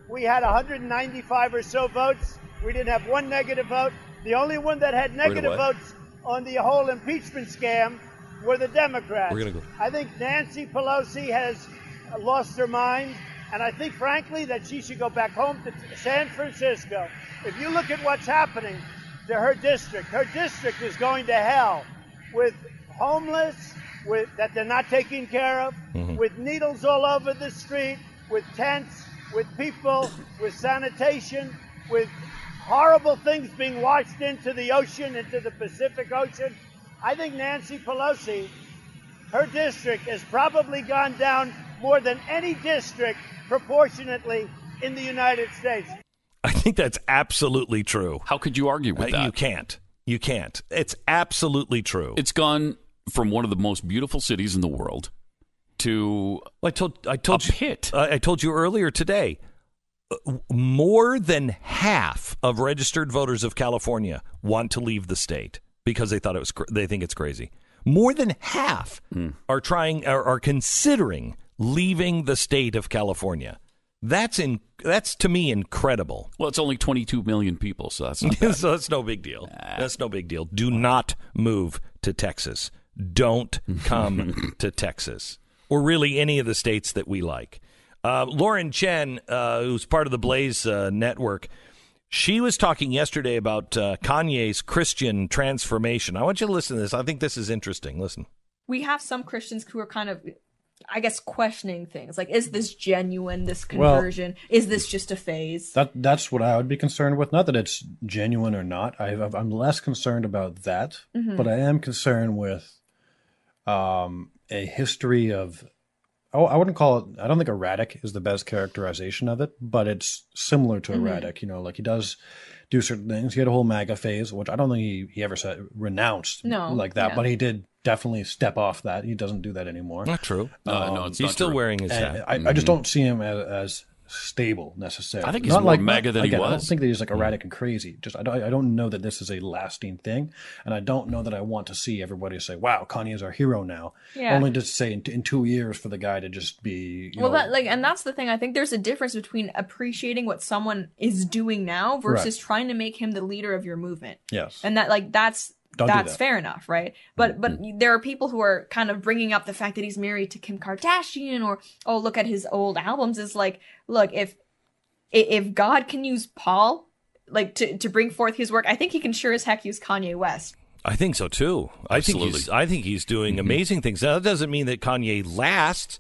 [SPEAKER 16] We had 195 or so votes. We didn't have one negative vote. The only one that had negative votes on the whole impeachment scam were the Democrats.
[SPEAKER 1] We're gonna go.
[SPEAKER 16] I think Nancy Pelosi has uh, lost her mind, and I think, frankly, that she should go back home to San Francisco. If you look at what's happening to her district, her district is going to hell with homeless, with that they're not taking care of,
[SPEAKER 17] Mhm.
[SPEAKER 16] with needles all over the street, with tents, with people, with sanitation, with horrible things being washed into the ocean, into the Pacific Ocean. I think Nancy Pelosi, her district has probably gone down more than any district proportionately in the United States.
[SPEAKER 1] I think that's absolutely true.
[SPEAKER 3] How could you argue with
[SPEAKER 1] Uh,
[SPEAKER 3] that?
[SPEAKER 1] You can't. You can't. It's absolutely true.
[SPEAKER 3] It's gone from one of the most beautiful cities in the world to
[SPEAKER 1] I told I told
[SPEAKER 3] a
[SPEAKER 1] you
[SPEAKER 3] pit.
[SPEAKER 1] I I told you earlier today. uh, More than half of registered voters of California want to leave the state because they thought it was cr- they think it's crazy. More than half
[SPEAKER 3] Hmm.
[SPEAKER 1] are trying are, are considering leaving the state of California. That's in that's to me incredible.
[SPEAKER 3] Well, it's only 22 million people, so that's not
[SPEAKER 1] so that's no big deal. That's no big deal. Do not move to Texas. Don't come to Texas or really any of the states that we like. Uh, Lauren Chen, uh, who's part of the Blaze uh, network, she was talking yesterday about uh, Kanye's Christian transformation. I want you to listen to this. I think this is interesting. Listen.
[SPEAKER 17] we have some Christians who are kind of, I guess, questioning things like, is this genuine? This
[SPEAKER 18] Well-
[SPEAKER 17] conversion? is this just a phase?
[SPEAKER 18] That that's what I would be concerned with. Not that it's genuine or not. I, I'm less concerned about that,
[SPEAKER 17] Mhm.
[SPEAKER 18] but I am concerned with um, a history of. Oh, I wouldn't call it. I don't think erratic is the best characterization of it, but it's similar to
[SPEAKER 17] Mhm.
[SPEAKER 18] erratic. You know, like he does do certain things. He had a whole MAGA phase, which I don't think he, he ever said renounced
[SPEAKER 17] No,
[SPEAKER 18] like that,
[SPEAKER 17] yeah.
[SPEAKER 18] but he did definitely step off that. He doesn't do that anymore.
[SPEAKER 1] Not true.
[SPEAKER 3] No, no, it's
[SPEAKER 1] He's
[SPEAKER 3] not
[SPEAKER 1] still
[SPEAKER 3] true.
[SPEAKER 1] wearing his hat.
[SPEAKER 18] I, I just
[SPEAKER 3] Mhm.
[SPEAKER 18] don't see him as, as stable necessarily.
[SPEAKER 3] I think he's
[SPEAKER 18] not
[SPEAKER 3] more
[SPEAKER 18] like
[SPEAKER 3] MAGA than he
[SPEAKER 18] again, I don't think that he's like erratic and crazy. Just I don't, I don't know that this is a lasting thing, and I don't know that I want to see everybody say, "Wow, Kanye is our hero now."
[SPEAKER 17] Yeah.
[SPEAKER 18] Only to say in, in two years for the guy to just be. You
[SPEAKER 17] well,
[SPEAKER 18] know,
[SPEAKER 17] that like, and that's the thing. I think there's a difference between appreciating what someone is doing now versus
[SPEAKER 18] Right.
[SPEAKER 17] trying to make him the leader of your movement.
[SPEAKER 18] Yes.
[SPEAKER 17] and that like that's
[SPEAKER 18] Don't do
[SPEAKER 17] that's
[SPEAKER 18] that.
[SPEAKER 17] fair enough, right? But but there are people who are kind of bringing up the fact that he's married to Kim Kardashian, or oh look at his old albums. Is like, look if if God can use Paul like to to bring forth his work, I think he can sure as heck use Kanye West.
[SPEAKER 1] I think so too. I think he's
[SPEAKER 3] Absolutely.
[SPEAKER 1] I think he's doing amazing things. Now that doesn't mean that Kanye lasts.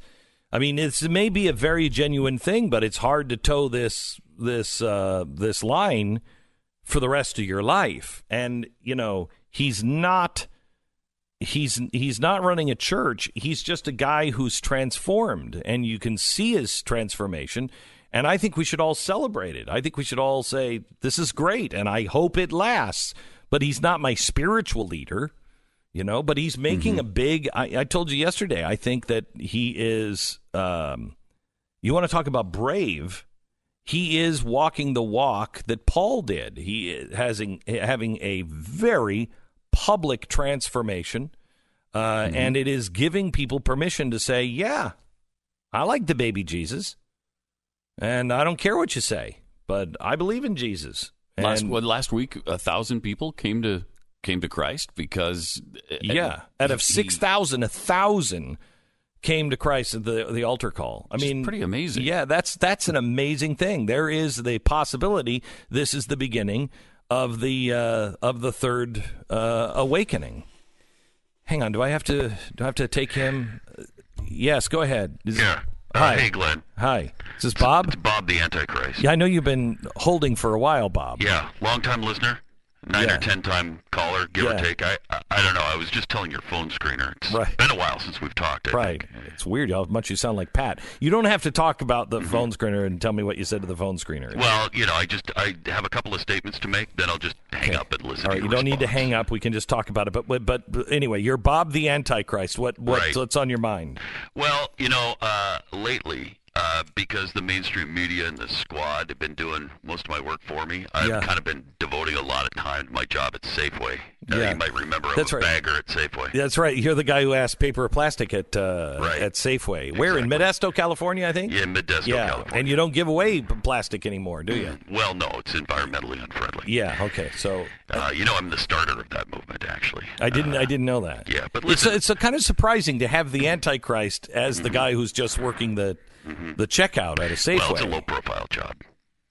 [SPEAKER 1] I mean, it's it may be a very genuine thing, but it's hard to toe this this uh, this line for the rest of your life. And you know, he's not he's he's not running a church. He's just a guy who's transformed, and you can see his transformation. And I think we should all celebrate it. I think we should all say this is great, and I hope it lasts. but he's not my spiritual leader. You know, but he's making a big. I, I told you yesterday. I think that he is. Um, you want to talk about brave? He is walking the walk that Paul did. He is having having a very public transformation, uh, and it is giving people permission to say, "Yeah, I like the baby Jesus, and I don't care what you say, but I believe in Jesus."
[SPEAKER 3] Last
[SPEAKER 1] And-
[SPEAKER 3] last week, a thousand people came to came to Christ because uh,
[SPEAKER 1] Yeah, out of six thousand, a thousand came to Christ at the the altar call. I mean,
[SPEAKER 3] pretty amazing.
[SPEAKER 1] Yeah, that's that's an amazing thing. There is the possibility this is the beginning of the uh, of the third uh, awakening. Hang on, do I have to do I have to take him? Yes, go ahead. Is-
[SPEAKER 19] Yeah. Uh,
[SPEAKER 1] Hi.
[SPEAKER 19] hey, Glenn.
[SPEAKER 1] Hi. This is this Bob?
[SPEAKER 19] It's Bob the Antichrist.
[SPEAKER 1] Yeah, I know you've been holding for a while, Bob.
[SPEAKER 19] Yeah, long time listener, nine
[SPEAKER 1] Yeah.
[SPEAKER 19] or ten time caller, give
[SPEAKER 1] Yeah.
[SPEAKER 19] or take. I, I I don't know. I was just telling your phone screener. It's
[SPEAKER 1] Right.
[SPEAKER 19] been a while since we've talked. I
[SPEAKER 1] Right. It's weird how much you sound like Pat. You don't have to talk about the phone screener and tell me what you said to the phone screener.
[SPEAKER 19] Mm-hmm. Well, you know, I just I have a couple of statements to make. Then I'll just hang up and listen.
[SPEAKER 1] All
[SPEAKER 19] to
[SPEAKER 1] right, you don't need to hang up. We can just talk about it. But but, but anyway, you're Bob the Antichrist. What what
[SPEAKER 19] Right.
[SPEAKER 1] what's on your mind?
[SPEAKER 19] Well, you know, uh, lately, uh, because the mainstream media and the squad have been doing most of my work for me, I've
[SPEAKER 1] Yeah.
[SPEAKER 19] kind of been devoting a lot of time to my job at Safeway. Uh,
[SPEAKER 1] Yeah.
[SPEAKER 19] You might remember I
[SPEAKER 1] That's
[SPEAKER 19] was
[SPEAKER 1] right.
[SPEAKER 19] a bagger at Safeway.
[SPEAKER 1] That's right. You're the guy who asked paper or plastic at uh, at Safeway. Where in Modesto, California, I think.
[SPEAKER 19] Yeah, Modesto,
[SPEAKER 1] yeah.
[SPEAKER 19] California.
[SPEAKER 1] And you don't give away plastic anymore, do you?
[SPEAKER 19] Well, no, it's environmentally unfriendly.
[SPEAKER 1] Yeah. Okay. So
[SPEAKER 19] Uh, you know, I'm the starter of that movement, actually.
[SPEAKER 1] I didn't I didn't know that.
[SPEAKER 19] Yeah, but
[SPEAKER 1] it's
[SPEAKER 19] listen-
[SPEAKER 1] it's kind of surprising to have the Antichrist as the guy who's just working the the checkout at a Safeway.
[SPEAKER 19] Mm-hmm. Well, it's a low-profile job.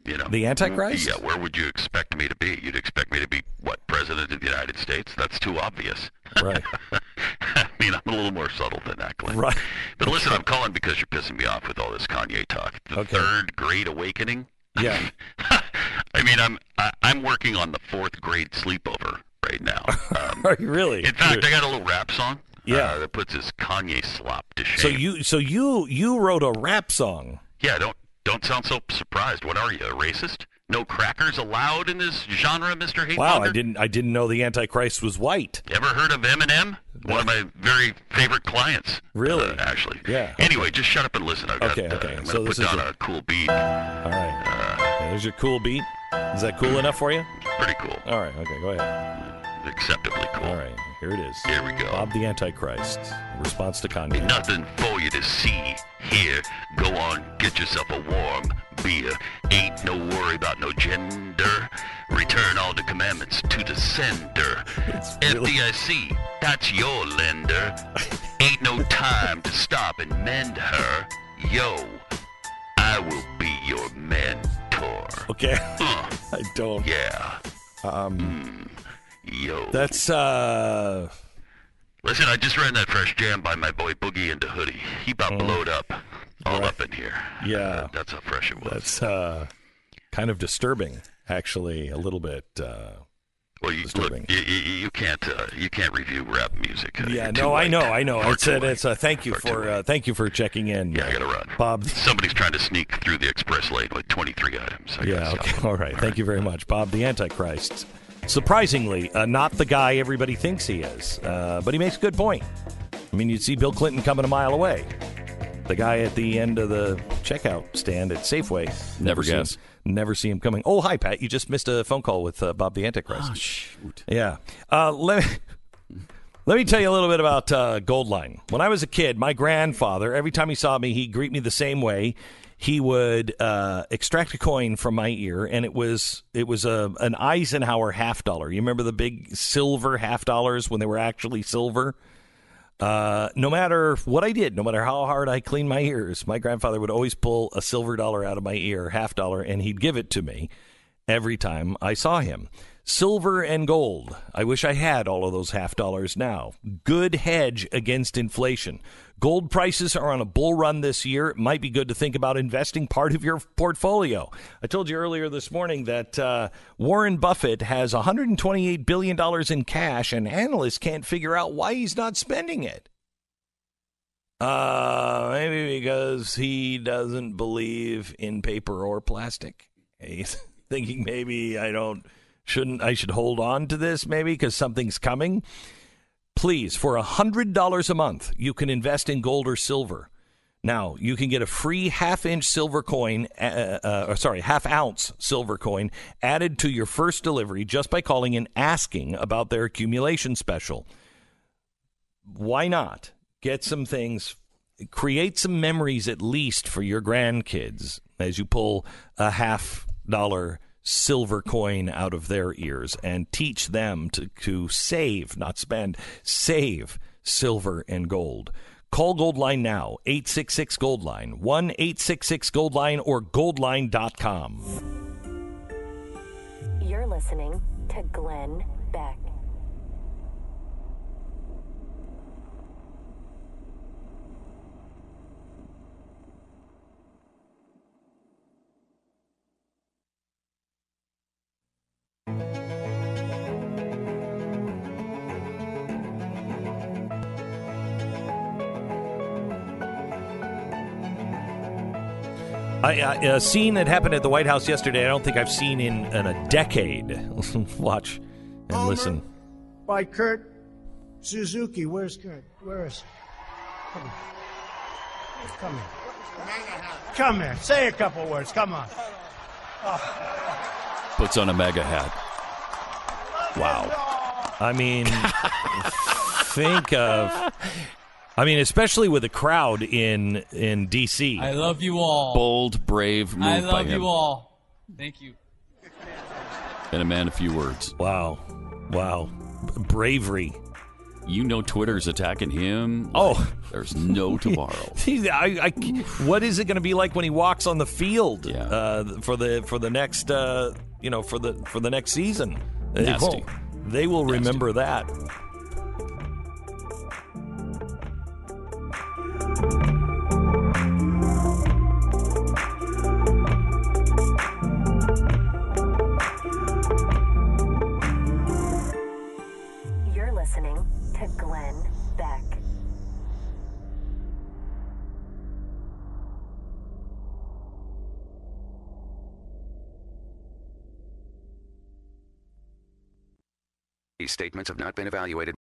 [SPEAKER 19] You know,
[SPEAKER 1] The Antichrist?
[SPEAKER 19] Yeah. Where would you expect me to be? You'd expect me to be what? President of the United States? That's too obvious.
[SPEAKER 1] Right.
[SPEAKER 19] I mean, I'm a little more subtle than that, Glenn.
[SPEAKER 1] Right.
[SPEAKER 19] But listen, I'm calling because you're pissing me off with all this Kanye talk. The third Great Awakening.
[SPEAKER 1] Yeah.
[SPEAKER 19] I mean, I'm I, I'm working on the fourth grade sleepover right now. Um,
[SPEAKER 1] Are you really?
[SPEAKER 19] in fact, I got a little rap song.
[SPEAKER 1] Yeah.
[SPEAKER 19] uh, that puts his Kanye slop to shame.
[SPEAKER 1] So you so you you wrote a rap song.
[SPEAKER 19] Yeah, don't don't sound so surprised. What are you, a racist? No crackers allowed in this genre, Mr. Hatemonger?
[SPEAKER 1] Wow, I didn't I didn't know the Antichrist was white.
[SPEAKER 19] Ever heard of Eminem? One of my very favorite clients.
[SPEAKER 1] Really?
[SPEAKER 19] Uh, actually.
[SPEAKER 1] Yeah.
[SPEAKER 19] Anyway, just shut up and listen. I've got,
[SPEAKER 1] Okay,
[SPEAKER 19] uh,
[SPEAKER 1] okay.
[SPEAKER 19] I'm
[SPEAKER 1] So this
[SPEAKER 19] put
[SPEAKER 1] is
[SPEAKER 19] down
[SPEAKER 1] a-
[SPEAKER 19] a cool beat.
[SPEAKER 1] All right. Yeah, there's your cool beat. Is that cool enough for you?
[SPEAKER 19] Pretty cool.
[SPEAKER 1] All right. Okay. Go ahead.
[SPEAKER 19] Acceptably cool.
[SPEAKER 1] All right. Here it is.
[SPEAKER 19] Here we go.
[SPEAKER 1] Bob the Antichrist. Response to Kanye.
[SPEAKER 19] Nothing for you to see here. Go on, get yourself a warm beer. Ain't no worry about no gender. Return all the commandments to the sender. FDIC, that's your lender. Ain't no time to stop and mend her. Yo, I will be your mentor.
[SPEAKER 1] Okay.
[SPEAKER 19] Huh.
[SPEAKER 1] I don't.
[SPEAKER 19] Yeah.
[SPEAKER 1] Um.
[SPEAKER 19] Yo.
[SPEAKER 1] That's uh.
[SPEAKER 19] Listen, I just ran that fresh jam by my boy Boogie into Hoodie. He about blowed up. All up in here.
[SPEAKER 1] Yeah.
[SPEAKER 19] That's how fresh it was.
[SPEAKER 1] That's uh, kind of disturbing, actually, a little bit. Uh,
[SPEAKER 19] Well, you, look,
[SPEAKER 1] disturbing.
[SPEAKER 19] you, you, you can't uh, you can't review rap music. Uh,
[SPEAKER 1] yeah, no, I know, I know.
[SPEAKER 19] Or
[SPEAKER 1] It's a, it's a thank you for uh, thank you for checking in.
[SPEAKER 19] Yeah, I gotta run.
[SPEAKER 1] Bob.
[SPEAKER 19] Somebody's trying to sneak through the express lane with 23 items. I
[SPEAKER 1] Yeah, okay, all right. Thank you very much, Bob the Antichrist. Surprisingly, uh, not the guy everybody thinks he is, uh, but he makes a good point. I mean, you'd see Bill Clinton coming a mile away. The guy at the end of the checkout stand at Safeway.
[SPEAKER 3] Never
[SPEAKER 1] see him-
[SPEAKER 3] guess.
[SPEAKER 1] never see him coming. Oh, hi, Pat. You just missed a phone call with uh, Bob the Antichrist.
[SPEAKER 3] Oh, shoot.
[SPEAKER 1] Yeah. Uh, let me. Let me tell you a little bit about uh, Goldline. When I was a kid, my grandfather, every time he saw me, he'd greet me the same way. He would uh, extract a coin from my ear, and it was it was a an Eisenhower half dollar. You remember the big silver half dollars when they were actually silver? Uh, no matter what I did, no matter how hard I cleaned my ears, my grandfather would always pull a silver dollar out of my ear, half dollar, and he'd give it to me every time I saw him. Silver and gold. I wish I had all of those half dollars now. Good hedge against inflation. Gold prices are on a bull run this year. It might be good to think about investing part of your portfolio. I told you earlier this morning that uh, Warren Buffett has $128 billion in cash, and analysts can't figure out why he's not spending it. Uh, maybe because he doesn't believe in paper or plastic. He's thinking maybe I don't shouldn't I should hold on to this maybe because something's coming. Please, for a $100 a month, you can invest in gold or silver. Now, you can get a free half inch silver coin, uh, uh, or sorry, half ounce silver coin added to your first delivery just by calling and asking about their accumulation special. Why not get some things, create some memories at least for your grandkids as you pull a half dollar silver coin out of their ears and teach them to, to save, not spend, save silver and gold. Call Goldline now, 866 Goldline, 1 866 Goldline or goldline.com.
[SPEAKER 2] You're listening to Glenn Beck.
[SPEAKER 1] Uh, a scene that happened at the White House yesterday, I don't think I've seen in, in a decade. Watch and listen.
[SPEAKER 16] By Kurt Suzuki. Where's Kurt? Where is? He? Come here. Come here. Come here. Say a couple words. Come on. Oh.
[SPEAKER 3] Puts on a MAGA hat.
[SPEAKER 1] Wow. I mean, think of. I mean, especially with a crowd in in D.C.
[SPEAKER 20] I love you all.
[SPEAKER 3] Bold, brave move
[SPEAKER 20] I
[SPEAKER 3] by
[SPEAKER 20] love
[SPEAKER 3] him.
[SPEAKER 20] you all. Thank you.
[SPEAKER 3] And a man of few words.
[SPEAKER 1] Wow. Wow. Bravery.
[SPEAKER 3] You know Twitter's attacking him.
[SPEAKER 1] Oh.
[SPEAKER 3] like there's no tomorrow.
[SPEAKER 1] I, I, what is it going to be like when he walks on the field
[SPEAKER 3] Yeah.
[SPEAKER 1] uh, for the for the next uh, you know for the for the next season? They
[SPEAKER 3] Nasty.
[SPEAKER 1] will, they will remember that.
[SPEAKER 21] These statements have not been evaluated.